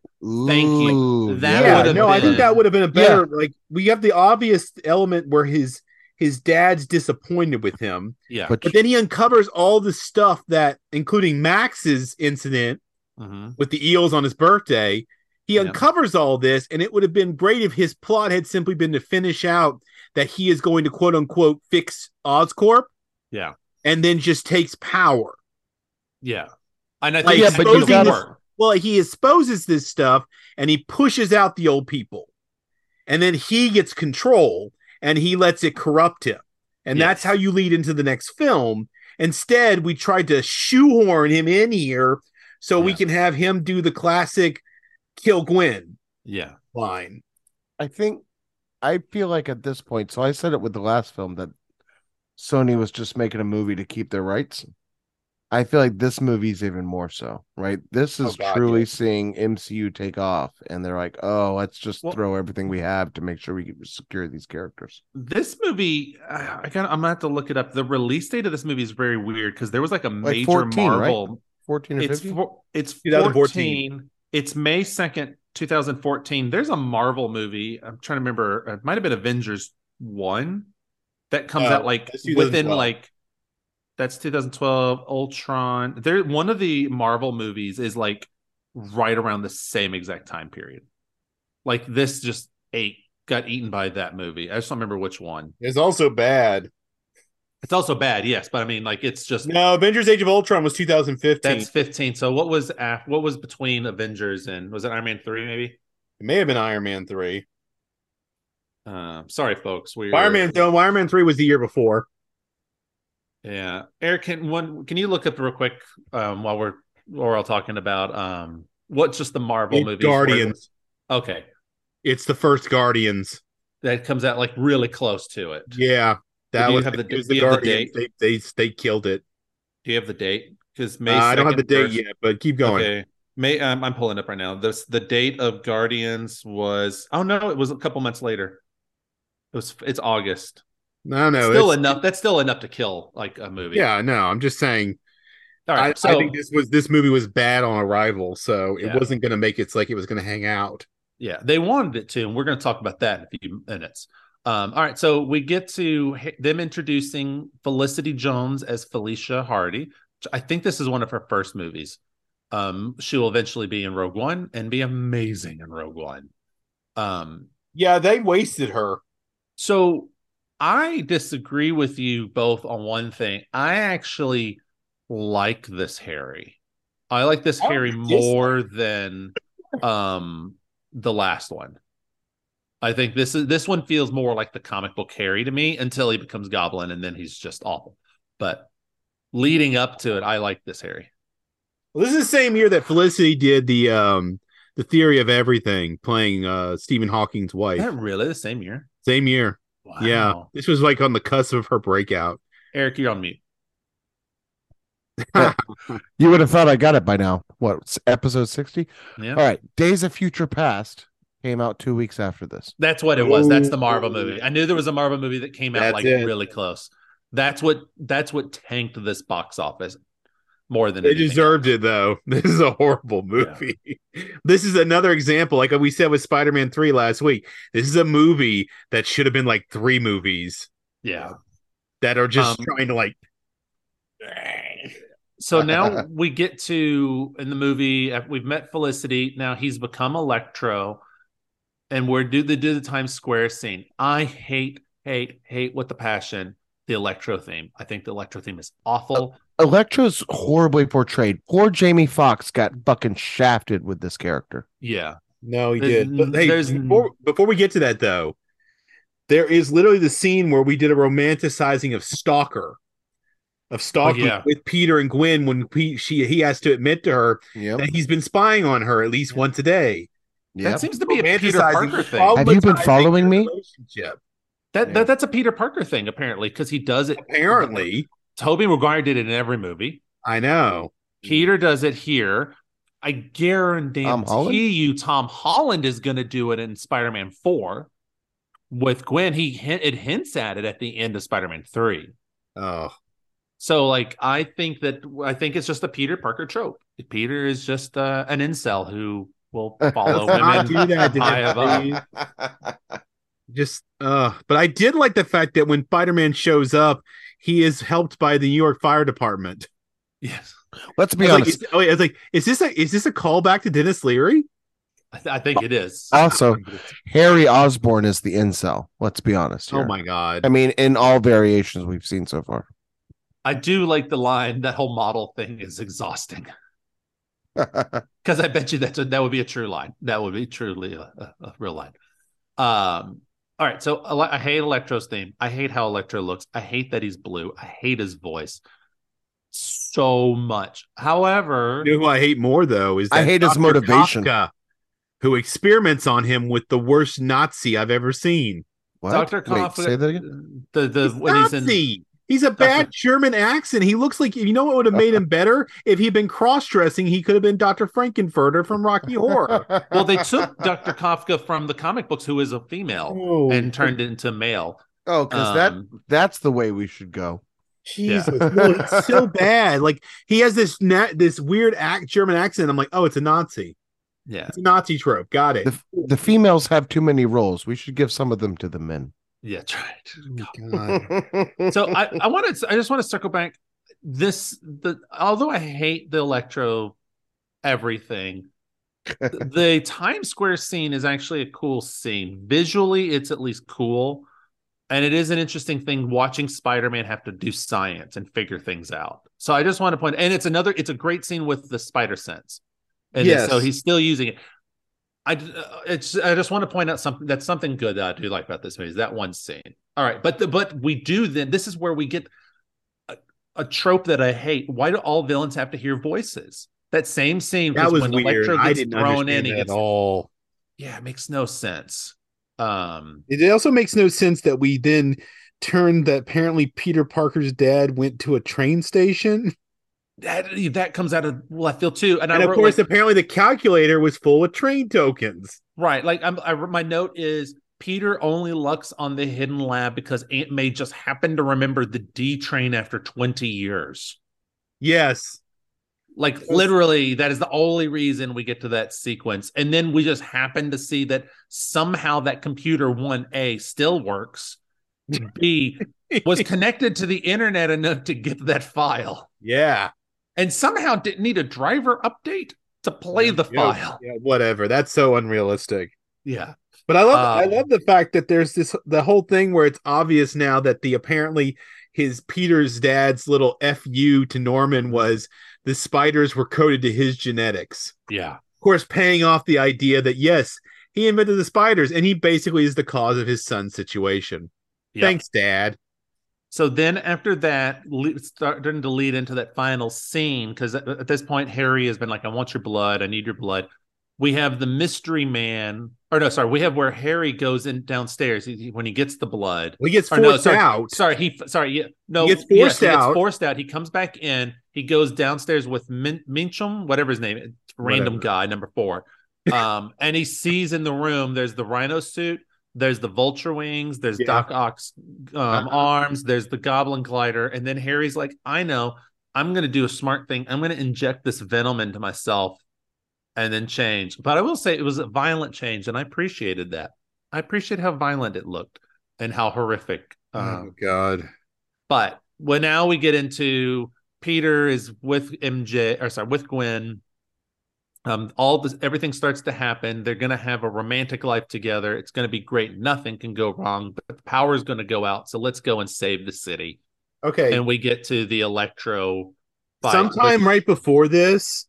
A: Thank you. That
C: yeah
A: would have
C: no I think that would have been a better like we have the obvious element where his his dad's disappointed with him
A: Yeah.
B: But,
C: but then he uncovers all the stuff that including Max's incident
A: Mhm.
C: with the eels on his birthday. He
A: Yeah.
C: uncovers all this, and it would have been great if his plot had simply been to finish out that he is going to quote unquote fix Oscorp
A: Yeah.
C: and then just takes power.
A: Yeah. And I
C: Like,
A: think
B: yeah,
A: that
B: but you gotta-
A: work.
C: Well, he exposes this stuff and he pushes out the old people, and then he gets control and he lets it corrupt him. And that's how you lead into the next film. Instead, we tried to shoehorn him in here so we can have him do the classic kill Gwen
A: Yeah.
C: line.
B: I think I feel like at this point, so I said it with the last film that Sony was just making a movie to keep their rights. I feel like this movie's even more so, right? This oh is
C: Oh, God,
B: truly
C: yeah.
B: seeing MCU take off, and they're like, "Oh, let's just
A: Well-
B: throw everything we have to make sure we can secure these characters."
A: This movie, I, I kind of, I'm gonna have to look it up. The release date of this movie is very weird because there was like a
B: Like
A: major
B: 14, right?
A: Marvel.
B: Fourteen or
A: It's
B: fifteen.
A: four, it's
C: 2014.
A: 14. It's May second, 2014. There's a Marvel movie. I'm trying to remember. It might have been Avengers one that comes
C: Uh,
A: out like within like that's 2012. Ultron. There, one of the Marvel movies is like right around the same exact time period. Like this just ate got eaten by that movie. I just don't remember which one.
C: It's also bad.
A: It's also bad, yes, but I mean, like it's just
C: No, Avengers Age of Ultron was 2015.
A: that's 15. So what was af- what was between Avengers and was it Iron Man three maybe?
C: it may have been Iron Man 3.
A: Um, sorry, folks. We
C: Iron Man, no, Iron Man 3 was the year before.
A: Yeah, Eric, can one can you look up real quick um, while we're while we're all talking about um what's just the Marvel
C: It's
A: movies?
C: Guardians.
A: Okay,
C: It's the first Guardians.
A: that comes out like really close to it.
C: Yeah. That
A: Do you
C: was,
A: have the-
C: was the
A: have the
C: Guardians. They, they, they killed it.
A: Do you have the date? Because
C: Uh,
A: May.
C: I don't have the date
A: versus-
C: yet, but keep going.
A: Okay. May um, I'm pulling up right now. This the date of Guardians was oh no, it was a couple months later. It was it's August.
C: No, no.
A: still
C: it's-
A: enough. That's still enough to kill like a movie.
C: Yeah, no, I'm just saying.
A: All
C: I,
A: so
C: I think this was this movie was bad on arrival, so it
A: Yeah.
C: wasn't going to make it like it was going to hang out.
A: yeah, they wanted it to, and we're going to talk about that in a few minutes. Um, all right, so we get to them introducing Felicity Jones as Felicia Hardy. I think this is one of her first movies. Um, she will eventually be in Rogue One and be amazing in Rogue One. Um,
C: Yeah, they wasted her.
A: So I disagree with you both on one thing. I actually like this Harry. I like this
C: I
A: Harry more than um the last one. I think this is this one feels more like the comic book Harry to me until he becomes Goblin and then he's just awful. But leading up to it, I like this Harry.
C: Well, this is the same year that Felicity did the um the theory of everything, playing uh Stephen Hawking's
A: Is
C: wife.
A: that really the same year?
C: Same year.
A: Wow.
C: Yeah, this was like on the cusp of her breakout.
A: Eric, you're on mute.
B: You would have thought I got it by now. What episode sixty?
A: Yeah.
B: All right, Days of Future Past came out two weeks after this.
A: That's what it was. That's the Marvel movie. I knew there was a Marvel movie that came out
C: That's
A: like
C: it.
A: really close. That's what that's what tanked this box office more than
C: They
A: anything
C: deserved
A: else.
C: it though. This is a horrible movie. This is another example, like we said with Spider-Man 3 last week. This is a movie that should have been like three movies
A: Yeah.
C: that are just
A: Um,
C: trying to like
A: So now we get to in the movie. uh, We've met Felicity. Now he's become Electro, and we're do the do the Times Square scene. I hate, hate, hate with the passion the Electro theme. I think the Electro theme is awful.
B: Uh, Electro's horribly portrayed. Poor Jamie Foxx got fucking shafted with this character.
A: Yeah.
C: No, he
A: There's
C: did. But hey,
A: there's-
C: before, before we get to that though, there is literally the scene where we did a romanticizing of Stalker. Of Stalker
A: Oh, yeah.
C: with Peter and Gwen when he, she he has to admit to her
B: Yep.
C: that he's been spying on her at least once a day.
A: That seems to be a Peter Parker thing.
B: Have you been following me?
C: Relationship.
A: That,
B: Yeah.
A: that that's a Peter Parker thing apparently because he does it.
C: Apparently,
A: Tobey Maguire did it in every movie.
C: I know.
A: Peter does it here. I guarantee
B: Tom
A: you, Tom Holland is going to do it in Spider-Man Four with Gwen. He it hints at it at the end of Spider-Man Three.
C: Oh,
A: So, like, I think that I think it's just a Peter Parker trope. Peter is just uh, an incel who will follow
C: Let's
A: women
C: do that,
A: high
C: Denis,
A: above.
C: please. just uh but I did like the fact that when Spider-Man shows up, he is helped by the New York Fire Department.
A: Yes,
B: Let's
C: I
B: be
C: like,
B: honest.
C: is, oh, I was like, is this a is this a callback to Denis Leary?
A: I, th- I think it is.
B: Also, Harry Osborn is the incel. Let's be honest.
C: Oh my god.
B: I mean, in all variations we've seen so far.
A: I do like the line. That whole model thing is exhausting. Because I bet you that's a, that would be a true line. That would be truly a, a, a real line. Um. All right. So Ele- I hate Electro's theme. I hate how Electro looks. I hate that he's blue. I hate his voice. so much. However,
C: You know who I hate more though is
B: I
C: that
B: hate his motivation.
C: Kafka, who experiments on him with the worst Nazi I've ever seen.
B: What?
A: Dr.
B: Wait, say that again.
A: the the
C: He's
A: when he's in
C: Nazi. He's a bad German accent. He looks like you know what would have made him better if he'd been cross-dressing. He could have been Dr. Frank-N-Furter from Rocky Horror.
A: well, they took Dr. Kafka from the comic books, who is a female,
C: Oh,
A: and turned it into male.
B: oh, because that
A: Um,
B: that's the way we should go.
C: Jesus, no, he's so bad. Like he has this na- this weird act German accent. I'm like, oh, it's a Nazi.
A: yeah,
C: It's a Nazi trope. Got it.
B: The the females have too many roles. We should give some of them to the men.
A: Yeah, that's right.
C: Oh, God.
A: so I, I wanted to, I just want to circle back this the although I hate the electro everything the Times Square scene is actually a cool scene visually it's at least cool and it is an interesting thing watching Spider-Man have to do science and figure things out so I just want to point and it's another it's a great scene with the spider sense and
C: Yes.
A: so he's still using it I uh, it's I just want to point out something that's something good that I do like about this movie is that one scene. All right, but the, but we do then this is where we get a, a trope that I hate. Why do all villains have to hear voices? That same scene
C: that was
A: when
C: weird.
A: Electro
C: I
A: gets
C: didn't
A: thrown in, he
C: that
A: gets
C: at all.
A: yeah, it makes no sense. Um,
C: It also makes no sense that we then turned that apparently Peter Parker's dad went to a train station.
A: that that comes out of left field too, and,
C: And
A: I
C: of
A: wrote,
C: course,
A: like,
C: apparently the calculator was full of train tokens.
A: right, like I'm, I, my note is Peter only lucks on the hidden lab because Aunt May just happened to remember the D train after twenty years.
C: Yes.
A: Like literally, that is the only reason we get to that sequence. And then we just happen to see that somehow that computer one A still works. B was connected to the internet enough to get that file.
C: Yeah.
A: And somehow didn't need a driver update to play the
C: Yeah,
A: file.
C: Yeah, whatever. That's so unrealistic.
A: Yeah.
C: But I love I
A: Um,
C: love the fact that there's this the whole thing where it's obvious now that the apparently his Peter's dad's little fu to Norman was the spiders were coded to his genetics.
A: Yeah.
C: Of course, paying off the idea that yes, he invented the spiders and he basically is the cause of his son's situation.
A: Yep.
C: Thanks, Dad.
A: So then after that, starting to lead into that final scene, because at, at this point, Harry has been like, I want your blood. I need your blood. We have the mystery man, or no, sorry, we have where Harry goes in downstairs he- he- when he gets the blood.
C: Well, he gets forced
A: no, sorry,
C: out.
A: Sorry, he sorry, yeah, no,
C: He gets
A: yes,
C: forced
A: he gets
C: out.
A: forced out. He comes back in. He goes downstairs with Min- Minchum, whatever his name, is, random
C: Whatever.
A: guy, number four. Um, and he sees in the room there's the rhino suit, there's the vulture wings, there's
C: Yeah.
A: Doc Ock's um,
C: Uh-huh.
A: arms, there's the goblin glider, and then Harry's like, I know, I'm gonna do a smart thing. I'm gonna inject this venom into myself and then change. But I will say it was a violent change, and I appreciated that. I appreciate how violent it looked and how horrific. Um,
C: oh God.
A: but when now we get into Peter is with MJ or sorry with Gwen. Um, all this everything starts to happen. They're gonna have a romantic life together. It's gonna be great. Nothing can go wrong, but the power is gonna go out. So let's go and save the city.
C: Okay.
A: And we get to the Electro. fight.
C: Sometime right before this,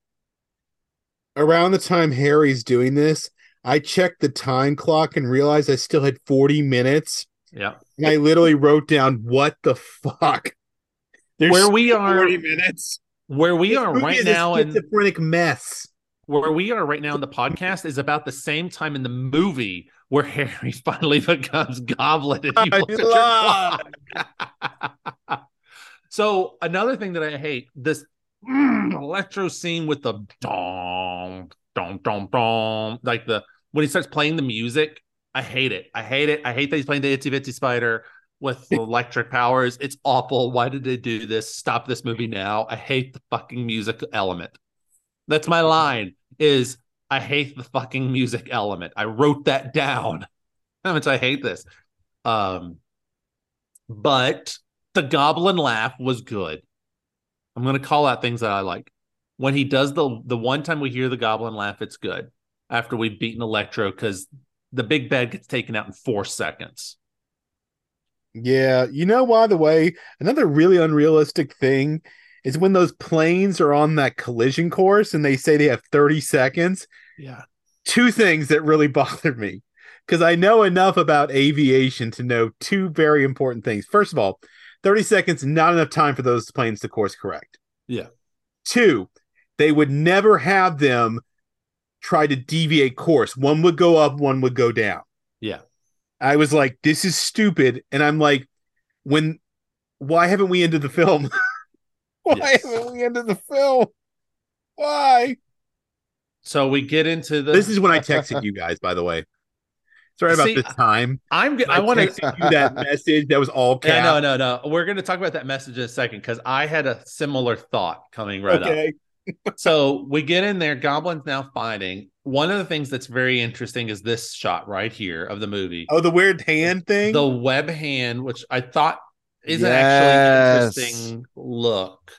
C: around the time Harry's doing this, I checked the time clock and realized I still had 40 minutes.
A: yeah,
C: And I literally wrote down, what the fuck? There's
A: where we are,
C: 40 minutes.
A: where we
C: This
A: are
C: movie
A: right
C: is a
A: now, and
C: schizophrenic mess.
A: Where we are right now in the podcast is about the same time in the movie where Harry finally becomes Goblet and you at your so another thing that I hate this mm, electro scene with the dong dong dong dong like the when he starts playing the music. I hate it. I hate it. I hate that he's playing the Itsy Bitsy Spider with electric powers. It's awful. Why did they do this? Stop this movie now. I hate the fucking music element. That's my line is I hate the fucking music element. I wrote that down. How much I hate this. Um but the goblin laugh was good. I'm gonna call out things that I like. When he does the the one time we hear the goblin laugh, it's good. After we've beaten Electro, because the big bad gets taken out in four seconds.
C: Yeah. You know, by the way, another really unrealistic thing is when those planes are on that collision course and they say they have 30 seconds.
A: Yeah.
C: two things that really bothered me because I know enough about aviation to know two very important things. First of all, 30 seconds, not enough time for those planes to course correct.
A: Yeah.
C: Two, they would never have them try to deviate course. One would go up, one would go down.
A: Yeah.
C: I was like, this is stupid. And I'm like, when why haven't we ended the film? why
A: Yes.
C: haven't we ended the film? Why?
A: So we get into the.
C: This is when I texted you guys, by the way. Sorry about
A: See,
C: this time.
A: I'm. g-
C: I,
A: I want to.
C: texted you that message that was all
A: Yeah,
C: caps.
A: no, no, no. We're going to talk about that message in a second because I had a similar thought coming right up. so we get in there goblin's now fighting one of the things that's very interesting is this shot right here of the movie
C: Oh, the weird hand thing.
A: the web hand which i thought is
B: Yes.
A: an actually interesting look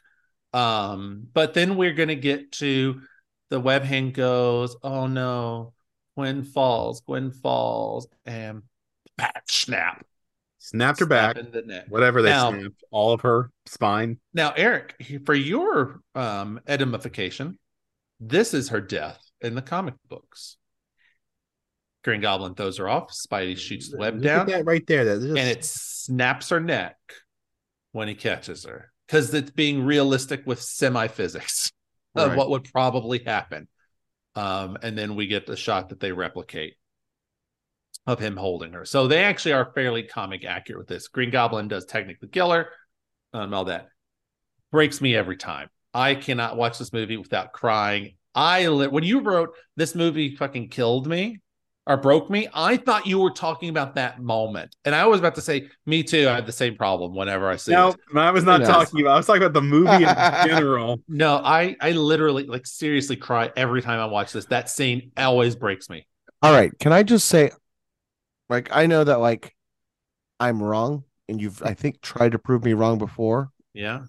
A: um but then we're going to get to the web hand goes oh no gwen falls gwen falls and pat snap
C: Snapped her back.
A: snap the neck
C: Whatever they
A: Now-
C: snapped. All of her spine.
A: Now, Eric, for your um, edification, this is her death in the comic books. Green Goblin throws her off. Spidey shoots the web
C: Look
A: down,
C: at that right there. That
A: and it snaps her neck when he catches her because it's being realistic with semi physics of
C: Right.
A: what would probably happen. Um, and then we get the shot that they replicate of him holding her. So they actually are fairly comic accurate with this. Green Goblin does technically kill her, um, all that breaks me every time. I cannot watch this movie without crying. I li- when you wrote this movie fucking killed me or broke me, I thought you were talking about that moment, and I was about to say, me too. I had the same problem whenever I see
C: no,
A: it.
C: I was not
B: Yes.
C: talking about. I was talking about the movie in general.
A: No, I I literally like seriously cry every time I watch this. That scene always breaks me.
B: All right. Can I just say, like, I know that like I'm wrong, and you've I think tried to prove me wrong before,
A: Yeah.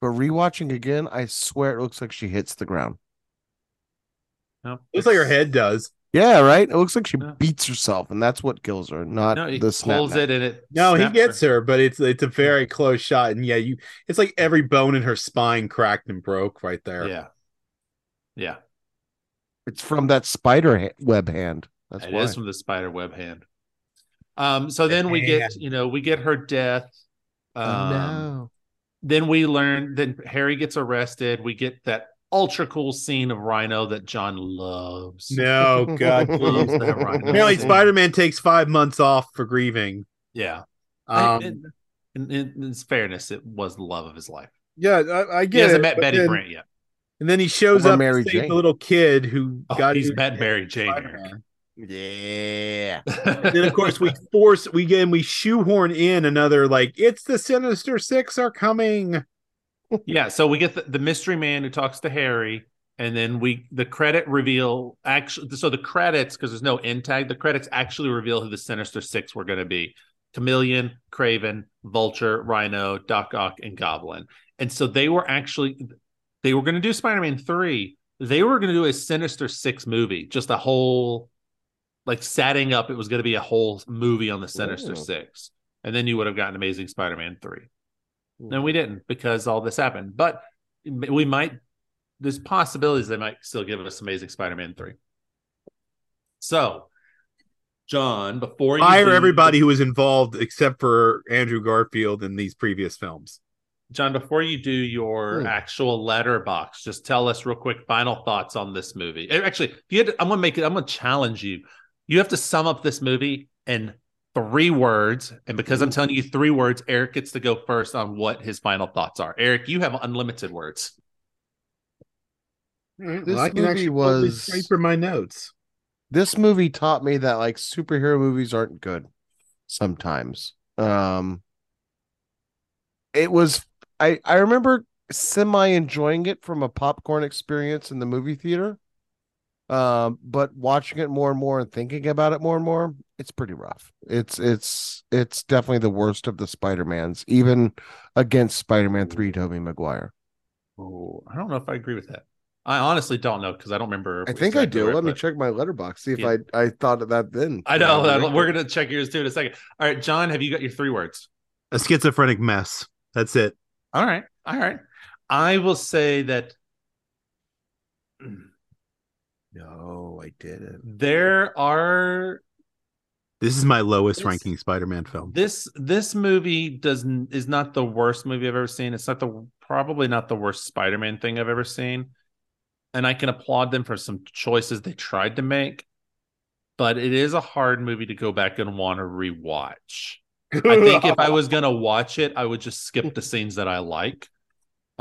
B: but rewatching again, I swear it looks like she hits the ground.
A: No,
C: Looks like her head does.
B: Yeah, right. It looks like she
A: Yeah.
B: beats herself, and that's what kills her, not
A: No, he
B: the snap.
A: pulls
B: neck.
A: it and it.
C: No, he gets her, but it's it's a very close shot, and yeah, you it's like every bone in her spine cracked and broke right there.
A: Yeah. Yeah.
B: It's from that spider ha- web hand. That's
A: It
B: why.
A: is from the spider web hand. Um, so then we get, you know, we get her death. Um,
B: oh, no.
A: then we learn then Harry gets arrested. We get that ultra cool scene of Rhino that Jon loves.
C: No, God.
A: Loves that Rhino.
C: Apparently, Spider Man takes five months off for grieving.
A: Yeah.
C: Um,
A: in, in, in its fairness, it was the love of his life.
C: yeah, I, I
A: He hasn't
C: it.
A: met Betty
C: then,
A: Brant yet.
C: and then he shows
B: Or
C: up
B: Mary
C: to save
B: Jane.
C: the little kid who
A: Oh,
C: got
A: he's
C: his-
A: met Mary Jane.
B: Yeah.
C: then of course we force we again we shoehorn in another like it's the Sinister Six are coming.
A: Yeah so we get the, the mystery man who talks to harry and then we the credit reveal actually so the credits because there's no end tag the credits actually reveal who the sinister six were going to be. Chameleon Kraven vulture rhino doc ock and goblin. And so they were actually they were going to do spider-man 3 they were going to do a sinister six movie just a whole like setting up it was going to be a whole movie on the sinister
B: Ooh.
A: six. And then you would have gotten amazing spider-man 3 and we didn't because all this happened. But we might. There's possibilities they might still give us Amazing Spider-Man three. So, Jon, before you
C: Fire
A: do-
C: everybody who was involved except for Andrew Garfield in these previous films.
A: Jon, before you do your
B: Hmm.
A: actual letterbox, just tell us real quick final thoughts on this movie. Eh, Actually, if you had to- I'm gonna make it. I'm gonna challenge you. You have to sum up this movie in three words, and because I'm telling you three words, Eric gets to go first on what his final thoughts are. Eric, you have unlimited words.
B: This
C: Well, I can
B: movie
C: actually
B: was-
C: straight from my notes.
B: this movie taught me that like superhero movies aren't good sometimes um it was i i remember semi enjoying it from a popcorn experience in the movie theater um but watching it more and more and thinking about it more and more it's pretty rough it's it's it's definitely the worst of the spider-mans even against spider-man 3 tobey maguire
A: Oh, I don't know if I agree with that. I honestly don't know because I don't remember.
B: i think i do
A: where
B: let me check my letterbox see if
A: Yeah.
B: i i thought of that then
A: I know.
B: Yeah,
A: that- we're gonna check yours too in a second. All right, Jon, have you got your three words?
C: A schizophrenic mess. That's it.
A: All right. All right. I will say that
B: no i didn't
A: there are
C: This is my lowest
A: This-
C: ranking Spider-Man film.
A: This this movie doesn't is not the worst movie I've ever seen. It's not the probably not the worst Spider-Man thing I've ever seen. And I can applaud them for some choices they tried to make. But it is a hard movie to go back and want to rewatch. I think if I was gonna watch it, I would just skip the scenes that I like.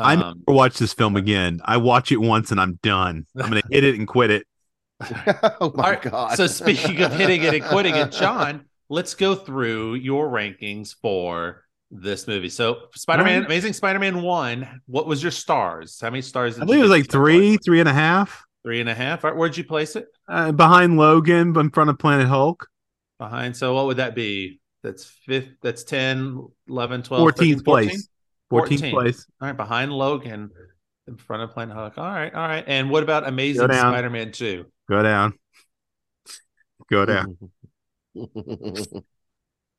C: I
A: Um,
C: never watch this film again. I watch it once and I'm done. I'm gonna hit it and quit it.
B: oh my
A: All right,
B: god.
A: So speaking of hitting it and quitting it, Jon, let's go through your rankings for this movie. So Spider-Man,
C: Alright.
A: Amazing Spider-Man one. What was your stars? How many stars? Did
C: I
A: you
C: believe it was like
A: this one?
C: three, three and a half.
A: three and a half. All right, where'd you place it?
C: Uh, behind Logan, in front of Planet Hulk.
A: Behind. So what would that be? That's fifth. That's 10, 11, 12,
C: 14th
A: 13, 14?
C: place. 14th
A: 14.
C: place.
A: All right, behind Logan, in front of Planet Hulk. All right, all right. And what about Amazing Spider-Man two?
C: Go down. Go down.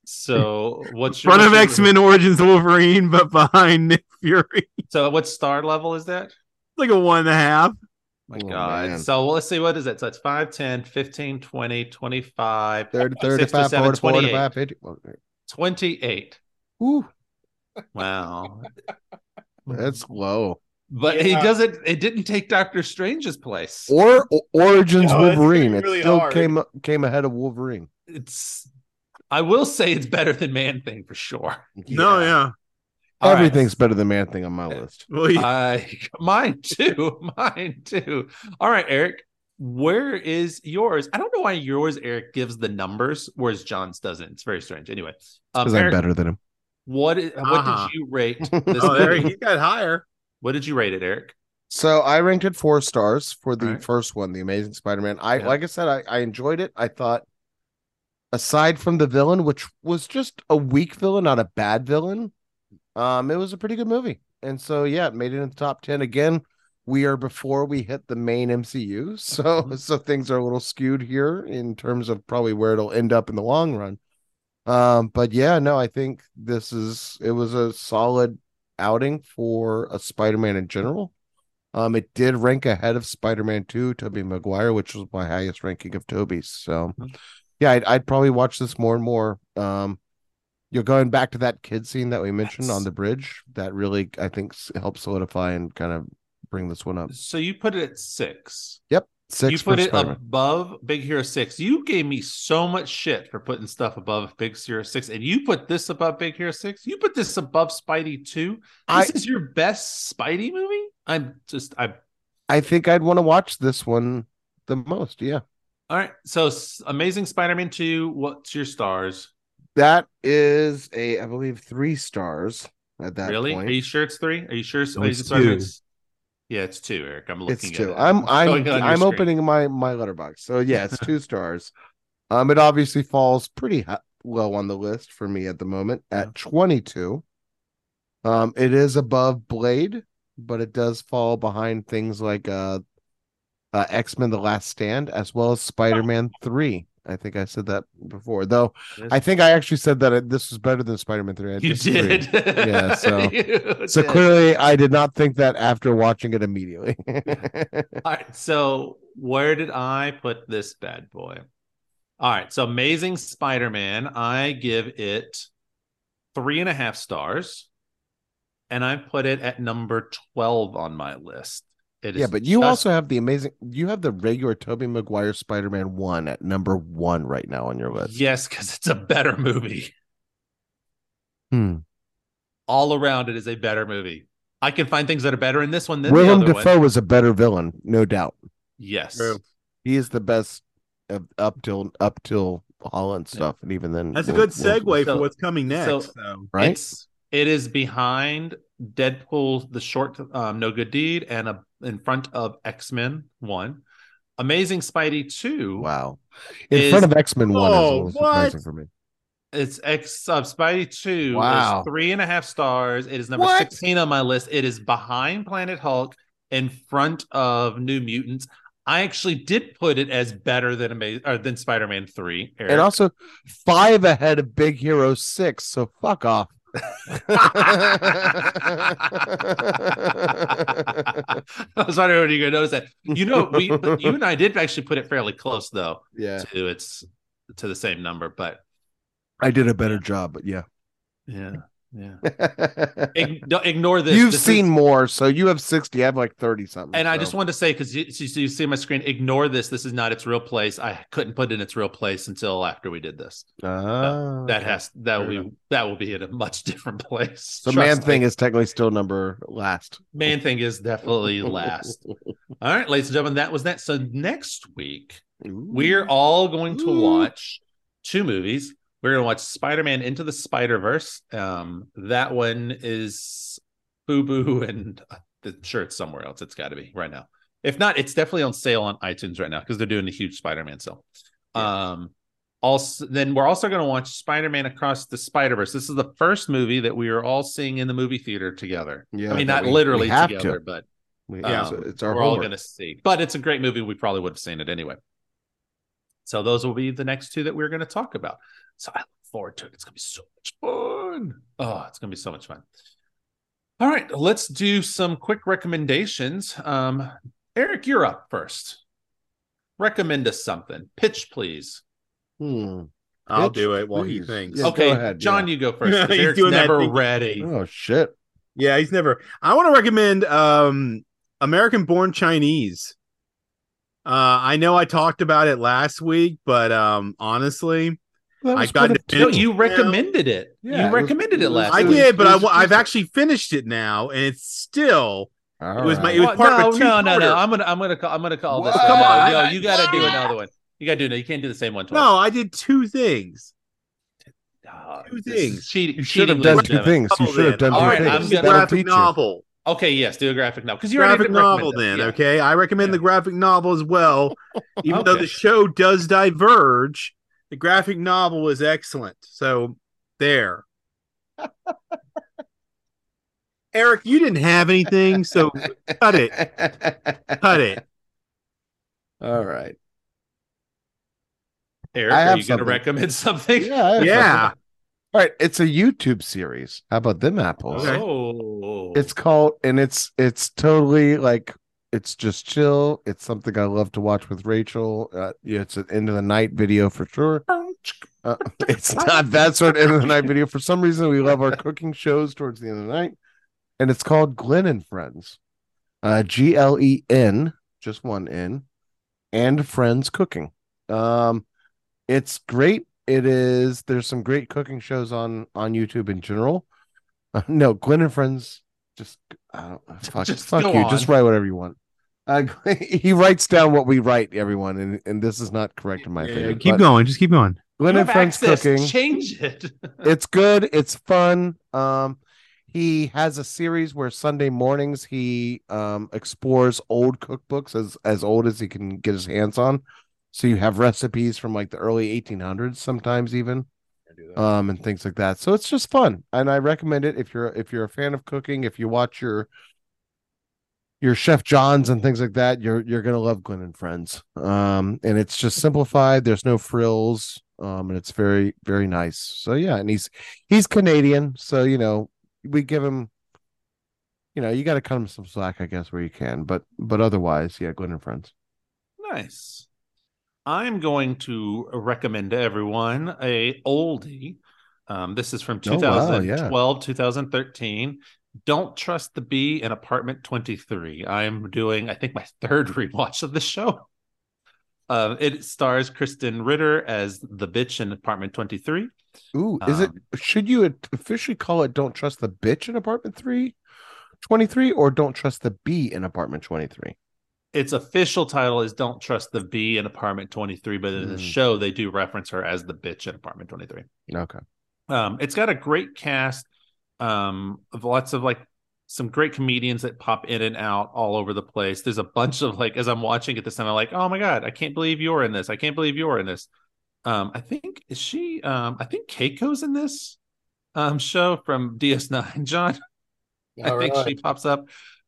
A: So what's
C: In
A: your
C: front of X Men Origins Wolverine, but behind Nick Fury.
A: So what star level is that?
C: like a one and a half.
A: My
B: Oh,
A: God.
B: man.
A: So well, let's see. What is it? So it's 5, 10, 15, 20, 25,
B: 30, 35,
A: 7,
B: 40,
A: 28.
B: 45, 50. Okay.
A: 28.
B: Ooh,
A: Wow.
B: that's low.
A: but he doesn't, it didn't take Doctor Strange's place.
B: Or, o- Origins
C: No,
B: Wolverine.
C: really,
B: It still
C: hard.
B: came came ahead of Wolverine.
A: It's, I will say it's better than Man Thing for sure.
C: No, yeah.
A: All right.
B: Everything's better than Man Thing on my list.
C: Well, yeah.
A: I, mine too. Mine too. All right, Eric. Where is yours? I don't know why yours, Eric, gives the numbers, whereas Jon's doesn't. It's very strange. Anyway, um,
B: Because I'm better than him.
A: What is, what
C: Uh-huh.
A: did you rate this
C: oh, there
A: movie?
C: he got higher.
A: What did you rate it, Eric?
B: So I ranked it four stars for the
A: Alright.
B: first one, the Amazing Spider-Man. I
A: Yeah.
B: like I said, I, I enjoyed it. I thought, aside from the villain, which was just a weak villain, not a bad villain, um, it was a pretty good movie. And so yeah, it made it in the top ten again. We are before we hit the main MCU, so
A: Mhm.
B: so things are a little skewed here in terms of probably where it'll end up in the long run. Um, but yeah, no, I think this is it was a solid outing for a Spider-Man in general. Um, it did rank ahead of Spider-Man 2, Tobey Maguire, which was my highest ranking of Tobey's. So
A: Mhm.
B: yeah, I'd, I'd probably watch this more and more. Um, you're going back to that kid scene that we mentioned
A: Yes.
B: on the bridge. That really, I think, helps solidify and kind of bring this one up.
A: So you put it at six.
B: Six
A: you put it
B: Spider-Man.
A: above Big Hero Six. You gave me so much shit for putting stuff above Big Hero Six, and you put this above Big Hero Six. You put this above Spidey Two.
B: I-
A: This is your best Spidey movie. I'm just I.
B: I think I'd want to watch this one the most. Yeah,
A: All right. So Amazing Spider-Man Two. What's your stars?
B: that is a, I believe, three stars at that
A: really?
B: point.
A: Are you sure it's three? Are you sure it's
C: it's
A: Amazing Spider-Man? Yeah, it's two, Eric. I'm looking
B: It's
A: at
B: two.
A: it.
B: I'm I'm I'm opening my my letterbox. So yeah, it's two stars. Um, it obviously falls pretty ha- low on the list for me at the moment at 22. Um, it is above Blade, but it does fall behind things like uh, uh X Men: The Last Stand as well as Spider Man Three. I think I said that before, though. I think I actually said that this was better than Spider Man Three. I
A: You
B: disagree.
A: did.
B: Yeah, so- So
A: did.
B: clearly, I did not think that after watching it immediately.
A: All right. So where did I put this bad boy? All right. So Amazing Spider-Man, I give it three and a half stars. And I put it at number 12 on my list. It
B: Yeah, but you
A: just-
B: also have the amazing. You have the regular Tobey Maguire Spider-Man one at number one right now on your list.
A: Yes, because it's a better movie.
B: Hmm.
A: All around it is a better movie. I can find things that are better in this one than
B: Willem
A: the other
B: Dafoe
A: one.
B: was a better villain, no doubt.
A: Yes.
C: True.
B: He is the best of, up till up till Holland stuff, and even then,
C: That's a
B: we'll-
C: good
B: we'll-
C: segue
A: So-
C: for what's coming next.
A: so-
C: So,
B: right?
A: It's it is behind Deadpool, the short um, No Good Deed, and a, in front of X Men One. Amazing Spidey Two.
B: wow, in
A: is-
B: front of X Men one is a
C: Oh, what?
B: surprising for me.
A: It's X uh, Spidey Two.
B: Wow.
A: is three and a half stars. It is number
B: What?
A: sixteen on my list. It is behind Planet Hulk, in front of New Mutants. I actually did put it as better than Amazing or than Spider Man Three. Eric.
B: And also five ahead of Big Hero Six. So fuck off.
A: I was wondering when you gonna notice that. You know, we you and I did actually put it fairly close though.
B: yeah.
A: To it's to the same number, but
B: I did a better job, but yeah.
A: yeah, yeah. Ignore this.
B: You've
A: This
B: seen
A: is-
B: more, so you have 60. I have like 30 something.
A: and I just wanted to say because you, you, you see my screen, ignore this. This is not its real place. I couldn't put it in its real place until after we did this.
B: Ah,
A: that has that will
B: Fair
A: be that will be in a much different place.
B: So
A: Trust
B: man
A: me.
B: thing is technically still number last.
A: man thing is definitely last. All right, ladies and gentlemen, that was that. So next week we're all going to
B: Ooh.
A: watch two movies. We're going to watch Spider-Man Into the Spider-Verse. Um, that one is Boo Boo, and uh, sure it's somewhere else. It's got to be right now. If not, it's definitely on sale on iTunes right now because they're doing a huge Spider-Man sale. Um, also, then we're also going to watch Spider-Man Across the Spider-Verse. This is the first movie that we are all seeing in the movie theater together.
B: Yeah,
A: I mean, not
B: we-
A: literally
B: we
A: together,
B: to.
A: but
B: We-
A: um,
B: it's, it's our
A: we're all going to see. But it's a great movie. We probably would have seen it anyway. So those will be the next two that we're going to talk about. So I look forward to it. It's going to be so much fun. Oh, it's going to be so much fun. All right, let's do some quick recommendations. Um, Eric, you're up first. Recommend us something. Pitch, please.
B: Hmm.
C: I'll
B: Pitch,
C: do it while he
B: please.
C: thinks.
B: Yeah,
A: okay,
B: ahead,
A: Jon,
B: yeah.
A: you go first.
C: He's
A: Eric's
C: doing
A: never
C: thing.
A: ready.
B: Oh shit.
C: Yeah, he's never. I want to recommend um American Born Chinese. Uh I know I talked about it last week, but um honestly,
B: That
C: I
B: was
C: got
B: good
C: to
A: No, you recommended it.
B: Yeah,
A: you recommended it,
B: it
A: last
C: I
A: week.
C: did, but I,
B: was,
C: I've actually finished it now, and it's still.
B: All
C: it was my- it was
A: What?
C: part of a
A: no, no, no, no. I'm gonna, I'm gonna call, I'm gonna call this.
B: What?
A: one.
C: Come on,
A: no,
C: I-
A: you got to do another one. You got to do no. You can't do the same one twice.
C: No, I did two things.
A: Ah,
C: two
A: this
C: things.
A: cheating.
B: You should have done two things. You should have
C: then.
B: done
A: All
B: two
A: right,
B: things.
A: I'm gonna-
B: That'll
C: graphic novel.
A: Okay, yes, do a graphic novel because you already
C: graphic
A: did
C: novel then
A: Yeah.
C: okay i recommend
A: Yeah.
C: the graphic novel as well even though the show does diverge the graphic novel was excellent so there eric you didn't have anything so cut it cut it
B: All right.
A: Eric,
B: I
A: are you going to recommend something?
B: Yeah.
C: Yeah
B: something. All right. It's a YouTube series. How about them apples?
C: Okay.
A: Oh,
B: It's called, and it's it's totally like it's just chill. It's something I love to watch with Rachel. Uh, yeah, it's an end of the night video for sure. Uh, it's not that sort of end of the night video. For some reason, we love our cooking shows towards the end of the night, and it's called Glen and Friends. Uh, G L E N, just one N, and Friends Cooking. Um, it's great. It is. There's some great cooking shows on on YouTube in general. Uh, no, Glen and Friends. Just I don't fuck,
A: Just
B: fuck you.
A: on.
B: Just write whatever you want. Uh, he writes down what we write, everyone, and and this is not correct in my
C: Yeah,
B: opinion.
C: keep going just keep going
B: Glen
A: You
B: and
A: have
B: Friends
A: access.
B: cooking.
A: Change it.
B: It's good. It's fun. Um, he has a series where Sunday mornings he um explores old cookbooks as as old as he can get his hands on. So you have recipes from like the early 1800s, sometimes even, um, and things like that. So it's just fun, and I recommend it if you're if you're a fan of cooking. If you watch your your Chef Johns and things like that, you're you're gonna love Glen and Friends. Um, and it's just simplified. There's no frills. Um, and it's very very nice. So yeah, and he's he's Canadian, so you know we give him. You know, you got to cut him some slack, I guess, where you can. But but otherwise, yeah, Glen and Friends.
A: Nice. I'm going to recommend to everyone a oldie. Um, this is from
B: Oh, wow, yeah.
A: 2012, 2013. Don't trust the bee in apartment 23. I'm doing, I think, my third rewatch of the show. Uh, it stars Krysten Ritter as the bitch in apartment 23.
B: Ooh, is it?
A: Um,
B: Should you officially call it "Don't Trust the Bitch" in Apartment Three, Twenty Three, or "Don't Trust the Bee" in Apartment Twenty Three?
A: Its official title is Don't Trust the Bee in apartment 23, but in the
B: Mm.
A: show, they do reference her as the bitch in apartment 23.
B: Okay.
A: Um, it's got a great cast um, of lots of like some great comedians that pop in and out all over the place. There's a bunch of like as I'm watching it this time, I'm like, oh my god, I can't believe you're in this. I can't believe you're in this. Um, I think is she? Um, I think Keiko's in this um show from DS9. Jon, I think she pops up.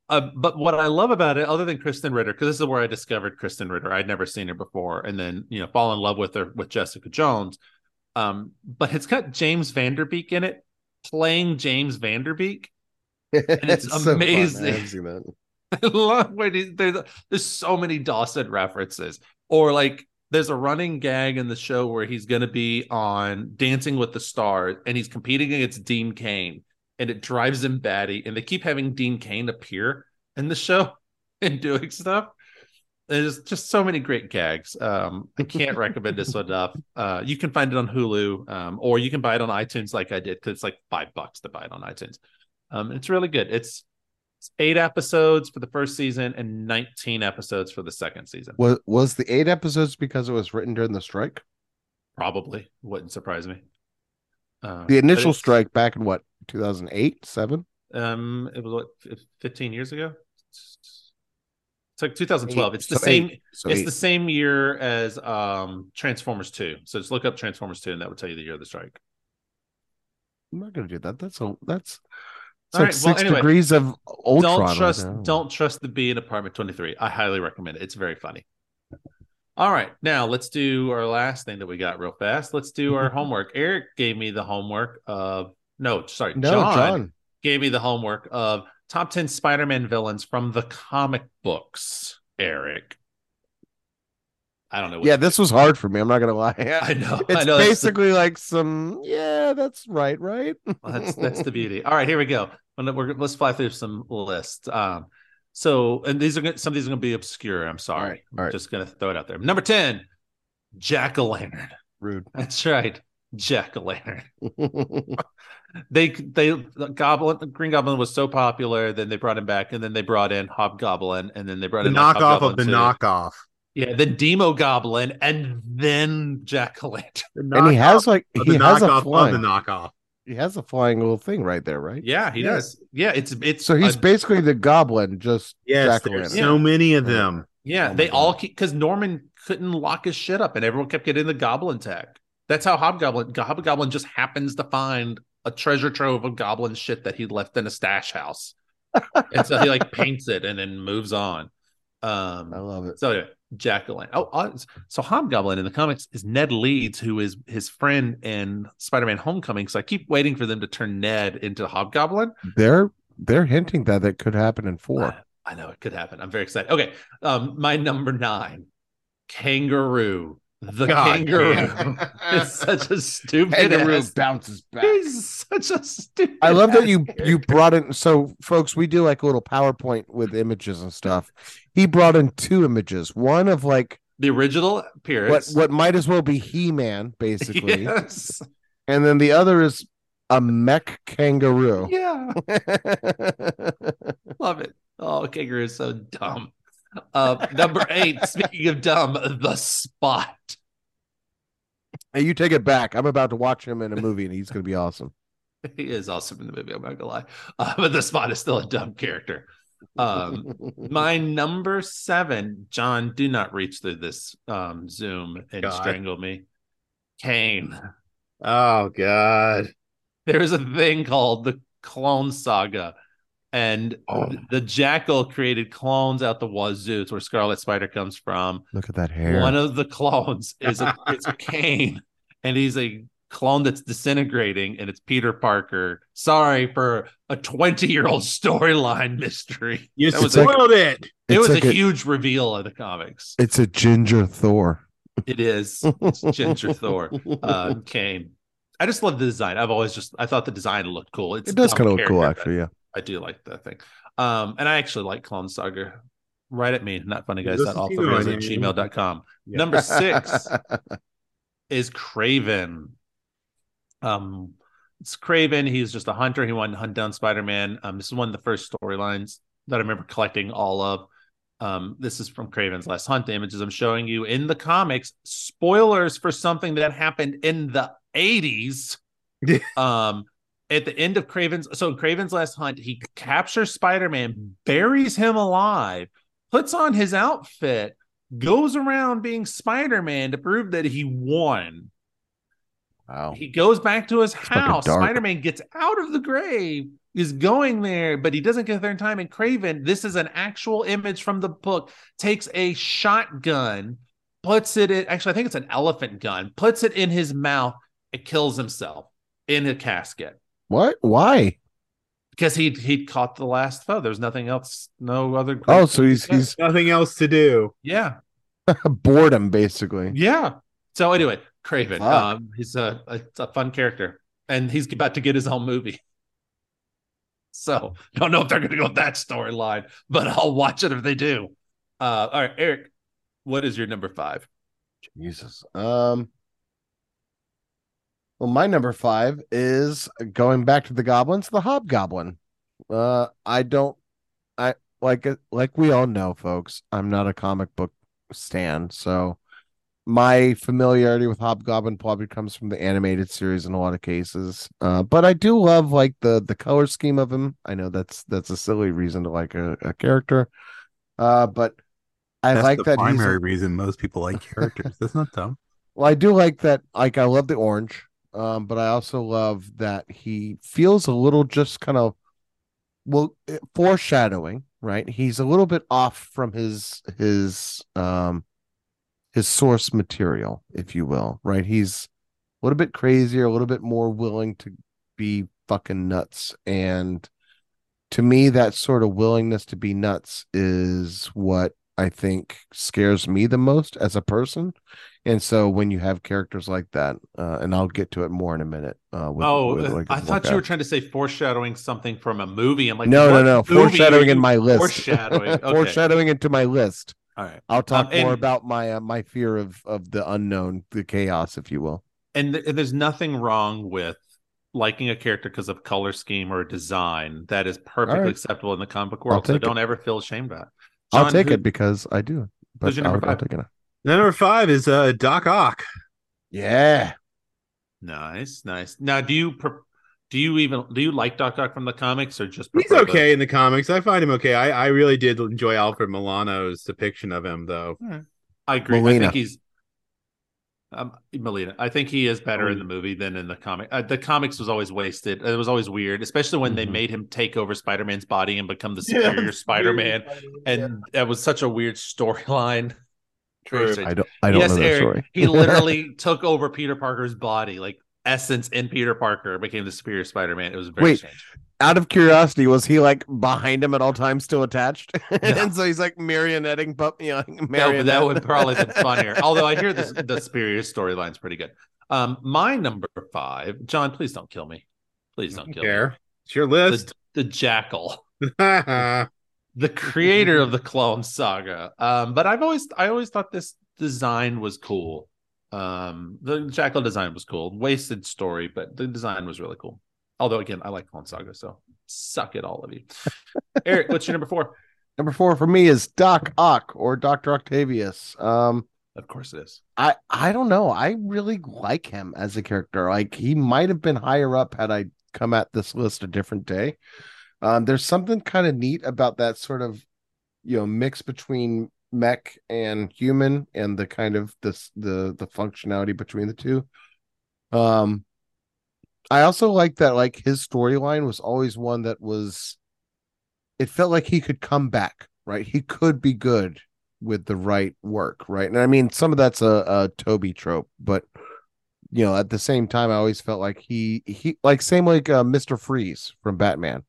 A: Uh, but what I love about it, other than Krysten Ritter, because this is where I discovered Krysten Ritter. I'd never seen her before, and then you know, fall in love with her with Jessica Jones. Um, but it's got James Van Der Beek in it, playing James Van Der Beek. And it's
B: so fun. I
A: amazing.
B: that.
A: I love when he, there's there's so many Dawson references, or like there's a running gag in the show where he's going to be on Dancing with the Stars and he's competing against Dean Cain and it drives him batty. And they keep having Dean Cain appear in the show and doing stuff. There's just so many great gags. Um, I can't recommend this enough. Uh, you can find it on Hulu, um, or you can buy it on iTunes, like I did, because it's like five bucks to buy it on iTunes. Um, it's really good. It's, it's eight episodes for the first season and 19 episodes for the second season.
B: Was was the eight episodes because it was written during the strike?
A: Probably wouldn't surprise me. Uh,
B: The initial strike back in what 2008, seven.
A: Um, it was what 15 years ago. It's like 2012.
B: Eight.
A: It's the
B: So
A: same.
B: So
A: it's
B: eight.
A: the same year as um Transformers 2. So just look up Transformers 2, and that would tell you the year of the strike.
B: I'm not gonna do that. That's a that's it's
A: All
B: like
A: right, well,
B: six
A: anyway,
B: degrees of Ultron.
A: don't trust.
B: now.
A: don't trust the bee in Apartment 23. I highly recommend it. It's very funny. All right, now let's do our last thing that we got real fast. Let's do our homework. Eric gave me the homework of no, sorry,
B: No,
A: Jon,
B: Jon.
A: gave me the homework of top 10 Spider-Man villains from the comic books. Eric, I don't know. What
B: Yeah, this was hard for me. I'm not gonna lie.
A: I know.
B: It's
A: I know. That's the,
B: basically like some. Yeah, that's right. Right.
A: that's that's the beauty. All right, here we go. We're, let's fly through some lists. Um, so, and these are gonna, some of these are going to be obscure. I'm sorry.
B: All right, all right.
A: Just going to throw it out there. Number ten, Jack o' Lantern.
B: rude.
A: That's right, Jack o' Lantern. They they Goblin the Green Goblin was so popular, then they brought him back, and then they brought in Hobgoblin, and then they brought
C: The
A: in like,
C: knockoff of the
A: Hobgoblin too.
C: knockoff.
A: Yeah, then Demogoblin, and then Jack o' Lantern.
B: And he has like he
C: the
B: has a
C: of
B: flying.
C: the knockoff.
B: he has a flying little thing right there, right?
A: Yeah, he
C: Yeah.
A: does. Yeah, it's it's
B: So he's
A: a-
B: basically the Goblin, just
C: Yes, there's so many of them.
A: Yeah,
B: Oh
A: they all keep because Norman couldn't lock his shit up, and everyone kept getting the Goblin tag. That's how Hobgoblin Hobgoblin just happens to find a treasure trove of Goblin shit that he left in a stash house, and so he like paints it and then moves on. Um,
B: I love it.
A: so anyway, Jack o' Lantern. Oh, uh, so Hobgoblin in the comics is Ned Leeds, who is his friend in Spider-Man: Homecoming. So I keep waiting for them to turn Ned into Hobgoblin.
B: They're they're hinting that that could happen in four.
A: I, I know it could happen. I'm very excited. Okay, um, my number nine, Kangaroo. The
C: God
A: kangaroo
C: damn.
A: is such a stupid.
B: Kangaroo
A: ass-
B: bounces back.
A: He's such a stupid.
B: I love that
A: ass
B: you you brought in so folks we do like a little PowerPoint with images and stuff. He brought in two images. One of like
A: the original
B: what
A: appearance.
B: what might as well be He-Man basically.
A: Yes.
B: And then the other is a mech kangaroo.
A: Yeah. Love it. Oh, kangaroo is so dumb. Uh, number eight. speaking of dumb, the spot.
B: hey, you take it back. I'm about to watch him in a movie and he's gonna be awesome.
A: He is awesome in the movie. I'm not gonna lie, uh, but the spot is still a dumb character. Um, my number seven, Jon, do not reach through this um, Zoom and
C: God.
A: strangle me. Kaine.
C: Oh God.
A: There's a thing called the Clone Saga, and
B: Oh.
A: the Jackal created clones out the wazoo. It's where Scarlet Spider comes from.
B: Look at that hair.
A: One of the clones is a it's a Kaine, and he's a clone that's disintegrating, and it's Peter Parker. Sorry for a 20 year old storyline mystery.
C: You
A: That was a-
C: spoiled it.
A: It
B: It's
A: was
B: like
A: a,
B: a-
A: huge reveal of the comics.
B: it's a ginger Thor.
A: It is it's Ginger Thor, uh, Kaine. I just love the design. I've always just I thought the design looked cool. It's
B: it does kind of look cool, actually. Yeah.
A: I do like that thing. Um, and I actually like Clone Saga. Write at me, not funny guys.
C: This
A: That
C: is
A: all
C: you
A: three is at gmail.com.
C: Yeah.
A: Number six is Kraven. Um, it's Kraven. He's just a hunter. He wanted to hunt down Spider Man. Um, this is one of the first storylines that I remember collecting all of. Um, this is from Kraven's Last Hunt. The images I'm showing you in the comics. Spoilers for something that happened in the 80s. um, at the end of Kraven's, so Kraven's Last Hunt, he captures Spider Man, buries him alive, puts on his outfit, goes around being Spider Man to prove that he won.
B: Wow.
A: He goes back to his
B: fucking
A: house. Spider Man gets out of the grave, is going there, but he doesn't get there in time. And Kraven, this is an actual image from the book, takes a shotgun, puts it in, actually, I think it's an elephant gun, puts it in his mouth, and kills himself in a casket
B: What? Why?
A: because he he caught the last foe. There's nothing else, no other.
B: Oh, so he's he's
C: Nothing else to do.
A: yeah.
B: Boredom, basically.
A: Yeah. So anyway, Kraven.
B: Fuck.
A: Um, he's a, a it's a fun character, and he's about to get his own movie. So don't know if they're going to go with that storyline, but I'll watch it if they do. Uh, all right, Eric, what is your number five?
B: Jesus. Um. Well, my number five is going back to the goblins, the hobgoblin. Uh, I don't, I like like we all know, folks. I'm not a comic book stan, so my familiarity with hobgoblin probably comes from the animated series in a lot of cases. Uh, but I do love like the the color scheme of him. I know that's that's a silly reason to like a, a character, uh, but I
C: That's
B: like
C: the
B: that
C: primary reason most people like characters. That's not dumb.
B: Well, I do like that. Like, I love the orange, um, but I also love that he feels a little just kind of well eh, foreshadowing. Right, he's a little bit off from his his um his source material, if you will. Right, he's a little bit crazier, a little bit more willing to be fucking nuts, and to me, that sort of willingness to be nuts is what I think scares me the most as a person. And so when you have characters like that, uh, and I'll get to it more in a minute. Uh, with,
A: oh,
B: with,
A: uh,
B: like,
A: I thought you were trying to say foreshadowing something from a movie. I'm like,
B: no, no, no, foreshadowing in my list.
A: Foreshadowing. Okay.
B: foreshadowing into my list.
A: All right.
B: I'll talk
A: Um, and-
B: more about my uh, my fear of of the unknown, the chaos, if you will.
A: and th- there's nothing wrong with liking a character because of color scheme or design that is perfectly
B: right.
A: acceptable in the comic world so don't ever feel ashamed about it
B: I'll take
A: who-
B: it because I do. But
A: your number
B: I'll, I'll
A: five?
B: take it.
C: Number five is uh, Doc Ock.
B: Yeah.
A: nice nice now do you pre- do you even do you like doc ock from the comics or just
C: He's
A: prefer the-
C: okay in the comics. I find him okay. I, I really did enjoy Alfred Molina's depiction of him, though.
A: i agree i think he's um, Molina. I think he is better in the movie than in the comic. Uh, the comics was always wasted. It was always weird, especially when they
B: Mhm.
A: made him take over Spider-Man's body and become the superior Spider-Man. And that was such a weird storyline.
C: True.
B: I don't. I don't
A: yes,
B: know that
A: Eric,
B: story.
A: he literally took over Peter Parker's body, like essence in Peter Parker, became the superior Spider-Man. It was very
B: Wait,
A: strange.
B: Out of curiosity, was he like behind him at all times, still attached?
A: No.
B: and so he's like marionetting pup. You know,
A: No, but
B: marionette.
A: that would probably been funnier. Although I hear this, the superior storyline's pretty good. Um, my number five, Jon, please don't kill me. Please don't
C: Don't
A: kill
C: care.
A: me.
C: It's your list.
A: The, the Jackal, the creator of the Clone Saga. Um, but I've always, I always thought this design was cool. Um, the Jackal design was cool. Wasted story, but the design was really cool. Although again, I like Clone Saga, so suck it, all of you. Eric, what's your number four?
B: Number four for me is Doc Ock or Doctor Octavius. Um,
A: Of course it is.
B: I I don't know. I really like him as a character. Like he might have been higher up had I come at this list a different day. Um, there's something kind of neat about that sort of you know mix between mech and human and the kind of this the the functionality between the two. Um I also like that like his storyline was always one that was it felt like he could come back, right? He could be good with the right work, right? And I mean, some of that's a, a Tobey trope, but you know, at the same time, I always felt like he he like same like uh, Mister Freeze from Batman.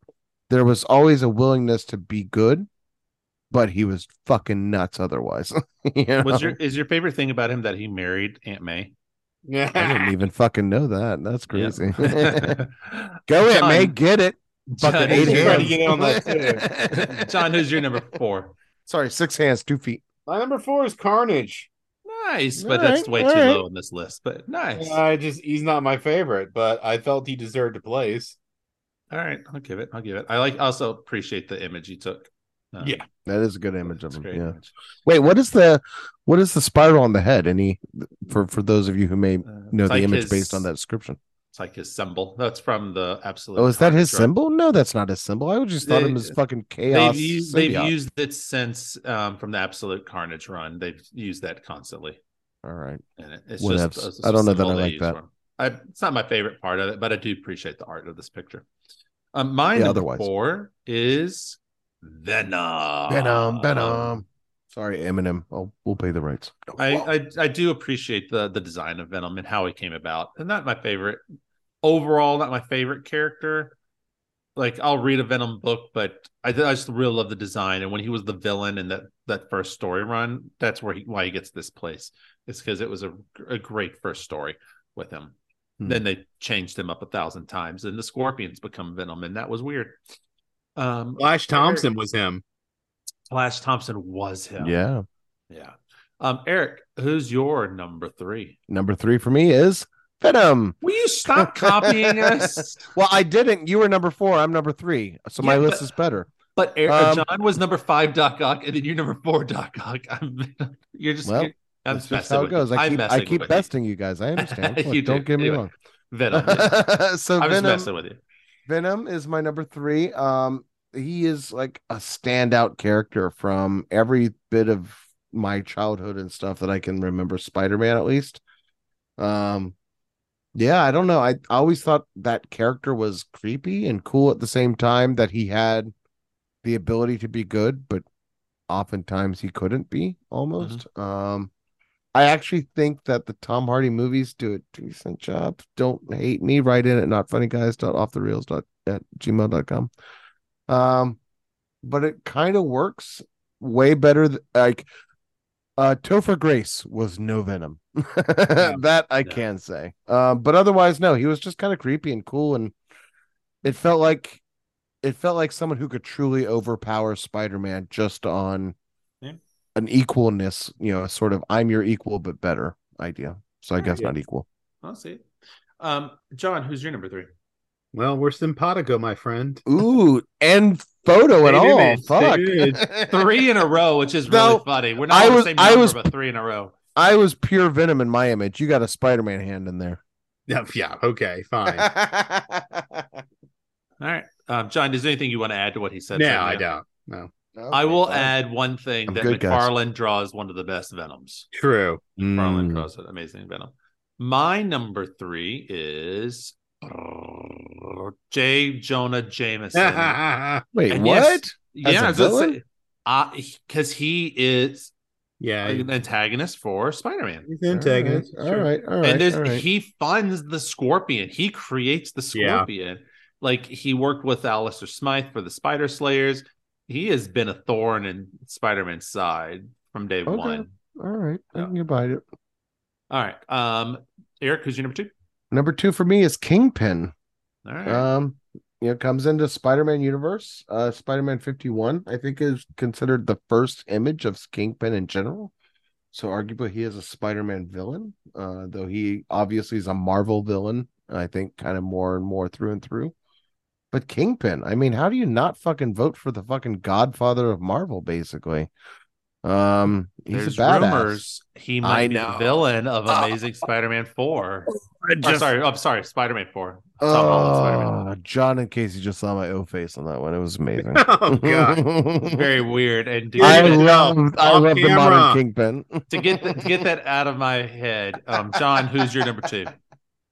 B: There was always a willingness to be good, but he was fucking nuts otherwise. you know?
A: Was your is your favorite thing about him that he married Aunt May?
B: I didn't even fucking know that. That's crazy.
A: Yeah.
B: Go
A: Jon,
B: in, May, get it.
A: Jon,
B: Fucking
A: who's
B: eight
A: your-
B: hands.
C: get on that
A: Jon, who's your number four?
B: Sorry, six hands, two feet.
C: My number four is Carnage.
A: Nice, but
B: All
A: that's
B: right,
A: way too
B: right.
A: low on this list. But nice.
C: I just he's not my favorite, but I felt he deserved a place.
A: All right, I'll give it. I'll give it. I like also appreciate the image you took. Um,
C: Yeah.
B: That is a good image of him. Yeah.
A: image.
B: Wait, what is the what is the spiral on the head? Any for for those of you who may
A: Uh,
B: know
A: it's
B: the
A: like
B: image
A: his-
B: based on that description?
A: It's like his symbol. That's from the absolute.
B: Oh, is that his
A: Carnage run.
B: symbol? No, that's not his symbol. I just thought
A: They-
B: him as fucking chaos.
A: They've used, they've used it since um, from the absolute Carnage run. They've used that constantly,
B: All right.
A: and it, it's
B: Whatevs.
A: just. it's
B: I don't know that I like that.
A: I, it's not my favorite part of it, but I do appreciate the art of this picture. Um, my
B: Yeah,
A: number
B: otherwise.
A: four is Venom.
B: Venom, Venom. Sorry, Eminem. I'll, we'll pay the rights.
A: I, I I do appreciate the the design of Venom and how he came about, and not my favorite overall, not my favorite character, like I'll read a Venom book, but I, I just really love the design. And when he was the villain in that that first story run, that's where he why he gets this place. It's because it was a a great first story with him.
B: Hmm.
A: Then they changed him up a thousand times, and the Scorpions become Venom, and that was weird. Um,
C: Flash Thompson was him.
A: Flash Thompson was him.
B: Yeah.
A: yeah. Um, Eric, who's your number three?
B: Number three for me is Venom.
A: Will you stop copying us?
B: Well, I didn't. You were number four. I'm number three. So my
A: Yeah,
B: list is better.
A: But Eric,
B: Um,
A: Jon was number five, Doc Ock, and then you're number four, Doc Ock. I'm, you're just.
B: Well,
A: you're, I'm
B: That's just how it goes. I keep I keep besting you. guys. I understand. Look,
A: You do.
B: don't get me
A: Anyway.
B: wrong.
A: Venom. yeah.
B: so
A: I'm just messing with you.
B: Venom is my number three. Um, he is like a standout character from every bit of my childhood and stuff that I can remember. Spider-Man, at least. Um, yeah, I don't know. I, I always thought that character was creepy and cool at the same time. That he had the ability to be good, but oftentimes he couldn't be. Almost. Um. I actually think that the Tom Hardy movies do a decent job. Don't hate me. Write in at notfunnyguys.offthereels dot at gmail.com. Um, but it kind of works way better. Th- like, uh, Topher Grace was no Venom. that I
A: No.
B: can say. Um, but otherwise, no, he was just kind of creepy and cool, and it felt like it felt like someone who could truly overpower Spider-Man just on
A: Yeah.
B: An equalness, you know, sort of I'm your equal but better idea. So I
A: Yeah,
B: guess
A: yeah.
B: not equal.
A: I'll see. Um, Jon, who's your number three?
C: Well, we're simpatico, my friend.
B: Ooh, and photo and all.
C: image,
B: Fuck.
A: Three in a row, which is really
B: No,
A: funny. We're not
B: I was-
A: the same
B: I
A: number,
B: was-
A: but three in a row.
B: I was pure venom in my image. You got a Spider-Man hand in there.
C: Yeah, yeah, okay, fine.
A: All right, um, Jon. Is there anything you want to add to what he said?
C: no,
A: so
C: I
A: far?
C: don't. No.
A: I will
B: fine.
A: add one thing
B: I'm
A: that
B: good, guys.
A: Draws one of the best Venoms.
C: True.
A: McFarlane
B: Mm.
A: draws an amazing Venom. My number three is J. Jonah Jameson.
B: Wait,
A: And
B: what?
A: yes,
B: As
A: yeah,
B: a
A: I was gonna
B: villain?
A: because he is
C: yeah,
A: an antagonist for Spider-Man.
C: he's an antagonist.
B: All right, all right,
A: and there's
B: all right.
A: he funds the Scorpion. He creates the
C: Yeah.
A: Scorpion. Like he worked with Alistair Smythe for the Spider Slayers. He has been a thorn in Spider-Man's side from day
B: Okay.
A: one.
B: all right. I
A: Yeah.
B: can get behind it.
A: All right. Um, Eric, who's your number two?
B: Number two for me is Kingpin.
A: All right.
B: Um, you know, comes into Spider-Man universe. Uh, Spider-Man 51, I think, is considered the first image of Kingpin in general. So arguably he is a Spider-Man villain, uh, though he obviously is a Marvel villain, I think kind of more and more through and through. But Kingpin, I mean, how do you not fucking vote for the fucking godfather of Marvel, basically? Um, he's
A: There's
B: a badass.
A: rumors he might be the villain of. Amazing Spider-Man 4.
C: I
A: Oh,
C: just-
A: sorry, I'm sorry, Spider-Man 4. Tom Spider-Man.
B: Oh, Jon and Casey just saw my O face on that one. It was amazing.
C: Oh god.
A: Very weird. And to
B: I
A: get, it-
B: love I
C: Off
B: love the modern Kingpin.
A: to get the, to get that out of my head, um, Jon, who's your number two?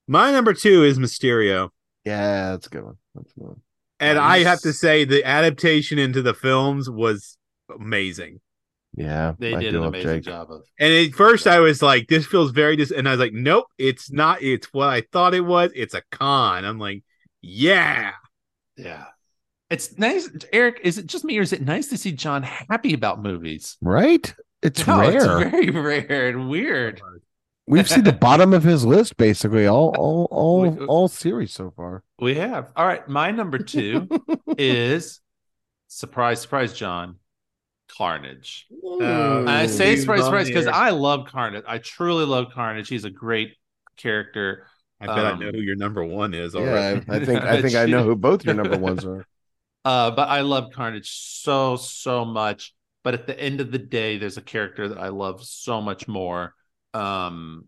C: My number two is Mysterio.
B: Yeah, that's a good one. That's a good one.
C: And I have to say the adaptation into the films was amazing.
B: Yeah,
A: They
B: I
A: did an amazing
B: Jake.
A: job of.
C: And at first I was like, this feels very dis and I was like, nope, it's not. It's what I thought it was. It's a con. I'm like, yeah.
A: Yeah. It's nice. Eric, is it just me or is it nice to see Jon happy about movies?
B: Right? It's
A: No,
B: rare.
A: It's very rare and weird.
B: We've seen the bottom of his list basically all all all
A: We-
B: all series so far.
A: We have. All right. My number two is surprise, surprise, Jon. Carnage.
C: Uh,
A: I say surprise, surprise because. I love Carnage. I truly love Carnage. He's a great character.
C: I bet I
A: Um,
C: know who your number one is
B: yeah,
C: already.
B: I, I think I think I know who both your number ones are.
A: Uh, but I love Carnage so so much. But at the end of the day, there's a character that I love so much more. Um,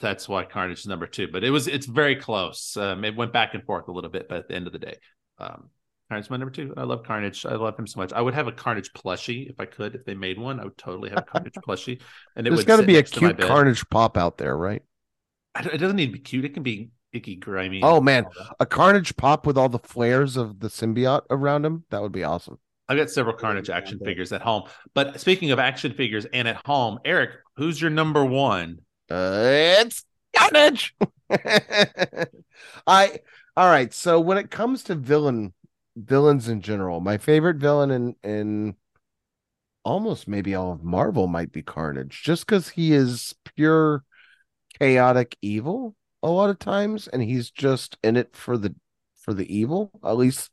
A: that's why Carnage is number two. But it was it's very close. Um, it went back and forth a little bit, but at the end of the day, um, Carnage is my number two. I love Carnage. I love him so much. I would have a Carnage plushie if I could. If they made one, I would totally have a Carnage plushie. And it
B: There's got to be a
A: next to my
B: cute. Carnage pop out there, right?
A: I It doesn't need to be cute. It can be icky, grimy.
B: Oh, man. A Carnage pop with all the flares of the symbiote around him. That would be awesome.
A: I've got several Carnage action figures at home. But speaking of action figures and at home, Eric, who's your number one?
B: Uh, it's Carnage. I All right. So when it comes to villain villains in general, my favorite villain in in almost maybe all of Marvel might be Carnage, just because he is pure chaotic evil a lot of times, and he's just in it for the for the evil. At least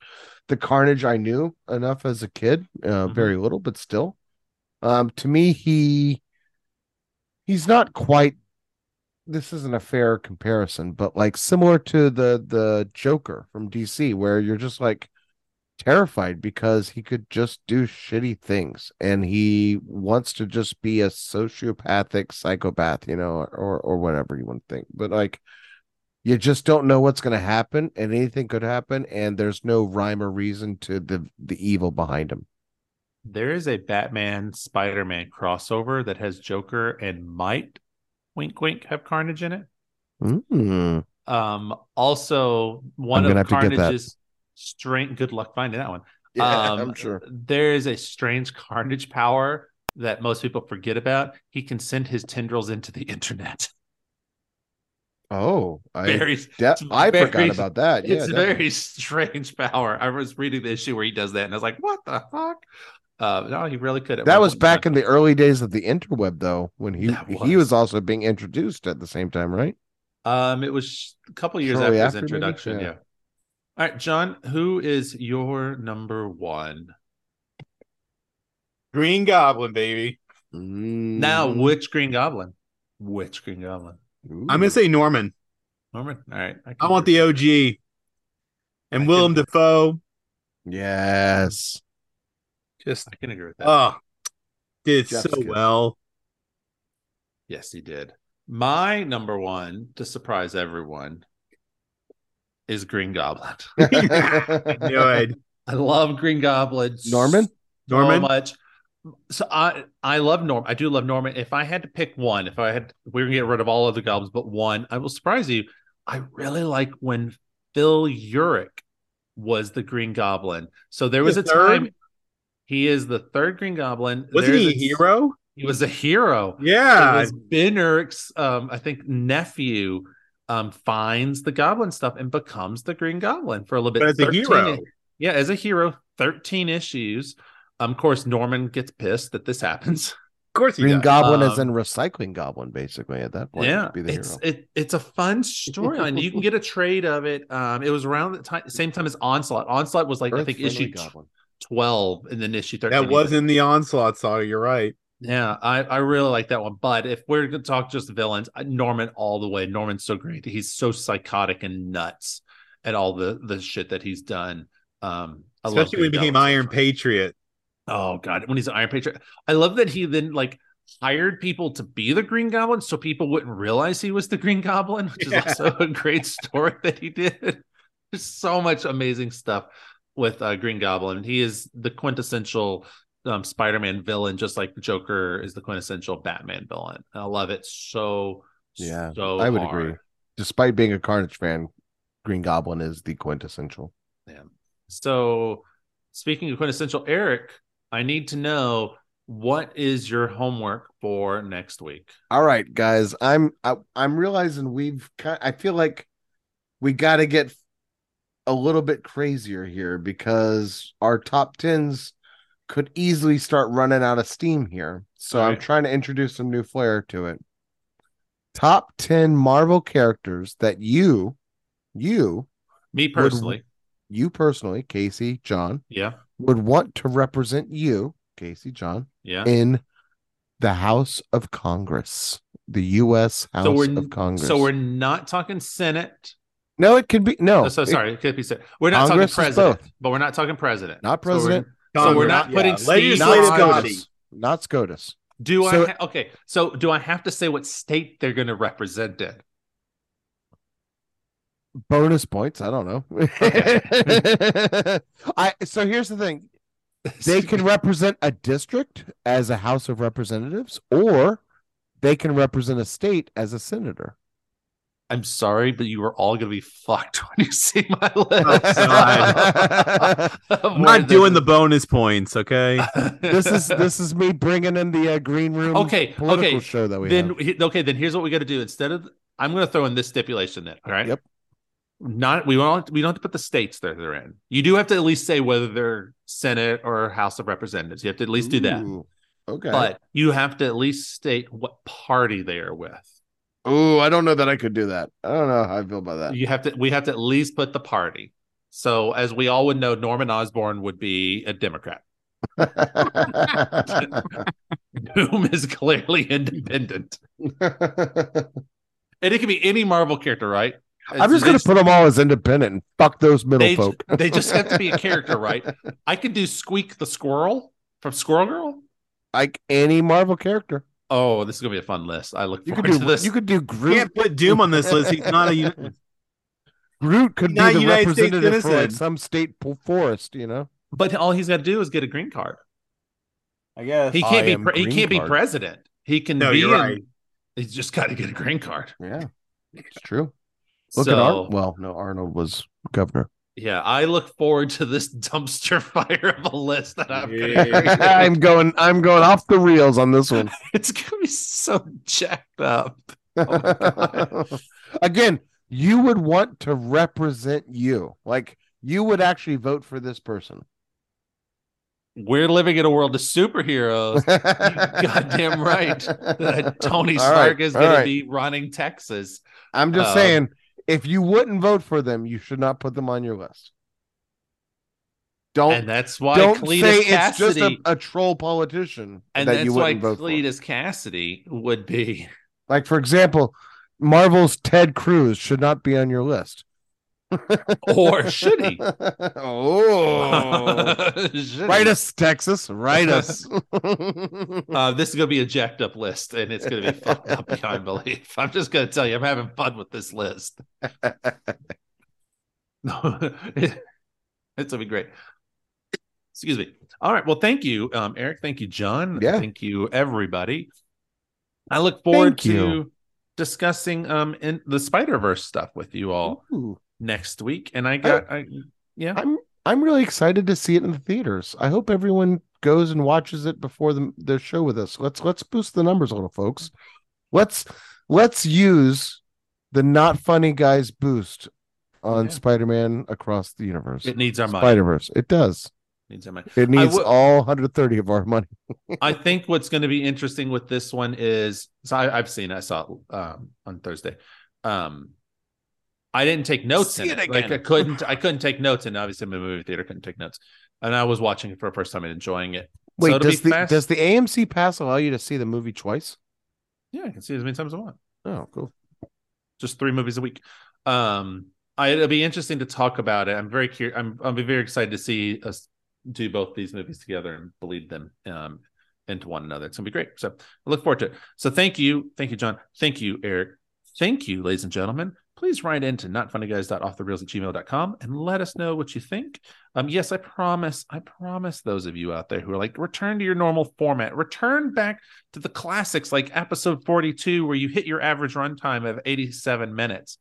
B: the Carnage I knew enough as a kid, uh,
A: Mhm.
B: very little, but still. Um, to me, he he's not quite. This isn't a fair comparison, but like similar to the the Joker from DC, where you're just like terrified because he could just do shitty things and he wants to just be a sociopathic psychopath, you know, or or whatever you want to think. But like you just don't know what's going to happen and anything could happen and there's no rhyme or reason to the the evil behind him.
A: There is a Batman Spider Man crossover that has Joker and might wink wink have Carnage in it.
B: Mm.
A: Um, also one of. Carnage's strange. Good luck finding that one.
B: Yeah,
A: Um,
B: I'm sure.
A: There is a strange Carnage power that most people forget about. He can send his tendrils into the internet.
B: Oh, I
A: Very,
B: de- I
A: very-
B: forgot about that. Yeah,
A: it's a very strange power. I was reading the issue where he does that, and I was like, "What the fuck?" Uh, no, he really could.
B: that was back
A: time.
B: in the early days of the interweb though, when he
A: That
B: he
A: was.
B: was also being introduced at the same time, right?
A: Um, it was a couple years
B: Shortly
A: after his introduction.
B: Yeah.
A: Yeah. All right, Jon, who is your number one?
C: Green Goblin, baby.
A: Now,
B: Mm.
A: which Green Goblin? Which Green Goblin?
B: Ooh.
C: I'm gonna say Norman.
A: Norman. All right.
C: I want the OG. And
A: I
C: Willem
A: can-
C: Dafoe.
B: yes.
C: Just
A: I can agree with that.
C: oh did
B: Jeff's
C: so
B: good.
C: well.
A: yes, he did. My number one, to surprise everyone, is Green Goblin.
C: I.
A: I love Green Goblin.
B: Norman?
A: so
C: Norman?
A: much. So I I love Norm. I do love Norman. If I had to pick one, if I had, we're gonna get rid of all of the goblins, but one, I will surprise you. I really like when Phil Urich was the Green Goblin. So there was
C: The
A: a
C: third?
A: time he is the third Green Goblin.
C: Wasn't
A: There's
C: he a hero?
A: He was a hero.
C: Yeah.
A: it was Ben Urich's, um, I think, nephew um, finds the goblin stuff and becomes the Green Goblin for a little bit.
C: but as a hero.
A: yeah, as a hero, 13 issues. Um, of course, Norman gets pissed that this happens.
C: Of course he
B: Green
C: does.
B: Goblin is
A: Um,
B: in recycling goblin, basically, at that point.
A: yeah,
B: be the
A: it's
B: hero.
A: it, it's a fun storyline. you can get a trade of it. Um, it was around the time, same time as Onslaught. Onslaught was like I think issue
B: goblin.
A: 12 and then issue 13.
C: that was in the onslaught saga, you're right.
A: Yeah, I, I really like that one. But if we're going to talk just villains, Norman all the way. Norman's so great. He's so psychotic and nuts at all the the shit that he's done. Um, I
C: Especially when he became Iron. Patriot.
A: Oh god, when he's an Iron Patriot, I love that he then like hired people to be the Green Goblin, so people wouldn't realize he was the Green Goblin, which
C: Yeah.
A: is also a great story that he did. There's so much amazing stuff with uh, Green Goblin. He is the quintessential um, Spider-Man villain, just like Joker is the quintessential Batman villain. I love it so.
B: Yeah,
A: so
B: I would
A: hard.
B: agree. Despite being a Carnage fan, Green Goblin is the quintessential.
A: Yeah. So, speaking of quintessential, Eric, I need to know what is your homework for next week.
B: All right, guys. I'm I, I'm realizing we've kind. I feel like we got to get a little bit crazier here because our top tens could easily start running out of steam here. So I'm trying to introduce some new flair to it. Top ten Marvel characters that you, you,
A: Me personally,
B: you personally, Casey, Jon,
A: yeah,
B: would want to represent you, Casey, Jon,
A: yeah.
B: in the House of Congress, the U.S. House
A: so we're
B: of Congress.
A: so we're not talking Senate.
B: no, it could be no.
A: Oh, so sorry, it could be Senate. We're not
B: Congress
A: talking president,
B: both.
A: but we're not talking president.
B: Not
A: So we're-
B: president.
A: So we're,
C: Congress,
A: not
C: yeah.
A: putting Steve
B: not
A: on-
B: SCOTUS. Not SCOTUS.
A: Do
B: So-
A: I ha- okay? So do I have to say what state they're going to represent in?
B: Bonus points. I don't know. I so here's the thing. They can represent a district as a House of Representatives, or they can represent a state as a senator.
A: I'm sorry, but you are all going to be fucked when you see my list.
C: God. I'm not doing the bonus points, okay?
B: this is this is me bringing in the uh, green room
A: Okay,
B: political
A: okay.
B: show that we
A: then
B: have.
A: okay then here's what we got to do instead of i'm going to throw in this stipulation then all right
B: Yep.
A: Not we won't we don't have to put the states that they're in. You do have to at least say whether they're Senate or House of Representatives. You have to at least do that.
B: Ooh, Okay.
A: But you have to at least state what party they are with.
B: oh, I don't know that I could do that. I don't know how I feel about that.
A: You have to we have to at least put the party. So as we all would know, Norman Osborn would be a Democrat. Doom is clearly independent. And it can be any Marvel character, right?
B: I'm just
A: They
B: gonna put them all as independent and fuck those middle
A: they,
B: folk.
A: they just have to be a character, right? I could do Squeak the Squirrel from Squirrel Girl.
B: like any Marvel character.
A: Oh, this is gonna be a fun list. I look
B: You
A: forward
B: could
A: to
B: do
A: this.
B: you could do Groot.
C: Can't put Doom on this list. He's not a. uni-
B: Groot could be the
C: United States
B: representative for like some state forest. You know.
A: but all he's got to do is get a green card.
D: I guess.
A: He can't
B: I
A: be
B: am
A: pre- he can't be president. He can
C: No,
A: be.
C: you're
A: in-
C: right.
A: He's just got to get a green card.
B: Yeah, it's true. Look
A: so,
B: at Ar- well, no, Arnold was governor.
A: yeah, I look forward to this dumpster fire of a list that I'm
C: Yeah.
A: gonna.
B: I'm going. I'm going off the reels on this one.
A: It's gonna be so jacked up. Oh
B: Again, you would want to represent you. Like you would actually vote for this person.
A: We're living in a world of superheroes. goddamn right that Tony Stark
B: right,
A: is going
B: right.
A: to be running Texas.
B: I'm just
A: Um,
B: saying, if you wouldn't vote for them, you should not put them on your list. Don't
A: and that's why
B: don't
A: Cletus
B: say
A: Kasady,
B: it's just a, a troll politician
A: and
B: that
A: that's
B: you
A: why
B: wouldn't vote for.
A: Cletus Kasady would be.
B: Like for example, Marvel's Ted Cruz should not be on your list.
A: Or should he?
B: oh, write us, Texas. Write us.
A: Uh, this is going to be a jacked up list, and it's going to be fucked up beyond belief. I'm just going to tell you, I'm having fun with this list. No, it's going to be great. Excuse me. All right. Well, thank you, um, Eric. Thank you, Jon.
B: Yeah.
A: Thank you, everybody. I look forward
B: Thank you.
A: to discussing um in the Spider Verse stuff with you all
B: Ooh.
A: Next week. And I got, I, yeah,
B: I'm I'm really excited to see it in the theaters. I hope everyone goes and watches it before the the show with us. Let's let's boost the numbers a little, folks. Let's let's use the not funny guys boost on
A: Yeah.
B: Spider-Man across the universe.
A: it needs our money.
B: Spider-Verse. It does.
A: needs our money.
B: It needs
A: would-
B: all 130 of our money.
A: I think what's going to be interesting with this one is so I, I've seen I saw it um, on Thursday. Um, I didn't take notes
B: See
A: in
B: it
A: it. Like. I couldn't I couldn't take notes, and obviously I'm in a movie theater couldn't take notes. And I was watching it for the first time and enjoying it.
B: Wait,
A: so
B: does the
A: fast.
B: does the AMC pass allow you to see the movie twice?
A: yeah, I can see it as many times as I want.
B: Oh, cool.
A: Just three movies a week. Um, I, it'll be interesting to talk about it. I'm very curious. I'm I'll be very excited to see us do both these movies together and bleed them um into one another. It's gonna be great. So I look forward to it. So thank you, thank you, Jon. Thank you, Eric. Thank you, ladies and gentlemen. Please write into notfunnyguys.offthereels at gmail.com and let us know what you think. Um, yes, I promise, I promise those of you out there who are like, return to your normal format, return back to the classics like episode 42, where you hit your average runtime of 87 minutes.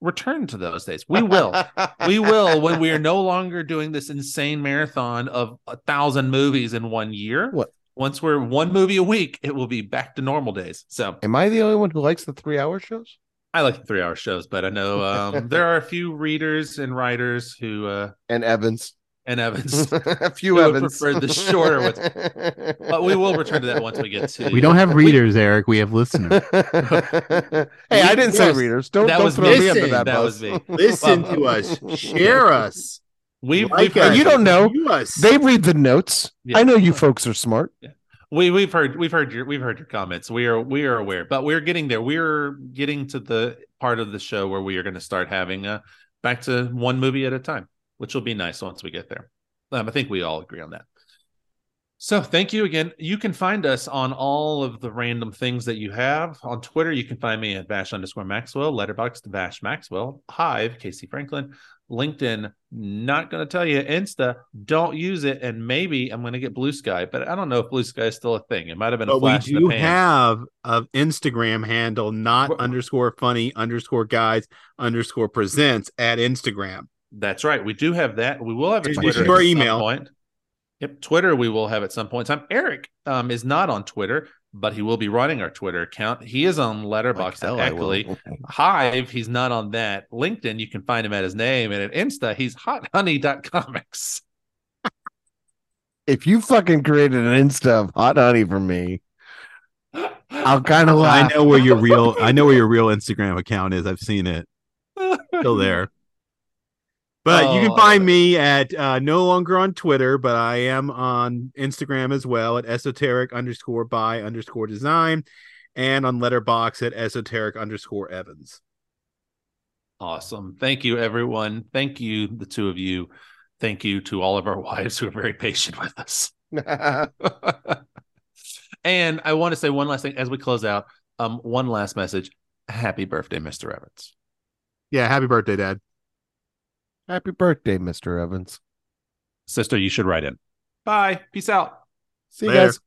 A: Return to those days. We will. we will when we are no longer doing this insane marathon of a thousand movies in one year.
B: What?
A: Once we're one movie a week, it will be back to normal days. So
B: Am I the only one who likes the three hour shows?
A: I like three hour shows, but I know um, there are a few readers and writers who uh,
B: And Evans.
A: and Evans.
B: a few
A: Who would
B: Evans.
A: prefer the shorter ones. but we will return to that once we get to.
D: We don't have readers, Eric. We have listeners.
B: hey, I didn't say readers. Don't,
A: that
B: don't
A: was
B: throw
A: me.
B: me under
C: Listen,
B: that,
A: that
B: bus.
A: was me.
C: Listen to us. Share us.
A: We've,
C: Like
A: we've
C: us.
B: You don't know.
C: Us.
B: They read the notes.
A: Yeah.
B: I know you folks are smart.
A: We we've heard we've heard your we've heard your comments. We are we are aware, but we're getting there. We're getting to the part of the show where we are going to start having uh back to one movie at a time, which will be nice once we get there. Um, I think we all agree on that. So thank you again. You can find us on all of the random things that you have. On Twitter, you can find me at Vash underscore Maxwell, Letterboxd Vash Maxwell, Hive, Casey Franklin, LinkedIn, not going to tell you, Insta, don't use it. And maybe I'm going to get Blue Sky, but I don't know if Blue Sky is still a thing. It might have been a
C: But we
A: flash in
C: do
A: the pan.
C: have an Instagram handle, not
A: What-
C: underscore funny underscore guys underscore presents at Instagram.
A: That's right. We do have that. We will have a Twitter
C: your email.
A: point. Yep, Twitter we will have at some point in time. Eric um, is not on Twitter. But he will be running our Twitter account. He is on Letterboxd
B: Like hell
A: at
B: I will.
A: Eckley. Hive, he's not on that. LinkedIn, you can find him at his name. And at Insta, he's hothoney.comics.
B: If you fucking created an Insta of hot honey for me, I'll kind of
D: I know where your real I know where your real Instagram account is. I've seen it. Still there.
C: But you
A: Oh,
C: can find me at uh, no longer on Twitter, but I am on Instagram as well at esoteric underscore by underscore design and on letterbox at esoteric underscore Evans.
A: Awesome. Thank you, everyone. Thank you, the two of you. Thank you to all of our wives who are very patient with us. and I want to say one last thing as we close out. Um, one last message. Happy birthday, Mr. Evans.
C: Yeah, happy birthday, Dad.
B: Happy birthday, Mr. Evans.
A: Sister, you should write in. Bye. Peace out.
B: See you
C: Later.
B: guys.